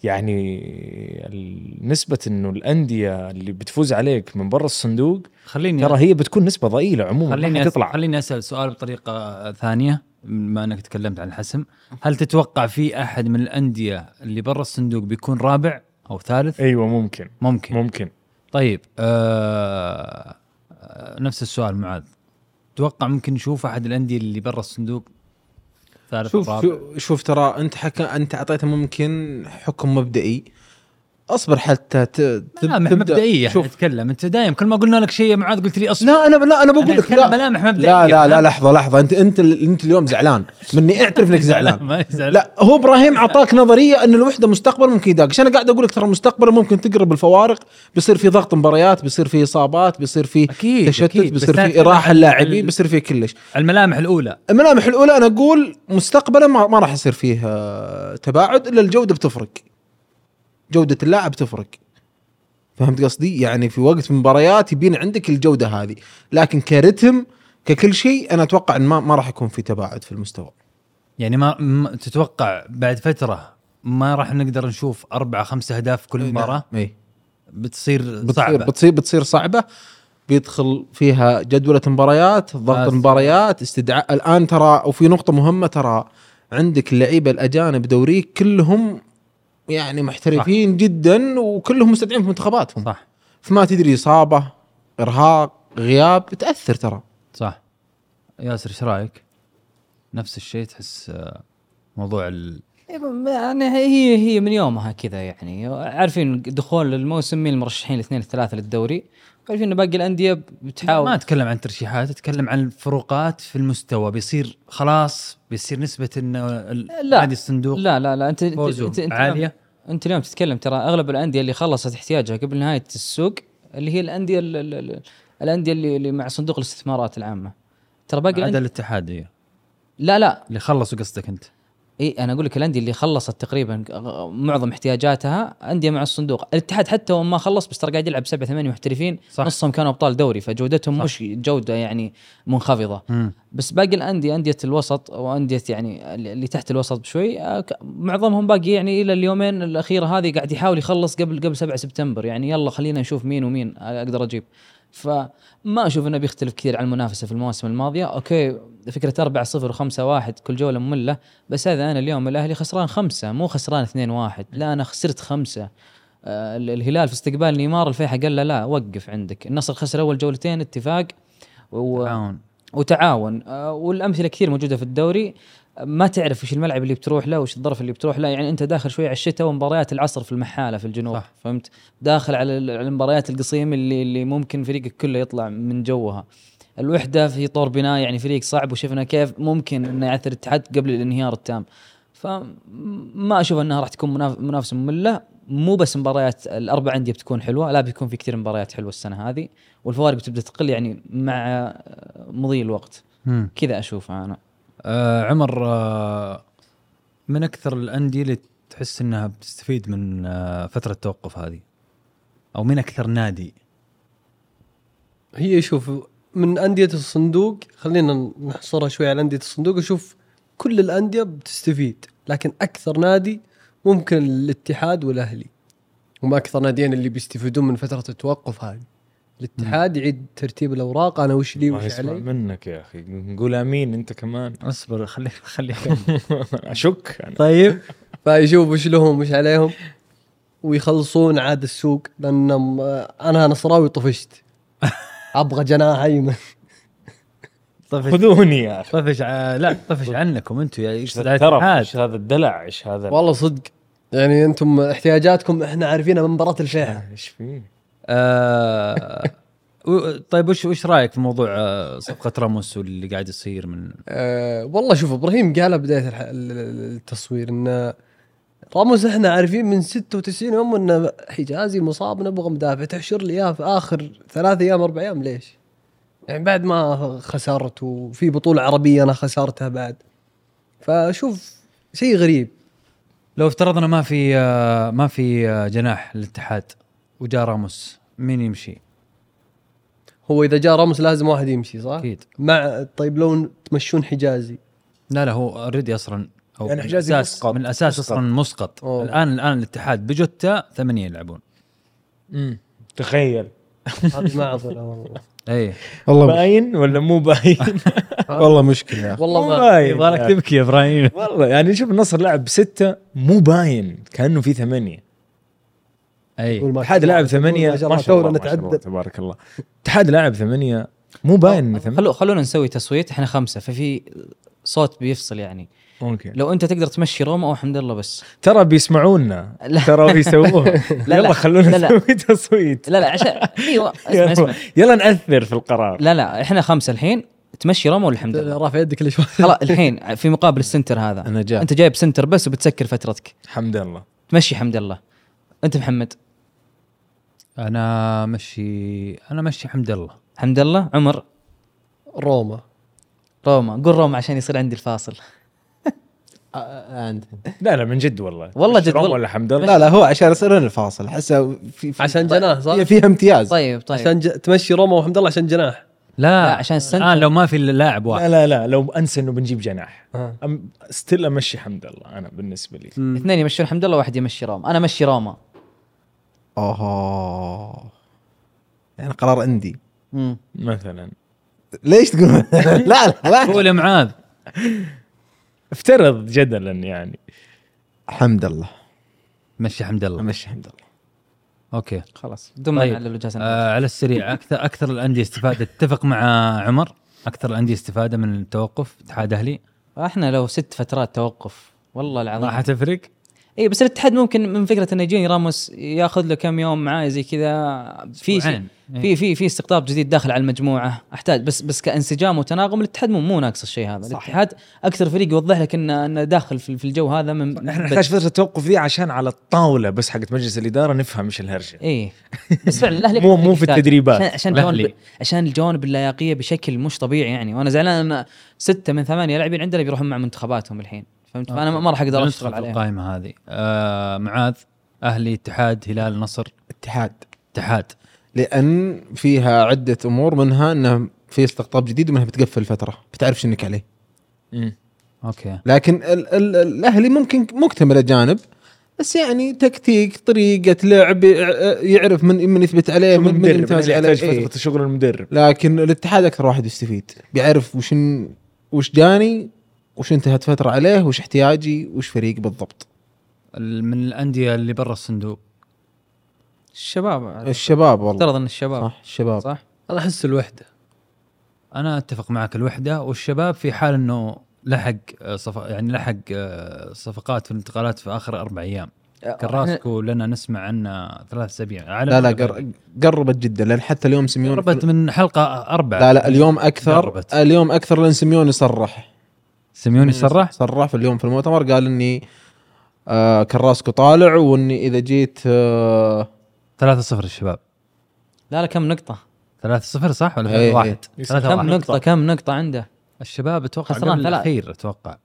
يعني نسبة إنه الأندية اللي بتفوز عليك من برا الصندوق خليني ترى هي بتكون نسبة ضئيلة عموما خليني. حتطلع. خليني أسأل سؤال بطريقة ثانية بما أنك تكلمت عن الحسم. هل تتوقع في أحد من الأندية اللي برا الصندوق بيكون رابع أو ثالث؟ أيوه ممكن. ممكن. ممكن. طيب آه... آه... نفس السؤال معاذ. توقع ممكن نشوف أحد الأندية اللي برا الصندوق. ثالث شوف رابع. شوف, شوف ترى أنت حكى أنت أعطيته ممكن حكم مبدئي. أصبر حتى ت... ملامح. مبدئية شوف. نتكلم. أنت دايم كل ما قلنا لك شيء يا معاذ قلت لي أصبر. لا أنا لا أنا بقول لك لا. ملامح مبدئية لا لا لا لحظة لحظة. انت أنت أنت اليوم زعلان. مني أعترف إنك زعلان. لا هو إبراهيم أعطاك نظرية إن الوحدة مستقبل ممكن يداقش أنا قاعد أقول لك ترى المستقبل ممكن تقرب الفوارق. بيصير في ضغط مباريات بيصير في إصابات بيصير في أكيد تشتت أكيد. بيصير في إراحة اللاعبين ال- بيصير في كلش. الملامح الأولى. الملامح الأولى أنا أقول مستقبلا ما, ما راح يصير فيه آه، تباعد إلا الجودة بتفرق. جودة اللاعب تفرق. فهمت قصدي؟ يعني في وقت مباريات يبين عندك الجودة هذه. لكن كرتم ككل شيء أنا أتوقع إن ما, ما راح يكون في تباعد في المستوى. يعني ما, تتوقع بعد فترة ما راح نقدر نشوف أربعة خمسة أهداف كل مباراة؟ اي بتصير بتصير صعبة. بتصير بتصير صعبة. بيدخل فيها جدولة مباريات ضغط. مباريات استدعاء. الآن ترى وفي نقطة مهمة ترى عندك اللعيبة الأجانب دوريك كلهم يعني محترفين جدا وكلهم مستدعين في منتخباتهم. صح. فما تدري إصابة إرهاق غياب تأثر ترى. صح. ياسر إيش رأيك؟ نفس الشيء تحس آه، موضوع ال... يعني هي هي من يومها كذا يعني. عارفين دخول الموسم مين المرشحين الاثنين الثلاثة للدوري؟ عارفين إن باقي الأندية بتحاول. ما أتكلم عن ترشيحات أتكلم عن الفروقات في المستوى. بيصير خلاص بيصير نسبة انه لا. نادي الصندوق لا لا لا انت انت انت, انت عالية؟ أنت اليوم تتكلم ترى أغلب الأندية اللي خلصت احتياجها قبل نهاية السوق اللي هي الأندية ال- ال- ال- الأندية اللي, اللي مع صندوق الاستثمارات العامة. ترى باقي عدا الاتحاد إيه. لا لا. اللي خلصوا قصدك أنت. إي أنا أقول لك الأندية اللي خلصت تقريبا معظم احتياجاتها أندية مع الصندوق، الاتحاد حتى وما خلص بس ترى قاعد يلعب سبع ثمانية محترفين صح. نصهم كانوا أبطال دوري فجودتهم صح. مش جودة يعني منخفضة مم. بس باقي الأندية أندية الوسط وأندية يعني اللي تحت الوسط بشوي آه، معظمهم باقي يعني إلى اليومين الأخيرة هذه قاعد يحاول يخلص قبل قبل 7 سبتمبر يعني يلا خلينا نشوف مين ومين أقدر أجيب فما أشوف إنه بيختلف كثير عن المنافسة في المواسم الماضية. okay فكرة 4 0 و5 1 كل جولة مملة بس هذا أنا اليوم الأهلي خسران خمسة مو خسران 2 1 لا أنا خسرت خمسة. آه، ال- الهلال في استقبال نيمار الفيحا قال له لا وقف عندك. النصر خسر أول جولتين اتفاق و... تعاون. وتعاون. آه، والأمثلة كثير موجودة في الدوري. ما تعرف وش الملعب اللي بتروح له وش الظرف اللي بتروح له. يعني أنت داخل شوي على الشتاء ومباريات العصر في المحالة في الجنوب صح. فهمت؟ داخل على ال- على المباريات القصيم اللي اللي ممكن فريقك كله يطلع من جوها. الوحدة في طور بناء يعني فريق صعب وشفنا كيف ممكن إنه يعثر الاتحاد قبل الانهيار التام. فما أشوف إنها راح تكون مناف- منافسة مملة. مو بس مباريات الأربع أندية بتكون حلوة لا بيكون في كثير مباريات حلوة السنة هذه. والفوارق بتبدأ تقل يعني مع مضي الوقت. كذا أشوفها أنا. آه عمر آه من أكثر الأندية اللي تحس إنها بتستفيد من آه فترة التوقف هذه؟ أو من أكثر نادي؟ هي شوف من أندية الصندوق خلينا نحصرها شوي على أندية الصندوق أشوف كل الأندية بتستفيد لكن أكثر نادي ممكن الاتحاد والأهلي هم أكثر ناديين اللي بيستفيدون من فترة التوقف هذه. الاتحاد يعيد ترتيب الأوراق. أنا وش لي وش يسمع علي؟ منك يا أخي. نقول آمين أنت كمان. اصبر خلي خلي أشك. أنا. طيب. فيشوف وش لهم وش عليهم. ويخلصون عاد السوق. لأن أنا نصراوي طفشت. أبغى جناح أيمن. طفش خذوني يا أخي. طفش ع... لا طفش عنكم أنتم يا إيش إيش ذا الترف؟ إيش هذا الدلع؟ إيش هذا؟ والله صدق. يعني أنتم احتياجاتكم إحنا عارفينها من مباراة الفيحة إيش فيه؟ آه طيب وش وش رأيك في موضوع آه، صفقة راموس واللي قاعد يصير من أه والله شوف إبراهيم قالها بداية التصوير إن راموس إحنا عارفين من 96 يوم إنه حجازي مصاب نبغى مدافع تحشر لي إياه في آخر ثلاث أيام أربع أيام ليش؟ يعني بعد ما خسرت وفي بطولة عربية أنا خسرتها بعد. فشوف شيء غريب. لو افترضنا ما في آه، ما في جناح للاتحاد وجاء راموس. مين يمشي؟ هو إذا جاء راموس لازم واحد يمشي صح؟ أكيد مع طيب لو تمشون حجازي لا لا هو already أصلا أو يعني من حجازي الأساس- مسقط. من الأساس مسقط. أصلا مسقط أوه. الآن الآن الاتحاد بجوتا ثمانية يلعبون تخيل هذه معضله والله اي والله باين ولا مو باين والله مشكلة يا أخي والله مو ما باين يبغالك. تبكي يا إبراهيم والله يعني شوف النصر لعب بستة مو باين كأنه في ثمانية أي. الاتحاد لعب ثمانية ما شاء ما الله نتعدد تبارك الله الاتحاد لاعب ثمانية مو باين. انه ثمانية خلو خلونا نسوي تصويت إحنا خمسة ففي صوت بيفصل يعني. okay. لو أنت تقدر تمشي روما أو حمد الله بس. ترى بيسمعونا. لا. ترى بيسووها. لا. يلا خلونا. نسوي تصويت. لا لا عشان أيوه اسمع يلا, اسمع. يلا نأثر في القرار. لا لا إحنا خمسة الحين. تمشي روما ولا حمد الله. رافع يدك ليش خلاص الحين في مقابل ال center هذا. أنا جاء أنت جايب center بس وبتسكر فترتك. حمد الله تمشي حمد الله أنت محمد. أنا مشي أنا مشي حمد الله. حمد الله؟ عمر؟ روما. روما. قول روما عشان يصير عندي الفاصل. انت لا لا من جد والله. والله جد روما والله. ولا حمد الله؟ لا لا هو عشان يصير لنا الفاصل. احسه في, في عشان جناح صح؟ فيها امتياز. طيب طيب. عشان ج... تمشي روما وحمد الله عشان جناح لا, لا، عشان ال center. الان لو ما في إلا لاعب لا واحد. لا لا لو أنسى إنه بنجيب جناح. آه. I'm still أمشي حمد الله أنا بالنسبة لي. اثنين يمشون حمد الله واحد يمشي روما. أنا امشي روما. اوه يعني قرار عندي. مم. مثلا. ليش تقول؟ لا لا لا. قول يا معاذ. افترض جدلا يعني. حمد الله مشي حمد الله امشي حمد الله أوكي. خلاص. ما طيب. نظر. آه على السريع. أكثر أكثر الأندية استفاده اتفق مع عمر. أكثر الأندية استفاده من التوقف. اتحاد أهلي. إحنا لو ست فترات توقف والله العظيم. ما حتفرق اي بس الاتحاد ممكن من فكرة إنه يجيني راموس ياخذ له كم يوم معاه زي كذا في شيء. إيه. في في في استقطاب جديد داخل على المجموعة احتاج بس بس كانسجام وتناغم الاتحاد مو مو ناقص الشيء هذا صح. الاتحاد أكثر فريق يوضح لك انه إنه داخل في في الجو هذا من إحنا نحتاج فترة التوقف دي عشان على الطاولة بس حقت مجلس الإدارة نفهم إيش الهرجة إيه بس فعلا الأهلي مو- مو في. التدريبات. عشان عشان عشان الجوانب اللياقيه بشكل مش طبيعي يعني وأنا زعلان إن ستة من ثمانية لاعبين عندنا بيروحون مع منتخباتهم الحين فهمت؟ فأنا ما راح أقدر أشتغل في عليهم القائمة هذه. آه معاذ أهلي اتحاد هلال نصر. اتحاد. اتحاد. لأن فيها عدة أمور منها إنه في استقطاب جديد ومنها بتقفل فترة. بتعرف شنك عليه. مم. أوكي. لكن ال ال الأهلي ممكن مكتمل جانب بس يعني تكتيك طريقة لعب يع- يعرف من من يثبت عليه شغل من, من المدرب؟ يمتاز يحتاج عليه. إيه. فترة شغل المدرب. لكن الاتحاد أكثر واحد يستفيد. بيعرف وش وش جاني وش انتهت فترة عليه وش احتياجي وش فريق بالضبط. ال- من الأندية اللي برا الصندوق. الشباب. الشباب والله. افترض إن الشباب. صح الشباب. صح. أنا أحس الوحدة. أنا أتفق معك الوحدة والشباب في حال إنه لحق آه، صف... يعني لحق آه، صفقات في الانتقالات في آخر أربع أيام. كراسكو لنا نسمع عنه ثلاث أسابيع. لا لا قر- قربت جدا لأن حتى اليوم سيميوني قربت من حلقة أربعة. لا لا اليوم أكثر قربت. اليوم أكثر لأن سيميوني صرح سيميوني صرح؟ صرح في اليوم في المؤتمر قال إني آه كراسكو طالع وإني إذا جيت آه 3 0 الشباب. لا لا كم نقطة؟ 3 0 صح ولا 3. 1 3 كم 1 نقطة؟ كم نقطة عنده؟ الشباب أتوقع خسران. الأخير أتوقع.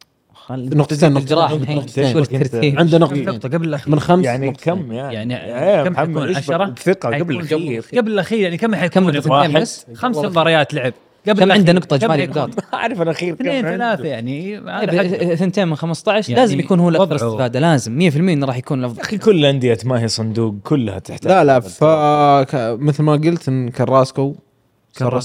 نقطتين، نقطتين، نقطتين، عنده نقطة. قبل الأخير. من خمس يعني نقطتين. كم يعني؟ يعني كم حيكون؟ إيش 10 بثقه قبل الأخير. قبل الأخير يعني كم حيكون؟ كم نقطة؟ واحد. خمس مباريات لعب. قبل كم عنده كم إجمالي؟ نقاط؟ ما أعرف الأخير اثنين. ثلاثة يعني حق- طيب، ثنتين من 15 يعني لازم يكون هو الأكثر استفادة لازم. 100% إنه راح يكون يا الأفضل. أخي كل الأندية ما هي صندوق كلها تحتاج. لا لا ف ك- مثل ما قلت إن كراسكو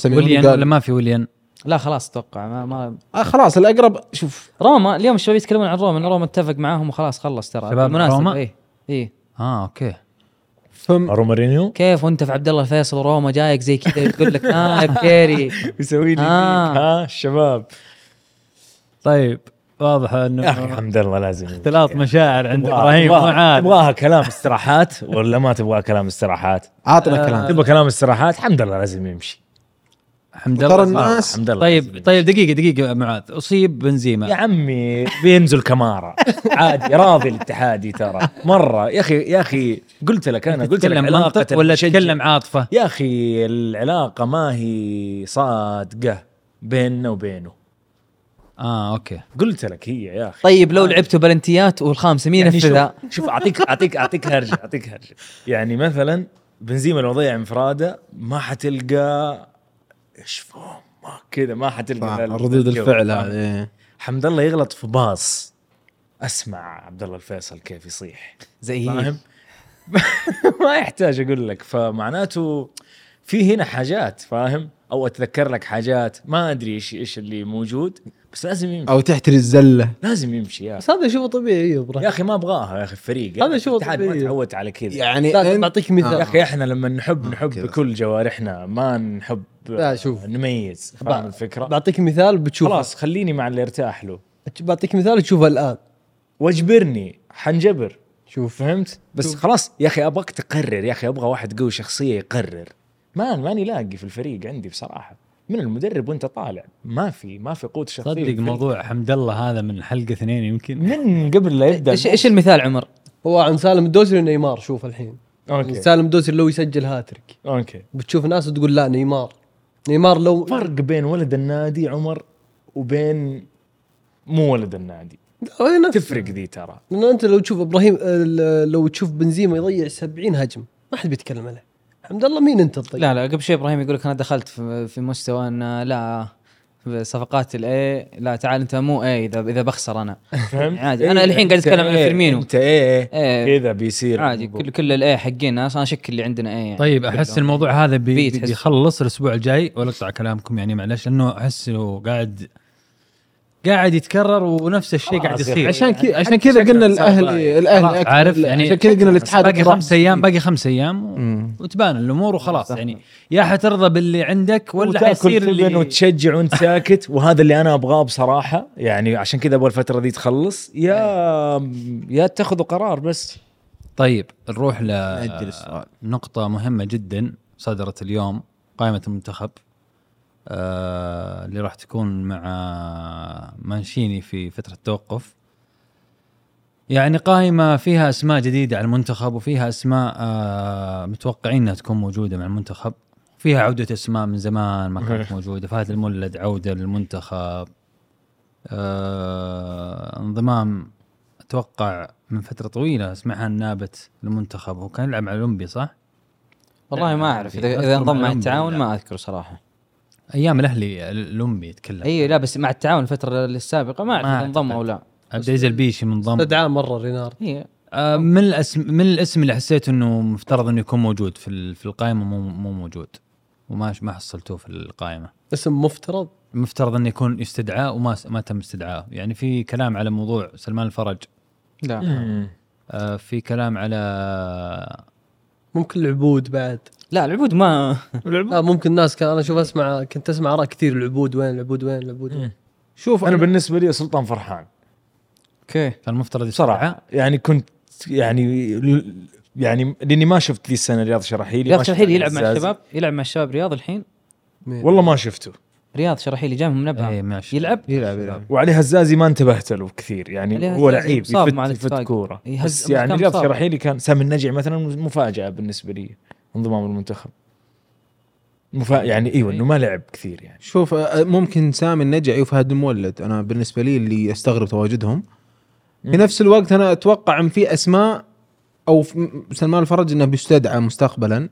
ويليان قال ولا ما في ويليان؟ لا خلاص أتوقع ما, ما آه خلاص الأقرب شوف. روما اليوم الشباب يتكلمون عن روما إن روما اتفق معاهم وخلاص خلص ترى. شباب بالمناسبة، روما؟ إيه إيه. آه okay. فم رومارينيو كيف وانت في عبد الله الفيصل وروما جايك زي كذا يقول لك آه يا بكيري. يسوي لي آه. ها الشباب طيب واضح يا أخي انه حمد الله لازم اختلاط مشاعر عند إبراهيم ومعاذ. تبغاها كلام استراحات ولا ما تبغى كلام استراحات؟ عاطنا آه. كلام. تبغى كلام استراحات؟ حمد الله لازم يمشي. حمد الله. الناس حمد الله. طيب طيب دقيقة دقيقة معاذ. أصيب بنزيما يا عمي بينزل كمارا عادي راضي الاتحادي ترى. مرة. يا أخي يا أخي قلت لك أنا قلت لك منطق ولا تتكلم عاطفة؟ يا أخي العلاقة ما هي صادقة بيننا وبينه. آه أوكي. قلت لك هي يا أخي. طيب لو لعبتوا بلنتيات والخامسة مين يعني ينفذها؟ شوف, شوف أعطيك أعطيك أعطيك هرجة أعطيك هرجة. يعني مثلا بنزيما لو ضيع انفرادة ما حتلقى إيش فهم ما كذا ما حتلقى ردود. الفعل؟ هذه إيه. حمد الله يغلط في باص. أسمع عبد الله الفيصل كيف يصيح. زي فاهم؟ ما يحتاج أقول لك فمعناته في هنا حاجات فاهم؟ أو أتذكر لك حاجات ما أدري إيش إيش اللي موجود بس لازم يمشي. أو تحتري الزلة. لازم يمشي يا بس هذا شوفه طبيعي يا يا أخي ما أبغاها يا أخي الفريق. هذا شو الاتحاد ما طبيعي. تعودت على كذا. يعني بعطيك مثال. يا أخي إحنا لما نحب آه، نحب. بكل جوارحنا ما نحب لا، شوف. نميز بع- فاهم الفكرة؟ بعطيك مثال بتشوفه. خلاص خليني مع اللي ارتاح له. بعطيك مثال تشوفه الآن. واجبرني حنجبر. شوف. فهمت؟ بس خلاص يا أخي أبغاك تقرر يا أخي أبغى واحد قوي شخصية يقرر. ما ماني لاقي في الفريق عندي بصراحة. من المدرب وأنت طالع. ما في ما في قوت شخصية صدق. موضوع حمد الله هذا من حلقة اثنين يمكن. من قبل لا يبدأ. إيش إيش المثال عمر؟ هو عن سالم الدوسري نيمار شوف الحين. Okay. سالم الدوسري لو يسجل هاتريك. Okay. بتشوف ناس تقول لا نيمار. نيمار لو فرق بين ولد النادي عمر وبين مو ولد النادي. تفرق ذي ترى. لأن أنت لو تشوف إبراهيم آه، لو تشوف بنزيما يضيع 70 هجم ما حد بيتكلم عليه. حمد الله مين أنت تضيع؟ لا لا قبل شوي إبراهيم يقول لك أنا دخلت في, في مستوى ان لا بصفقات الاي لا تعال انت مو اي اذا إذا بخسر أنا فهمت؟ عادي. أنا الحين قاعد أنت أتكلم عن إيه، فيرمينو. إنت إيه إيه. كذا بيصير عادي. كل كل الاي حقين أصلا شك اللي عندنا اي يعني طيب أحس. الموضوع هذا بي. بيخلص الأسبوع الجاي ولا اقطع كلامكم يعني معلش لأنه أحس إنه قاعد قاعد يتكرر ونفس الشيء قاعد يصير. عشان كذا عشان كذا قلنا الاهلي الاهلي عارف يعني عشان كذا قلنا الاتحاد باقي. خمس أيام باقي خمس أيام. وتبان الأمور وخلاص. يعني يا حترضى باللي عندك ولا حيصير اللي وتشجع وأنت ساكت. وهذا اللي أنا أبغاه بصراحة. يعني عشان كذا أبغى الفترة دي تخلص. يا يا تأخذوا قرار بس. طيب نروح السؤال. لنقطة مهمة جدا صدرت اليوم قائمة المنتخب. آه اللي راح تكون مع مانشيني في فترة توقف يعني قائمة فيها أسماء جديدة على المنتخب وفيها أسماء آه متوقعين أنها تكون موجودة مع المنتخب. فيها عودة أسماء من زمان ما كانت موجودة. فهد المولد عودة للمنتخب. آه انضمام أتوقع من فترة طويلة اسمعها نابت المنتخب هو كان يلعب مع الأولمبي صح؟ والله ما أعرف. اذا إذا انضم مع التعاون. ما أذكر صراحة. أيام الأهلي الاولمبي يتكلم. اي لا بس مع التعاون الفترة السابقة ما أعرف انضم أو. لا. عبد العزيز البيشي منضم. استدعاه مرة رينارد. هي آه من الاسم من الاسم اللي حسيت إنه مفترض إنه يكون موجود في ال- في القائمة مو مو موجود. وما ما حصلتوه في القائمة. اسم مفترض؟ مفترض إنه يكون يستدعاه وما ما تم استدعائه يعني في كلام على موضوع سلمان الفرج. لا. آه في كلام على ممكن العبود بعد. لا العبود ما لا ممكن ناس كان أنا أشوف اسمع كنت أسمع آراء كثير العبود وين العبود وين العبود وين. شوف أنا بالنسبة لي سلطان فرحان. أوكي. كان المفترض بصراحة يعني كنت يعني يعني لأني ما شفت ذي السنة رياض شراحيلي رياض شرحيلي يلعب مع. الشباب؟ يلعب مع الشباب رياض الحين؟ مين؟ والله ما شفته. رياض شرحيلي جاء من إيه ماشي. يلعب؟ يلعب يلعب. وعلي هزازي ما انتبهت له كثير يعني هو لعيب يفت, يفت. كورة. يهز- بس يعني رياض. شراحيلي كان سامي النجع مثلا مفاجأة بالنسبة لي. انضمام المنتخب. مفا... يعني إيوه إنه ما لعب كثير يعني. شوف آه، ممكن سامي النجعي وفهد المولد. أنا بالنسبة لي اللي استغرب تواجدهم. في نفس الوقت أنا أتوقع إن في أسماء أو في- سلمان الفرج إنه بيستدعى مستقبلا.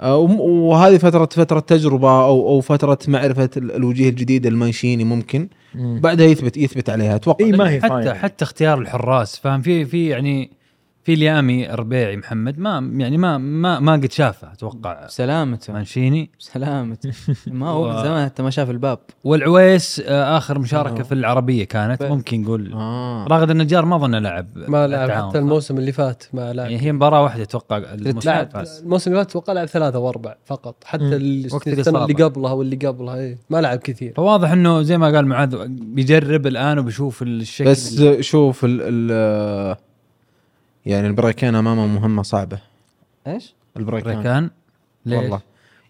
آه، وهذه فترة فترة تجربة أو أو فترة معرفة ال- الوجيه الجديده المانشيني ممكن. بعدها يثبت يثبت عليها. أتوقع إي ما هي حتى final. حتى اختيار الحراس. فاهم؟ في في يعني في اليامي ربيعي محمد ما يعني ما ما ما قد شافه أتوقع. سلامته. مانشيني. سلامته. ما هو زمان حتى ما شاف الباب. والعويس آه، آخر مشاركة في العربية كانت ممكن نقول. آه. راغد النجار ما ظن لعب ما لعب. حتى الموسم اللي فات ما لعب. يعني هي مباراة واحدة أتوقع الموسم اللي فات. الموسم اللي فات أتوقع لعب ثلاثة وأربع فقط. حتى السنة. اللي قبلها واللي قبلها إيه. ما لعب كثير. فواضح إنه زي ما قال معاذ بيجرب الآن وبيشوف الشكل. بس شوف ال ال يعني البريكان أمامه مهمة صعبة. إيش؟ البريكان. كان ليش؟ والله.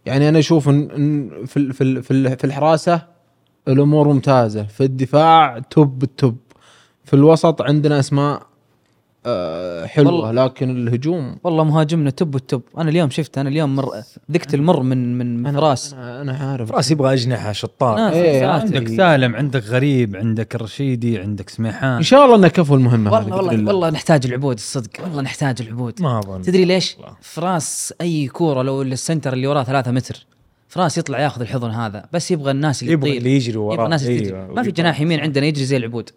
يعني أنا أشوف ان إن في ال- في ال- في ال- في الحراسة الأمور ممتازة في الدفاع top ال top في الوسط عندنا أسماء آه، حلوة والله. لكن الهجوم. والله مهاجمنا top ال top. أنا اليوم شفت أنا اليوم مر ذقت المر من من من فراس. أنا عارف. راس يبغى أجنحة شطار. إيه، ساعات. عندك سالم عندك غريب عندك الرشيدي عندك سميحان. إن شاء الله إنه كفو المهمة والله والله الله. والله نحتاج العبود الصدق. والله نحتاج العبود. ما أظن. تدري ليش؟ فراس أي كورة لو ال center اللي وراه ثلاثة متر فراس يطلع ياخذ الحضن هذا. بس يبغى الناس اللي يبغى اللي يجري وراه. يبغى الناس اللي أيوة. ما في جناح يمين عندنا يجري زي العبود.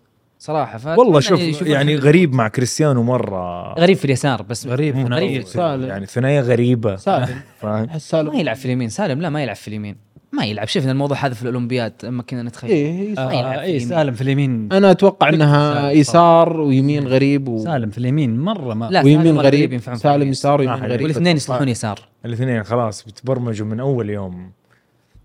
صراحة ف والله شوف يعني غريب مع كريستيانو مرة. غريب في اليسار بس غريب غريب سالم. يعني ثنائية غريبة. سالم. فاهم؟ أحس سالم. ما يلعب في اليمين. سالم لا ما يلعب في اليمين. ما يلعب. شفنا الموضوع هذا في الأولمبياد أما كنا نتخيل. ما يلعب آه اليمين. سالم في اليمين. أنا أتوقع إنها سالم. يسار ويمين غريب و... سالم في اليمين مرة ما لا ويمين سالم غريب. في سالم. يسار ويمين غريب. والاثنين يصلحون يسار. الاثنين خلاص بتبرمجوا من أول يوم.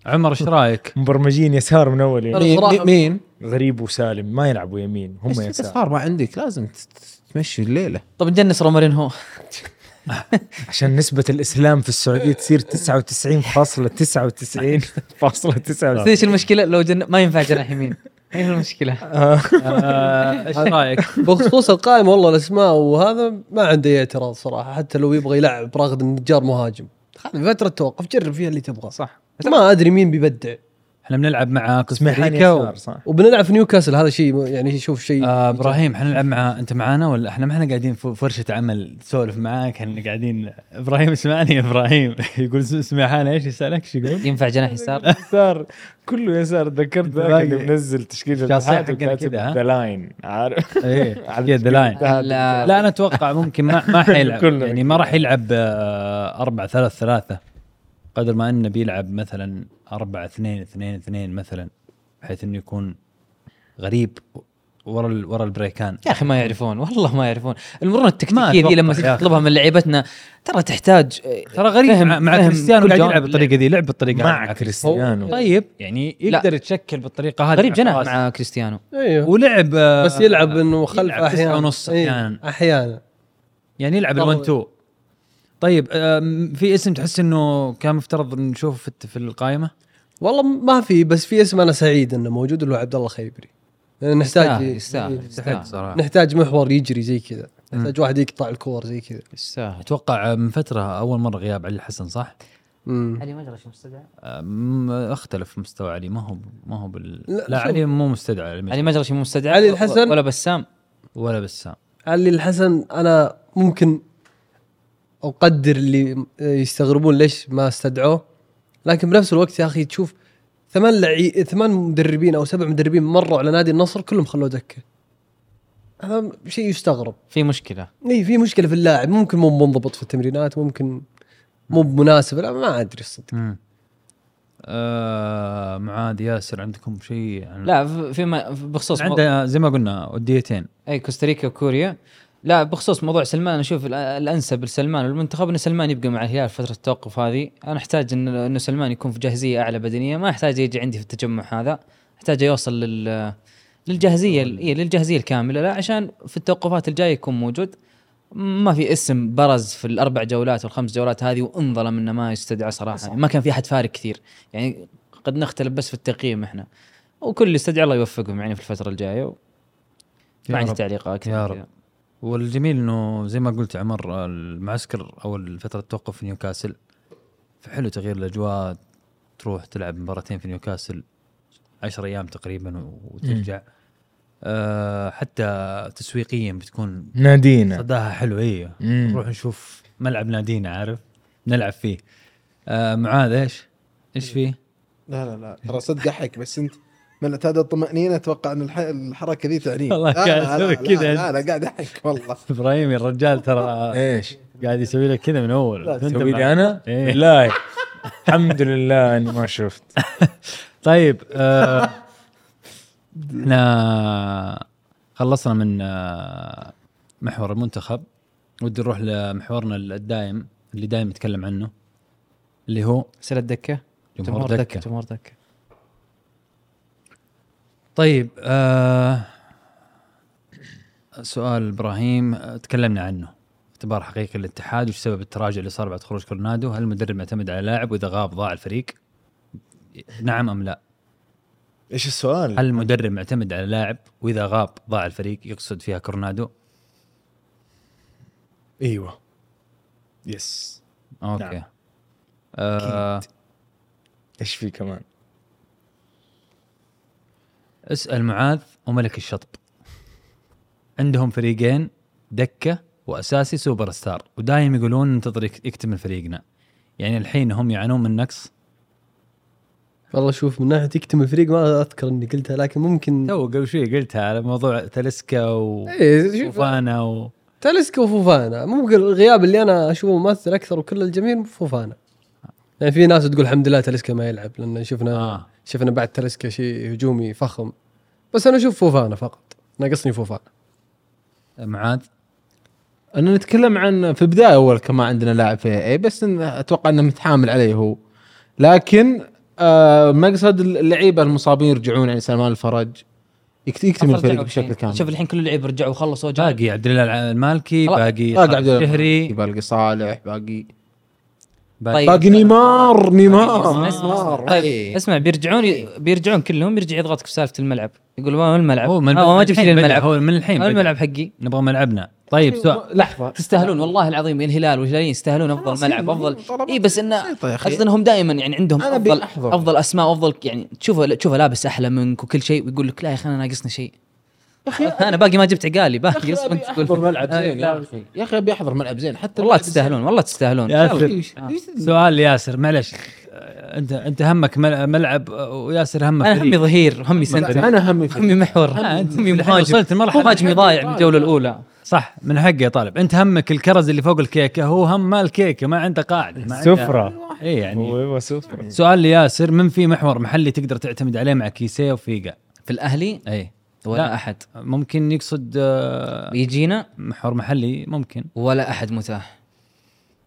عمر إيش رأيك؟ مبرمجين يسار من أول يوم. مين؟ صراحة- مين؟ غريب وسالم ما يلعبوا يمين هم يسار. صار ما عندك لازم ت- ت- تمشي الليلة. طب نجنس رومارينهو عشان نسبة الإسلام في السعودية تصير 99.99.99 إيش المشكلة؟ لو جن... ما ينفع جناح يمين. إيش المشكلة؟ آه، إيش رأيك؟ بخصوص القائمه والله الأسماء وهذا ما عندي اي اعتراض صراحة حتى لو يبغى يلعب راغد النجار مهاجم. هذه فترة توقف جرب فيها اللي تبغاه صح. ما أدري مين بيبدع. إحنا بنلعب مع كوستاريكا و... صح. وبنلعب في نيوكاسل هذا شيء يعني شوف شيء آه إبراهيم حنلعب مع أنت معانا ولا إحنا ما إحنا قاعدين في ورشه عمل تسولف معاك إحنا قاعدين إبراهيم اسمعني يا إبراهيم. يقول سميحان إيش يسألك؟ شو يقول؟ ينفع جناح يسار؟ يسار. كله يسار تذكرت ذاك. اللي منزل تشكيلة الاتحاد حقنا وكاتب كذا،؟ ذا لاين عارف؟ إيه the line. لا. أنا أتوقع ممكن ما ما حيلعب. يعني ما راح يلعب آه، أربعة ثلاث ثلاثة. قدر ما أنه بيلعب مثلا أربعة اثنين اثنين اثنين مثلا بحيث إنه يكون غريب ورا ورا البريكان. يا أخي ما يعرفون والله ما يعرفون. المرونة التكتيكية ذي لما. تطلبها من لعيبتنا ترى تحتاج ترى غريب. فهم- مع, مع كريستيانو قاعد يلعب بالطريقة ذي لعب بالطريقة مع كريستيانو. طيب. يعني يقدر يتشكل بالطريقة هذه. غريب مع جناح. مع كريستيانو. أيوه. ولعب آه، بس يلعب إنه خلف أحيانا. ونص إيه، أحيانا. أحيانا. يعني يلعب. ال1 2 طيب آم، في اسم تحس إنه كان مفترض نشوفه في- في القائمة؟ والله ما في بس في اسم أنا سعيد إنه موجود اللي هو عبد الله خيبري. نحتاج يستاهل يستاهل صراحة. نحتاج محور يجري زي كذا. نحتاج واحد يقطع الكور زي كذا. يستاهل. أتوقع من فترة أول مرة غياب علي الحسن صح؟ مم. علي مجرش مستدعى. أم، أختلف مستوى علي. ما هو ما هو بال لا، لا. علي مو مستدعى. علي علي مجرش مو مستدعى. علي الحسن؟ ولا بسام. ولا بسام. علي الحسن أنا ممكن أقدر اللي يستغربون ليش ما استدعوه. لكن بنفس الوقت يا أخي تشوف ثمان لعي ثمان مدربين أو سبع مدربين مروا على نادي النصر كلهم خلوه دكة. هذا شيء يستغرب. في مشكلة. إي في مشكلة في اللاعب. ممكن مو منضبط في التمرينات ممكن مو مناسب لا ما أدري الصدق. مم. آه معاذ ياسر عندكم شيء عن لا في- فيما بخصوص عنده زي ما قلنا وديتين أي كوستاريكا وكوريا. لا بخصوص موضوع سلمان أشوف الأ- الأنسب لسلمان. والمنتخب إن سلمان يبقى مع الهلال فترة التوقف هذه أنا أحتاج ان إنه سلمان يكون في جاهزية أعلى بدنية. ما أحتاج يجي عندي في التجمع هذا أحتاج يوصل لل للجاهزية إيه للجاهزية الكاملة. لا عشان في التوقفات الجاية يكون موجود. ما في اسم برز في الأربع جولات والخمس جولات هذه وانظلم إنه ما يستدعى صراحة. يعني ما كان في أحد فارق كثير. يعني قد نختلف بس في التقييم إحنا. وكل اللي استدعى الله يوفقهم يعني في الفترة الجاية و... ما عندي. تعليق أكثر يا رب. والجميل إنه زي ما قلت عمر المعسكر أو فترة التوقف في نيوكاسل. فحلو تغيير الأجواء تروح تلعب مباراتين في نيوكاسل عشر أيام تقريبا وترجع. آه حتى تسويقيا بتكون نادينا صداها حلو أيوه. نروح نشوف ملعب نادينا عارف؟ نلعب فيه. آه معاذ إيش؟ إيش فيه؟ لا لا لا. ترى صدق احك بس أنت من اعتاد الطمأنينة أتوقع إن الح- الحركة ذي تعنيه والله لا، قاعد لا، لا، كذا. لا لا قاعد أحك والله. إبراهيم يا الرجال ترى إيش؟ قاعد يسوي لك كذا من أول. تسوي لي أنا؟ إيه. بالله الحمد لله إني ما شفت. طيب آه، إحنا خلصنا من آه، محور المنتخب. ودي نروح لمحورنا الدائم اللي دائما نتكلم عنه اللي هو سلة دكة. جمهور دكة. جمهور دكة. طيب آه سؤال إبراهيم تكلمنا عنه. اختبار حقيقي للاتحاد وش سبب التراجع اللي صار بعد خروج كورنادو؟ هل المدرب معتمد على لاعب وإذا غاب ضاع الفريق؟ نعم أم لا؟ إيش السؤال؟ هل المدرب معتمد على لاعب وإذا غاب ضاع الفريق يقصد فيها كورنادو؟ إيوه. Yes okay. نعم. آه إيش في كمان؟ اسأل معاذ وملك الشطب. عندهم فريقين دكة وأساسي سوبر ستار ودايم يقولون ننتظر يك- يكتمل فريقنا. يعني الحين هم يعانون من نقص. والله شوف من ناحية يكتمل الفريق ما أذكر إني قلتها لكن ممكن تو قبل شوي قلتها على موضوع تلسكا إيه شوف وفانا و... تاليسكا وفوفانا. ممكن الغياب اللي أنا أشوفه مؤثر أكثر وكل الجميل فوفانا. يعني في ناس تقول الحمد لله تاليسكا ما يلعب لأن شفنا آه. شفنا بعد تاليسكا شيء هجومي فخم بس أنا أشوف فوفانا فقط. ناقصني فوفانا معاذ. أنا نتكلم عن في البداية أول كما عندنا لاعب في اي بس إن أتوقع إنه متحامل عليه هو. لكن آه مقصد اللعيبة المصابين يرجعون يعني سلمان الفرج. يكت- يكتمل الفريق بشكل. كامل. شوف الحين كل اللعيبه رجعوا وخلصوا باقي عبد الله المالكي. باقي باقي عبد الله الشهري باقي صالح باقي باقي طيب. باقي نيمار. نيمار اسمع- اسمع- نيمار طيب إيه. اسمع بيرجعون بيرجعون كلهم يرجع يضغطك في سالفة الملعب. يقول ما الملعب؟ هو من ما جبت لي الملعب. هو من الحين. الملعب حقي. نبغى ملعبنا. طيب سؤال. لحظة. تستاهلون والله العظيم الهلال والهلاليين يستاهلون أفضل ملعب أفضل. اي بس انه. قصدي إنهم دائما يعني عندهم أفضل. أفضل أسماء وافضل يعني تشوفه تشوفه لابس أحلى منك وكل شيء ويقول لك لا يا أخي أنا ناقصنا شيء. أنا باقي ما جبت عقالي باقي بس احضر تقول. ملعب آه، زين. لا. يا أخي يا أخي أبي أحضر ملعب زين. حتى والله تستاهلون والله تستاهلون. ياسر. سؤال ياسر معلش. أنت أنت همك مل- ملعب وياسر همه أنا همي فريق. ظهير همي. سنتر. أنا همي همي محور همي مهاجم. وصلت المرحلة مهاجمي ضايع بالجوله الأولى. صح من حقه يا طالب. أنت همك الكرز اللي فوق الكيكة هو هم ما الكيكه ما عنده. قاعدة سفرة. اي يعني هو سفرة. سؤال لياسر من في محور محلي تقدر تعتمد عليه مع كيسيه وفيقا في الأهلي؟ اي ولا لا. أحد. ممكن يقصد آه، يجينا؟ محور محلي ممكن. ولا أحد متاح.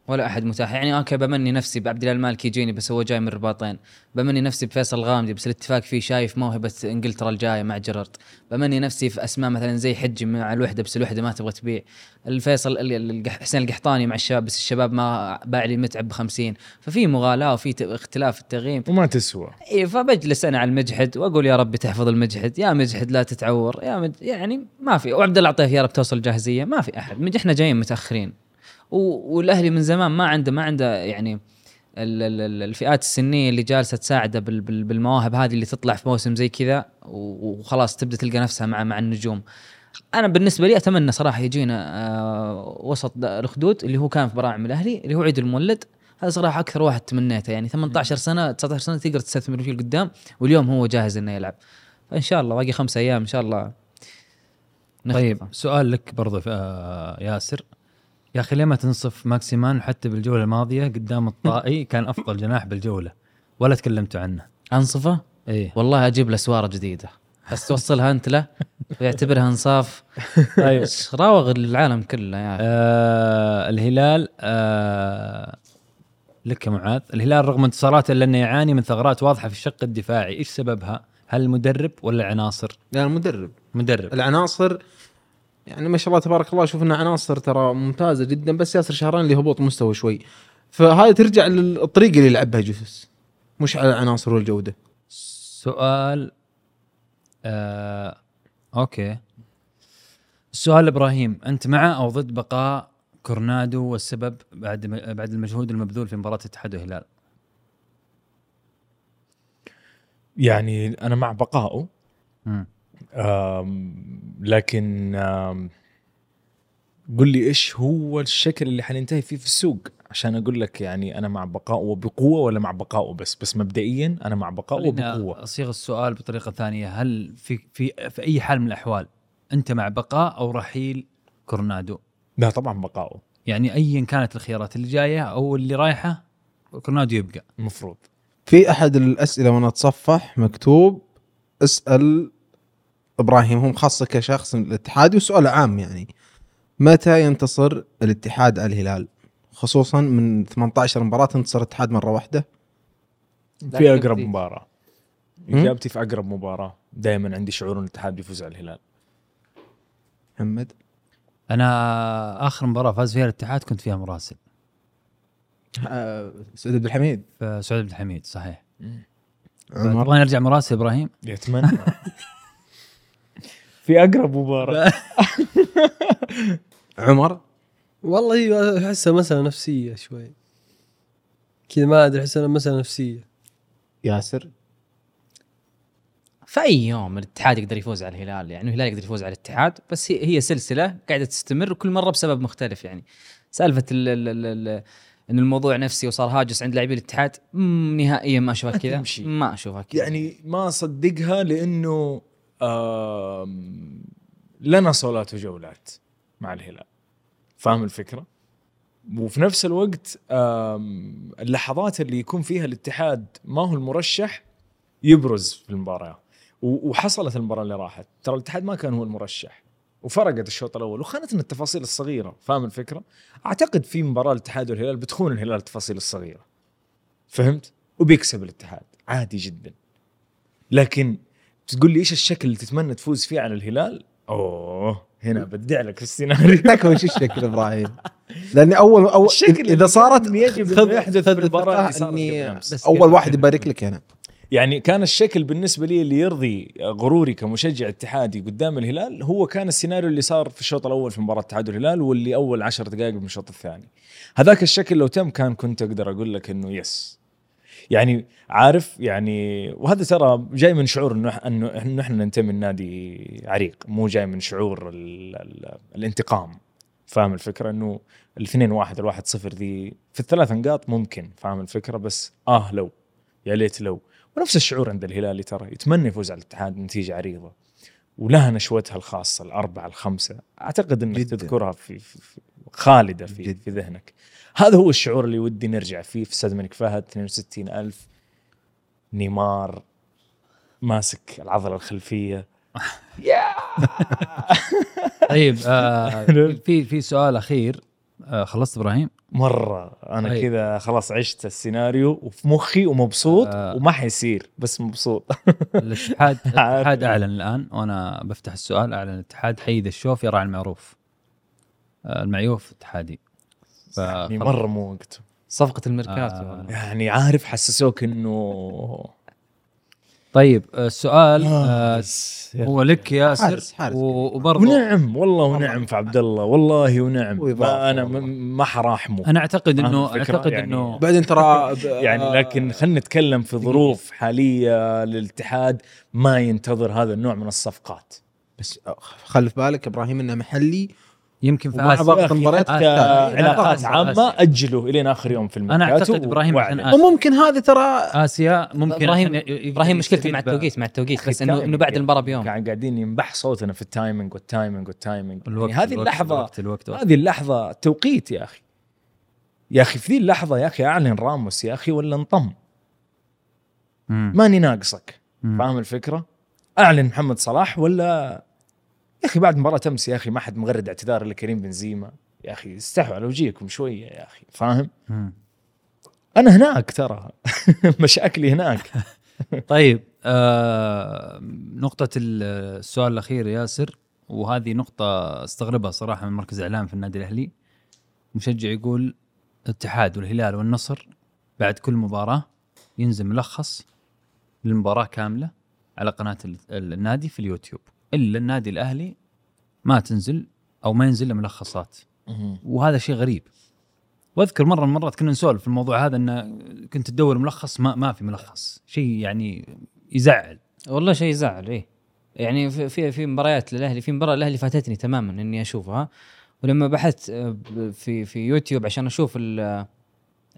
ولا أحد متاح. يعني okay بمني نفسي بعبد الله المالكي يجيني بس هو جاي من الرباطين. بمني نفسي بفيصل الغامدي بس الاتفاق فيه شايف موهبة إنجلترا الجاية مع جيرارد. بمني نفسي في أسماء مثلا زي حجي مع الوحدة بس الوحدة ما تبغى تبيع. الفيصل حسين القحطاني مع الشباب بس الشباب ما باع لي متعب ب 50 ففي مغالاة وفي اختلاف في التقييم وما تسوى. إيه فبجلس أنا على المجحد وأقول يا ربي تحفظ المجحد. يا مجحد لا تتعور. يا مج... يعني ما في. وعبد الله عطيه يا رب توصل جاهزية. ما في أحد. إحنا جايين متأخرين. والأهلي من زمان ما عنده ما عنده يعني ال... ال... ال- الفئات السنية اللي جالسة تساعده بال... بال... بالمواهب هذه اللي تطلع في موسم زي كذا. وخلاص تبدأ تلقى نفسها مع مع النجوم. أنا بالنسبة لي أتمنى صراحة يجينا آه وسط الخدود اللي هو كان في براعم الأهلي اللي هو عيد المولد. هذا صراحة أكثر واحد تمنيته. يعني 18 سنة 19 سنة تقدر تستثمر فيه لقدام واليوم هو جاهز إنه يلعب. فإن شاء الله باقي خمسة أيام إن شاء الله نخطفه. طيب سؤال لك برضو آه ياسر. يا أخي ليه ما تنصف ماكسيمان حتى بالجولة الماضية قدام الطائي؟ كان أفضل جناح بالجولة. ولا تكلمتوا عنه. أنصفه؟ إيه. والله أجيب له سواره جديدة. بس توصلها أنت له ويعتبرها انصاف. طيب. إيش راوغ العالم كله يا أخي. آه الهلال آه لك يا معاذ. الهلال رغم انتصاراته إلا أنه يعاني من ثغرات واضحة في الشق الدفاعي. إيش سببها؟ هل المدرب ولا العناصر لا المدرب. مدرب. العناصر يعني ما شاء الله تبارك الله شوف انها عناصر ترى ممتازة جدا بس ياسر شهران اللي هبوط مستوى شوي. فهاي ترجع للطريقة اللي يلعب بها جوسس مش على العناصر والجودة. سؤال آه okay. السؤال إبراهيم أنت مع أو ضد بقاء كورنادو والسبب بعد بعد المجهود المبذول في مباراة الاتحاد والهلال؟ يعني أنا مع بقائه لكن آم، قل لي إيش هو الشكل اللي حننتهي فيه في السوق؟ عشان أقول لك يعني أنا مع بقائه بقوة ولا مع بقائه بس بس مبدئيا أنا مع بقائه بقوة. أصيغ السؤال بطريقة ثانية. هل في في في أي حال من الأحوال أنت مع بقاء أو رحيل كورنادو؟ لا طبعا بقائه يعني ايا كانت الخيارات اللي جاية أو اللي رايحة كورنادو يبقى. المفروض في أحد الأسئلة وأنا أتصفح مكتوب اسأل إبراهيم هم خاصة كشخص من الاتحاد وسؤال عام يعني. متى ينتصر الاتحاد على الهلال خصوصا من 18 مباراة انتصر الاتحاد مرة واحدة. في أقرب. مباراة. إجابتي في أقرب مباراة. دائما عندي شعور إن الاتحاد بيفوز على الهلال محمد؟ أنا آخر مباراة فاز فيها الاتحاد كنت فيها مراسل. آه، سعود عبد الحميد. في سعود بن الحميد صحيح. عمر؟ تبغى نرجع مراسل إبراهيم. يتمنى. في أقرب مباراة. عمر؟ والله هي أحسها مسألة نفسية شوي. كذا ما أدري أحسها مسألة نفسية. ياسر؟ في أي يوم الاتحاد يقدر يفوز على الهلال؟ يعني الهلال يقدر يفوز على الاتحاد بس هي هي سلسلة قاعدة تستمر وكل مرة بسبب مختلف يعني. سالفة ال ال ال ال إن الموضوع نفسي وصار هاجس عند لاعبي الاتحاد نهائيا ما أشوفها ما كذا. ما أشوفها كذا. يعني ما أصدقها لأنه لنا صولات وجولات مع الهلال. فاهم الفكرة؟ وفي نفس الوقت اللحظات اللي يكون فيها الاتحاد ما هو المرشح يبرز في المباراة. وحصلت المباراة اللي راحت. ترى الاتحاد ما كان هو المرشح. وفرقت الشوط الأول. وخانتنا التفاصيل الصغيرة. فاهم الفكرة؟ أعتقد في مباراة الاتحاد والهلال بتخون الهلال التفاصيل الصغيرة. فهمت؟ وبيكسب الاتحاد. عادي جدا. لكن تقول لي إيش الشكل اللي تتمنى تفوز فيه على الهلال؟ أوه هنا بدع لك في السيناريو. تكفى وش الشكل إبراهيم؟ لأني اول اول الشكل إذا صارت يجب خذ- انه يحدث المباراة أول واحد يبارك لك أنا يعني كان الشكل بالنسبة لي اللي يرضي غروري كمشجع اتحادي قدام الهلال هو كان السيناريو اللي صار في الشوط الأول في مباراة الاتحاد والهلال واللي أول عشر دقائق من الشوط الثاني. هذاك الشكل لو تم كان كنت أقدر أقول لك إنه يس يعني عارف يعني وهذا ترى جاي من شعور إنه انه إنه إحنا ننتمي لنادي عريق مو جاي من شعور ال ال الانتقام. فاهم الفكرة؟ إنه الاثنين واحد الواحد صفر ذي في الثلاث نقاط ممكن فاهم الفكرة؟ بس آه لو يا ليت لو. ونفس الشعور عند الهلالي ترى يتمنى يفوز على الاتحاد نتيجة عريضة. ولها نشوتها الخاصة الأربعة الخمسة. أعتقد إنك جداً. تذكرها في, في, في خالدة في, جداً. في ذهنك. هذا هو الشعور اللي ودي نرجع فيه في استاد الملك فهد 62 ألف نيمار ماسك العضلة الخلفية. طيب آه في في سؤال أخير آه خلصت إبراهيم؟ مرة. أنا طيب. كذا خلاص عشت السيناريو وفي مخي ومبسوط آه. وما حيصير بس مبسوط. الاتحاد الاتحاد أعلن الآن وأنا بفتح السؤال أعلن الاتحاد حيد الشوف يراعي المعروف. المعيوف اتحادي يعني. مرة مو وقته صفقة الميركاتو آه. يعني عارف حسسوك إنه طيب آه، السؤال آه هو لك ياسر حارس- حارس. و- وبرضه ونعم والله ونعم في عبد الله والله ونعم ما أنا ما حراحمه أنا أعتقد انه؟ أعتقد يعني- انه بعدين ترى يعني لكن خلينا نتكلم في ظروف حالية للاتحاد ما ينتظر هذا النوع من الصفقات بس خلي في بالك إبراهيم إنه محلي يمكن في آسيا ضغط المباريات حتى آسيا. علاقات آسيا. عامة. أجلوا الين آخر يوم في أنا الميركاتو أعتقد إبراهيم عشان. آسيا. وممكن هذه ترى آسيا ممكن إبراهيم إبراهيم مشكلتي مع التوقيت مع التوقيت بس إنه إنه بعد. المباراة بيوم قاعد- قاعدين ينبح صوتنا في ال timing وال timing وال timing الوقت يعني هذه اللحظه الوقت. هذه اللحظة توقيت يا أخي يا أخي في ذي اللحظة يا أخي أعلن راموس يا أخي ولا انطم. ماني ناقصك. فاهم الفكرة؟ أعلن محمد صلاح ولا يا أخي بعد مباراة أمس يا أخي ما حد مغرد اعتذار إلا كريم بنزيما. يا أخي استحوا على وجيهكم شوية يا أخي فاهم؟ أنا هناك ترى مشاكلي هناك. طيب آه نقطة ال- السؤال الأخير ياسر وهذه نقطة استغربها صراحة من مركز إعلام في النادي الأهلي. مشجع يقول الاتحاد والهلال والنصر بعد كل مباراة ينزل ملخص للمباراة كاملة على قناة ال- ال- النادي في اليوتيوب. إلا النادي الأهلي ما تنزل أو ما ينزل ملخصات. وهذا شيء غريب. وأذكر مرة من المرات كنا نسولف في الموضوع هذا إن كنت تدور ملخص ما ما في ملخص. شيء يعني يزعل. والله شيء يزعل إيه. يعني في في, مباريات للأهلي في مباراة الاهلي فاتتني تماما إني أشوفها. ولما بحثت آه، في في يوتيوب عشان أشوف ال-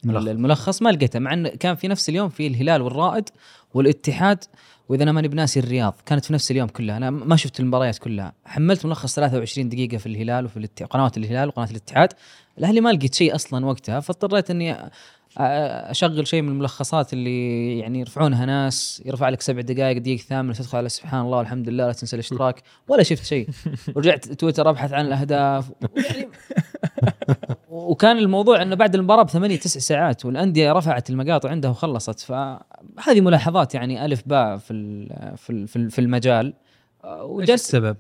ملخص. الملخص ما لقيته مع انه كان في نفس اليوم في الهلال والرائد والاتحاد وإذا أنا ماني بناسي الرياض كانت في نفس اليوم كلها. أنا ما شفت المباريات كلها. حملت ملخص 23 دقيقة في الهلال وفي الات- قنوات الهلال وقناة الاتحاد. الأهلي ما لقيت شيء أصلا وقتها فاضطريت إني أشغل شيء من الملخصات اللي يعني يرفعونها ناس. يرفع لك سبع دقائق دقيقة ثامنة تدخل على سبحان الله والحمد لله لا تنسى الاشتراك. ولا شفت شيء. ورجعت تويتر أبحث عن الأهداف. وكان الموضوع إنه بعد المباراة بثمانية تسع ساعات والأندية رفعت المقاطع عندها وخلصت فهذه ملاحظات يعني ألف باء في في في ال- في المجال. إيش وجلس السبب؟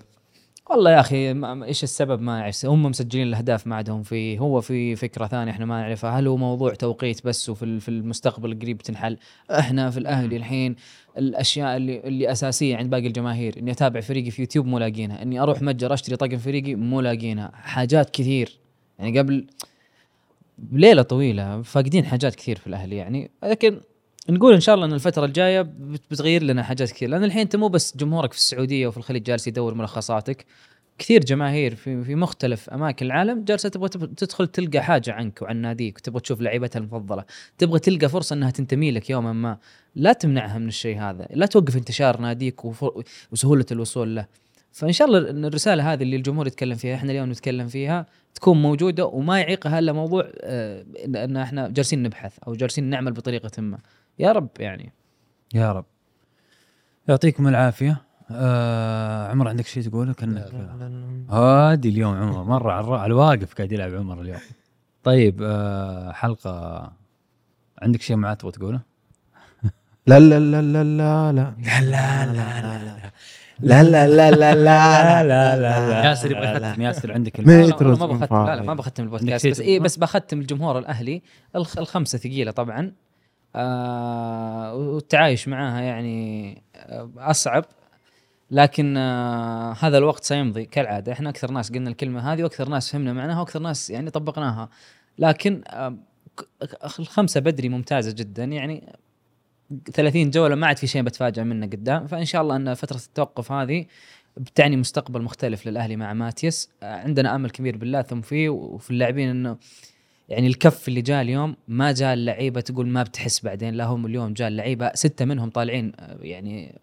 والله يا أخي إيش السبب ما أعرف هم مسجلين الأهداف ما عندهم فيه هو في فكرة ثانية إحنا ما نعرفها هل هو موضوع توقيت بس وفي في المستقبل القريب تنحل؟ إحنا في الأهلي الحين الأشياء اللي اللي أساسية عند باقي الجماهير إني أتابع فريقي في يوتيوب مو لاقينها إني أروح متجر أشتري طقم فريقي مو لاقينها حاجات كثير. يعني قبل ليلة طويلة فاقدين حاجات كثير في الأهلي يعني لكن نقول إن شاء الله إن الفترة الجاية بت- بتغير لنا حاجات كثير لأن الحين أنت مو بس جمهورك في السعودية وفي الخليج جالس يدور ملخصاتك كثير جماهير في في مختلف أماكن العالم جالسة تبغى تب- تدخل تلقى حاجة عنك وعن ناديك وتبغى تشوف لعيبتها المفضلة تبغى تلقى فرصة إنها تنتمي لك يوما ما لا تمنعها من الشيء هذا لا توقف انتشار ناديك وسهولة الوصول له. فإن شاء الله إن الرسالة هذه اللي الجمهور يتكلم فيها إحنا اليوم نتكلم فيها تكون موجودة وما يعيقها الا موضوع آه، ان إن إحنا جالسين نبحث أو جالسين نعمل بطريقة ما. يا رب يعني. يا رب. يعطيكم العافية. آه عمر عندك شيء تقوله؟ كانك هادي اليوم عمر مرة على الواقف قاعد يلعب عمر اليوم. طيب آه حلقة عندك شيء معاه تبغى تقوله؟ لا لا لا لا لا. لا لا لا لا لا. لا لا لا لا لا لا ياسر يبغى يختم. ياسر عندك. لا، لا، ما بختم. لا لا ما بختم البودكاست. بس؟ إيه بس بختم الجمهور الأهلي. الخ- الخمسة ثقيلة طبعا. آه والتعايش معاها يعني آه أصعب. لكن آه هذا الوقت سيمضي كالعادة. إحنا أكثر ناس قلنا الكلمة هذه وأكثر ناس فهمنا معناها وأكثر ناس يعني طبقناها. لكن آه الخمسة بدري ممتازة جدا. يعني 30 جولة ما عاد في شيء بتفاجئ منه قدام. فإن شاء الله أن فترة التوقف هذه بتعني مستقبل مختلف للأهلي مع ماتيس. عندنا آمل كبير بالله ثم فيه وفي اللاعبين إنه يعني الكف اللي جاء اليوم ما جاء اللعيبة تقول ما بتحس بعدين. لا هم اليوم جاء اللعيبة ستة منهم طالعين يعني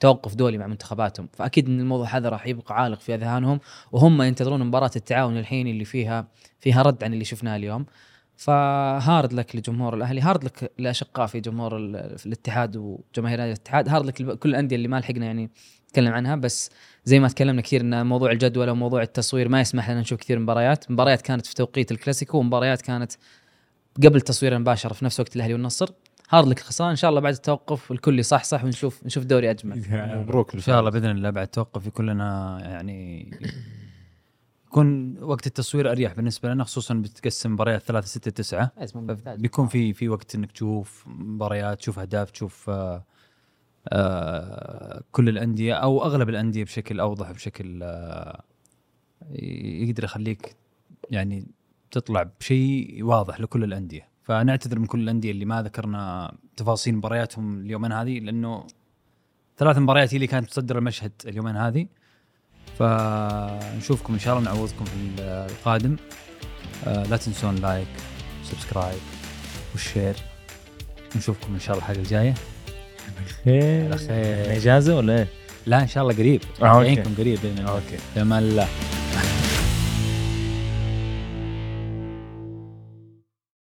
توقف دولي مع منتخباتهم. فأكيد إن الموضوع هذا راح يبقى عالق في أذهانهم وهم ينتظرون مباراة التعاون الحين اللي فيها فيها رد عن اللي شفناه اليوم. ف hard luck لجمهور الأهلي hard luck لأشقاء في جمهور ال- في الاتحاد وجماهير نادي الاتحاد hard luck لكل الأندية اللي ما لحقنا يعني نتكلم عنها بس زي ما تكلمنا كثير إن موضوع الجدول وموضوع التصوير ما يسمح لنا نشوف كثير مباريات مباريات كانت في توقيت الكلاسيكو ومباريات كانت قبل تصوير المباشر في نفس وقت الأهلي والنصر. هارد لك الخساره إن شاء الله بعد التوقف الكل يصحصح ونشوف نشوف دوري أجمل. مبروك إن شاء الله بإذن الله بعد التوقف يكون لنا يعني يكون وقت التصوير أريح بالنسبة لنا خصوصا بتقسم مباريات 3 6 9 بيكون في في وقت إنك تشوف مباريات تشوف أهداف تشوف آه آه كل الأندية أو أغلب الأندية بشكل أوضح بشكل آه يقدر يخليك يعني تطلع بشيء واضح لكل الأندية. فنعتذر من كل الأندية اللي ما ذكرنا تفاصيل مبارياتهم اليومين هذه لأنه ثلاث مباريات هي اللي كانت تصدر المشهد اليومين هذه. فنشوفكم إن شاء الله نعوضكم في القادم. آه لا تنسون like subscribe وال share. نشوفكم إن شاء الله الحلقة الجاية. خير. على خير. إجازة ولا إيه؟ لا إن شاء الله قريب. آه،. نعينكم قريب بإذن الله. أوكي. في أمان الله.